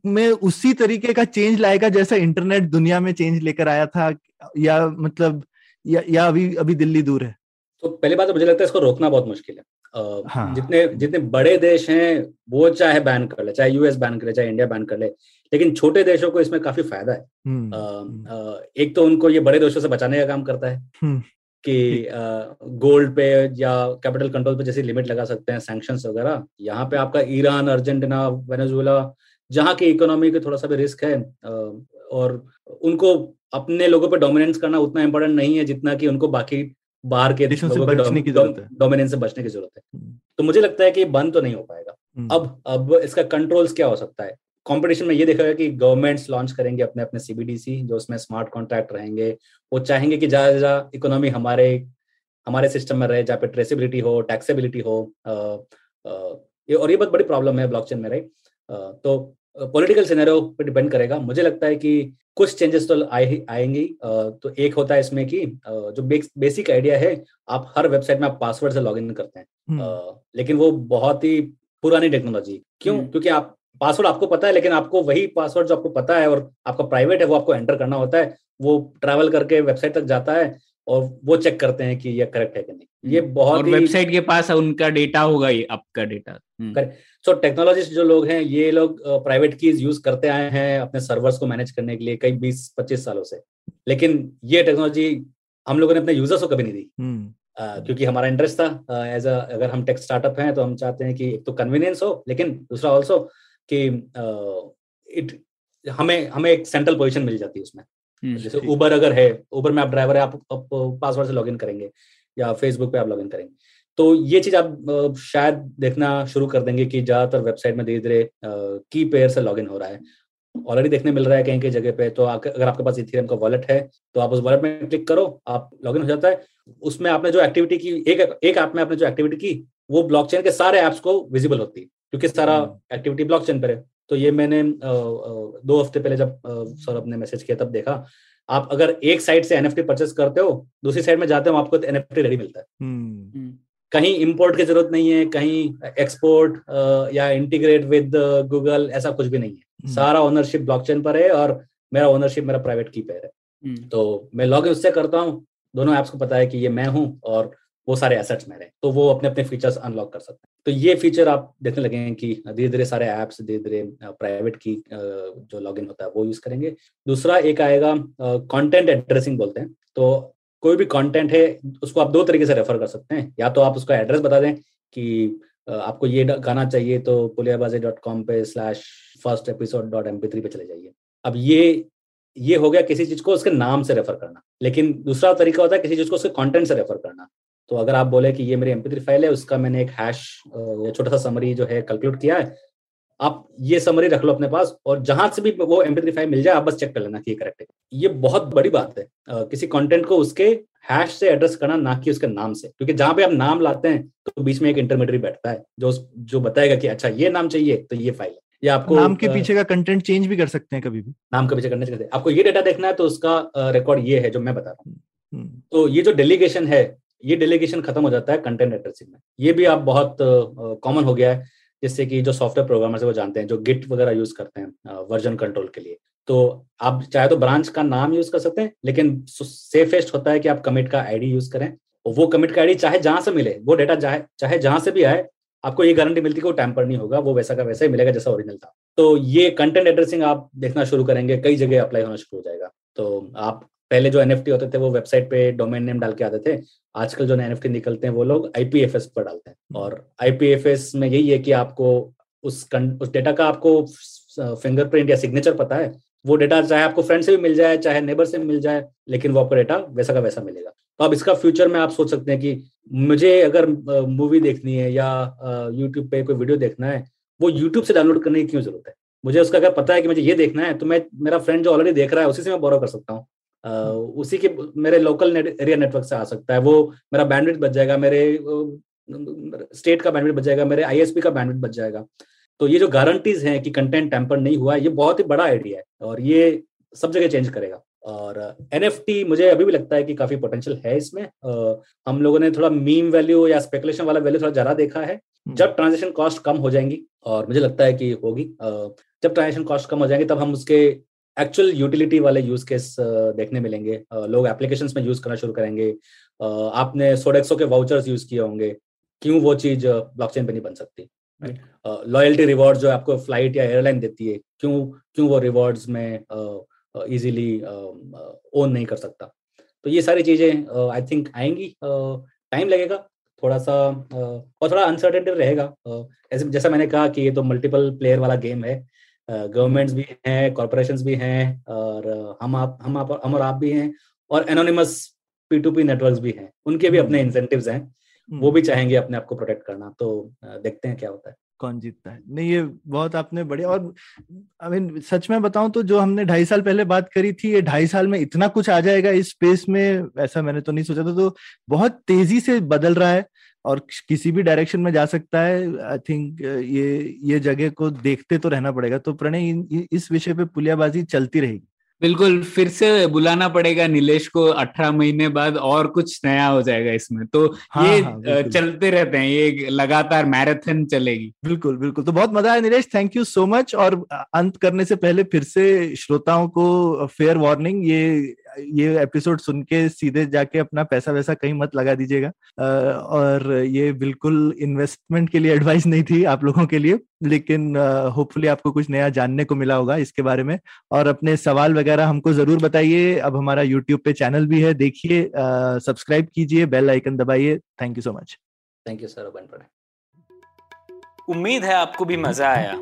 में उसी तरीके का चेंज लाएगा जैसा इंटरनेट दुनिया में चेंज लेकर आया था? या मतलब या, या अभी अभी दिल्ली दूर है? तो पहली बात तो मुझे लगता है इसको रोकना बहुत मुश्किल है। हाँ। जितने जितने बड़े देश हैं वो चाहे बैन कर ले चाहे यूएस बैन कर ले चाहे इंडिया बैन कर ले लेकिन छोटे देशों को इसमें काफ़ी फ़ायदा है हम्म, अ, हम्म, एक तो उनको ये बड़े देशों से बचाने का काम करता है हम्म। कि गोल्ड पे या कैपिटल कंट्रोल पे जैसी लिमिट लगा सकते हैं सैंक्शन वगैरह यहाँ पे आपका ईरान अर्जेंटीना वेनेजुएला जहाँ की इकोनॉमी के थोड़ा सा भी रिस्क है और उनको अपने लोगों पे डोमिनेंस करना उतना इम्पोर्टेंट नहीं है जितना कि उनको बाकी बाहर के देशों से बचने की ज़रूरत है। डोमिनेंस से बचने की ज़रूरत है। तो मुझे लगता है कि बंद तो नहीं हो पाएगा। हम्म, अब अब इसका कंट्रोल्स क्या हो सकता है? कंपटीशन में ये देखा गया कि गवर्नमेंट्स लॉन्च करेंगे अपने अपने सीबीडीसी जो उसमें स्मार्ट कॉन्ट्रैक्ट रहेंगे। वो चाहेंगे कि ज़्यादा से ज़्यादा इकोनॉमी हमारे हमारे सिस्टम में रहे जहाँ पे ट्रेसेबिलिटी हो टैक्सेबिलिटी हो अ, अ, ये और ये बहुत बड़ी प्रॉब्लम है ब्लॉकचेन में राइट तो पॉलिटिकल सिनेरियो पे डिपेंड करेगा। मुझे लगता है कि कुछ चेंजेस तो आए ही- आएँगे। तो एक होता है इसमें कि जो बेसिक आइडिया है आप हर वेबसाइट में आप पासवर्ड से लॉगिन करते हैं। हम्म, लेकिन वो बहुत ही पुरानी टेक्नोलॉजी क्यों? हम्म। क्योंकि आप पासवर्ड आपको पता है लेकिन आपको वही पासवर्ड जो आपको पता है और आपका प्राइवेट है वो आपको एंटर करना होता है वो ट्रैवल करके वेबसाइट तक जाता है और वो चेक करते हैं कि ये करेक्ट है कि नहीं। ये बहुत ही वेबसाइट के पास उनका डेटा होगा ये आपका डेटा हम्म. सो टेक्नोलॉजिस्ट जो लोग हैं ये लोग प्राइवेट कीज यूज़ करते आए हैं अपने सर्वर्स को मैनेज करने के लिए कई बीस पच्चीस सालों से। लेकिन ये टेक्नोलॉजी हम लोगों ने अपने यूज़र्स को कभी नहीं दी। हम्म, क्योंकि हमारा इंटरेस्ट था एज अ अगर हम टेक स्टार्टअप हैं तो हम चाहते हैं कि एक तो कन्वीनियंस हो लेकिन दूसरा ऑल्सो कि इट uh, हमें हमें एक सेंट्रल पोजीशन मिल जाती है उसमें। हम्म, जैसे उबर अगर है उबर में आप ड्राइवर है आप, आप पासवर्ड से लॉगिन करेंगे या फेसबुक पे आप लॉगिन करेंगे। तो ये चीज़ आप शायद देखना शुरू कर देंगे कि ज़्यादातर वेबसाइट में धीरे धीरे की पेयर से लॉगिन हो रहा है। ऑलरेडी देखने मिल रहा है कहीं कहीं जगह पे तो अगर आपके पास इथेरियम का वॉलेट है तो आप उस वॉलेट में क्लिक करो आप लॉगिन हो जाता है। उसमें आपने जो एक्टिविटी की एक एक ऐप में आपने जो एक्टिविटी की वो ब्लॉकचेन के सारे ऐप्स को विजिबल होती है क्योंकि सारा एक्टिविटी ब्लॉकचेन पर है। तो ये मैंने दो हफ़्ते पहले जब सौरभ ने मैसेज किया तब देखा। आप अगर एक साइड से एनएफटी परचेस करते हो दूसरी साइड में जाते हो आपको एनएफटी रेडी मिलता है। हम्म। हम्म। कहीं इंपोर्ट की ज़रूरत नहीं है कहीं एक्सपोर्ट या इंटीग्रेट विद गूगल ऐसा कुछ भी नहीं है। हम्म। सारा ओनरशिप ब्लॉकचेन पर है और मेरा ओनरशिप मेरा प्राइवेट की पे है। तो मैं लॉग इन उससे करता हूँ दोनों ऐप्स को पता है कि ये मैं हूँ और वो सारे एसेट्स मेरे तो वो अपने अपने फीचर्स अनलॉक कर सकते हैं। तो ये फीचर आप देखने लगे हैं कि धीरे धीरे सारे ऐप्स धीरे धीरे प्राइवेट की जो लॉगिन होता है वो यूज़ करेंगे। दूसरा एक आएगा कंटेंट एड्रेसिंग बोलते हैं। तो कोई भी कंटेंट है, उसको आप दो तरीके से रेफर कर सकते हैं। या तो आप उसका एड्रेस बता दें कि आपको ये गाना चाहिए तो पुलियाबाजी डॉट कॉम पे slash first episode dot M पे चले जाइए। अब ये ये हो गया किसी चीज़ को उसके नाम से रेफर करना। लेकिन दूसरा तरीका होता है किसी चीज़ को उसके कंटेंट से रेफर करना। तो अगर आप बोले कि ये मेरी एमपी फ़ाइल है, उसका मैंने एक हैश या छोटा सा समरी जो है कैलकुलेट किया है आप ये समरी रख लो अपने पास और जहाँ से भी वो एमपी फ़ाइल मिल जाए आप बस चेक कर लेना कि ये करेक्ट है। ये बहुत बड़ी बात है। आ, किसी कंटेंट को उसके हैश से एड्रेस करना ना कि उसके नाम से। क्योंकि जहाँ पे आप नाम लाते हैं तो बीच में एक इंटरमीडियरी बैठता है जो जो बताएगा कि अच्छा ये नाम चाहिए तो ये फ़ाइल है। या आपको नाम के पीछे का कंटेंट चेंज भी कर सकते हैं कभी भी। नाम के पीछे से आपको ये डेटा देखना है तो उसका रिकॉर्ड ये है जो मैं बता रहा हूँ। हम्म। तो ये जो डेलीगेशन है ये डेलीगेशन खत्म हो जाता है कंटेंट एड्रेसिंग में। ये भी आप बहुत कॉमन हो गया है। जिससे कि जो सॉफ्टवेयर प्रोग्रामर है वो जानते हैं, जो गिट वगैरह यूज़ करते हैं वर्जन कंट्रोल के लिए। तो आप चाहे तो ब्रांच का नाम यूज़ कर सकते हैं, लेकिन सेफेस्ट होता है कि आप कमिट का आईडी यूज़ करें। और वो कमिट का आईडी चाहे जहाँ से मिले, वो डेटा चाहे चाहे जहाँ से भी आए, आपको ये गारंटी मिलती है कि वो टैंपर नहीं होगा, वो वैसा का वैसा ही मिलेगा जैसा ओरिजिनल था। तो ये कंटेंट एड्रेसिंग आप देखना शुरू करेंगे, कई जगह अप्लाई होना शुरू हो जाएगा। तो आप पहले जो एनएफटी होते थे वो वेबसाइट पे डोमेन नेम डाल के आते थे। आजकल जो एनएफटी निकलते हैं वो लोग आईपीएफएस पर डालते हैं। हम्म। और आईपीएफएस में यही है कि आपको उस उस डेटा का आपको फिंगरप्रिंट या सिग्नेचर पता है। वो डेटा चाहे आपको फ्रेंड से भी मिल जाए चाहे नेबर से मिल जाए लेकिन वो आपको डेटा वैसा का वैसा मिलेगा। तो अब इसका फ्यूचर में आप सोच सकते हैं कि मुझे अगर मूवी देखनी है या यूट्यूब पे कोई वीडियो देखना है वो यूट्यूब से डाउनलोड करने की क्यों ज़रूरत है? मुझे उसका अगर पता है कि मुझे ये देखना है तो मैं मेरा फ्रेंड जो ऑलरेडी देख रहा है उसी से मैं बोरो कर सकता हूँ। उसी के मेरे लोकल नेट, एरिया नेटवर्क से आ सकता है। वो मेरा बैंडविड्थ बच जाएगा मेरे स्टेट का बैंडविड्थ बच जाएगा मेरे आईएसपी का बैंडविड्थ बच जाएगा। तो ये जो गारंटीज हैं कि कंटेंट टेम्पर नहीं हुआ है ये बहुत ही बड़ा आइडिया है और ये सब जगह चेंज करेगा। और एनएफटी मुझे अभी भी लगता है कि काफ़ी पोटेंशियल है इसमें। आ, हम लोगों ने थोड़ा मीम वैल्यू या स्पेकुलेशन वाला वैल्यू थोड़ा ज़्यादा देखा है। हम्म। जब ट्रांजेक्शन कॉस्ट कम हो जाएँगी और मुझे लगता है कि होगी। जब ट्रांजेक्शन कॉस्ट कम हो जाएँगे तब हम उसके एक्चुअल यूटिलिटी वाले यूज़ केस देखने मिलेंगे। लोग एप्लीकेशन में यूज़ करना शुरू करेंगे। आपने सोडेक्सो के वाउचर्स यूज़ किए होंगे। क्यों वो चीज़ ब्लॉकचेन पे नहीं बन सकती? लॉयल्टी रिवॉर्ड जो आपको फ़्लाइट या एयरलाइन देती है क्यों क्यों वो रिवॉर्ड्स में इजीली ओन नहीं कर सकता? तो ये सारी चीज़ें आई थिंक आएँगी। टाइम लगेगा थोड़ा सा और थोड़ा अनसर्टेनिटी रहेगा। जैसा मैंने कहा कि ये तो मल्टीपल प्लेयर वाला गेम है। गवर्नमेंट्स भी हैं कॉरपोरेशन भी हैं और हम आप हम आप हम और आप भी हैं और anonymous P two P network भी हैं। उनके भी अपने इंसेंटिव हैं। वो हम्म। भी चाहेंगे अपने आप को प्रोटेक्ट करना। तो देखते हैं क्या होता है। कौन जीतता है? नहीं ये बहुत आपने बढ़िया और आई मीन सच में बताऊँ तो जो हमने ढाई साल पहले बात करी थी ये ढाई साल में इतना कुछ आ जाएगा इस स्पेस में ऐसा मैंने तो नहीं सोचा था। तो बहुत तेज़ी से बदल रहा है। और किसी भी डायरेक्शन में जा सकता है आई थिंक ये ये जगह को देखते तो रहना पड़ेगा। तो प्रणय इस विषय पे पुलियाबाजी चलती रहेगी। बिल्कुल फिर से बुलाना पड़ेगा नीलेश को अठारह महीने बाद और कुछ नया हो जाएगा इसमें। तो हाँ, ये हाँ, चलते रहते हैं ये लगातार मैराथन चलेगी। बिल्कुल बिल्कुल। तो बहुत मज़ा आया Nilesh thank you so much और अंत करने से पहले फिर से श्रोताओं को फेयर वार्निंग ये ये एपिसोड सुन के सीधे जाके अपना पैसा वैसा कहीं मत लगा दीजिएगा। और ये बिल्कुल इन्वेस्टमेंट के लिए एडवाइस नहीं थी आप लोगों के लिए, लेकिन होपफुली आपको कुछ नया जानने को मिला होगा इसके बारे में। और अपने सवाल वगैरह हमको ज़रूर बताइए। अब हमारा यूट्यूब पे चैनल भी है, देखिए सब्सक्राइब कीजिए बेल आइकन दबाइए। Thank you so much thank you sir उम्मीद है आपको भी मज़ा आया।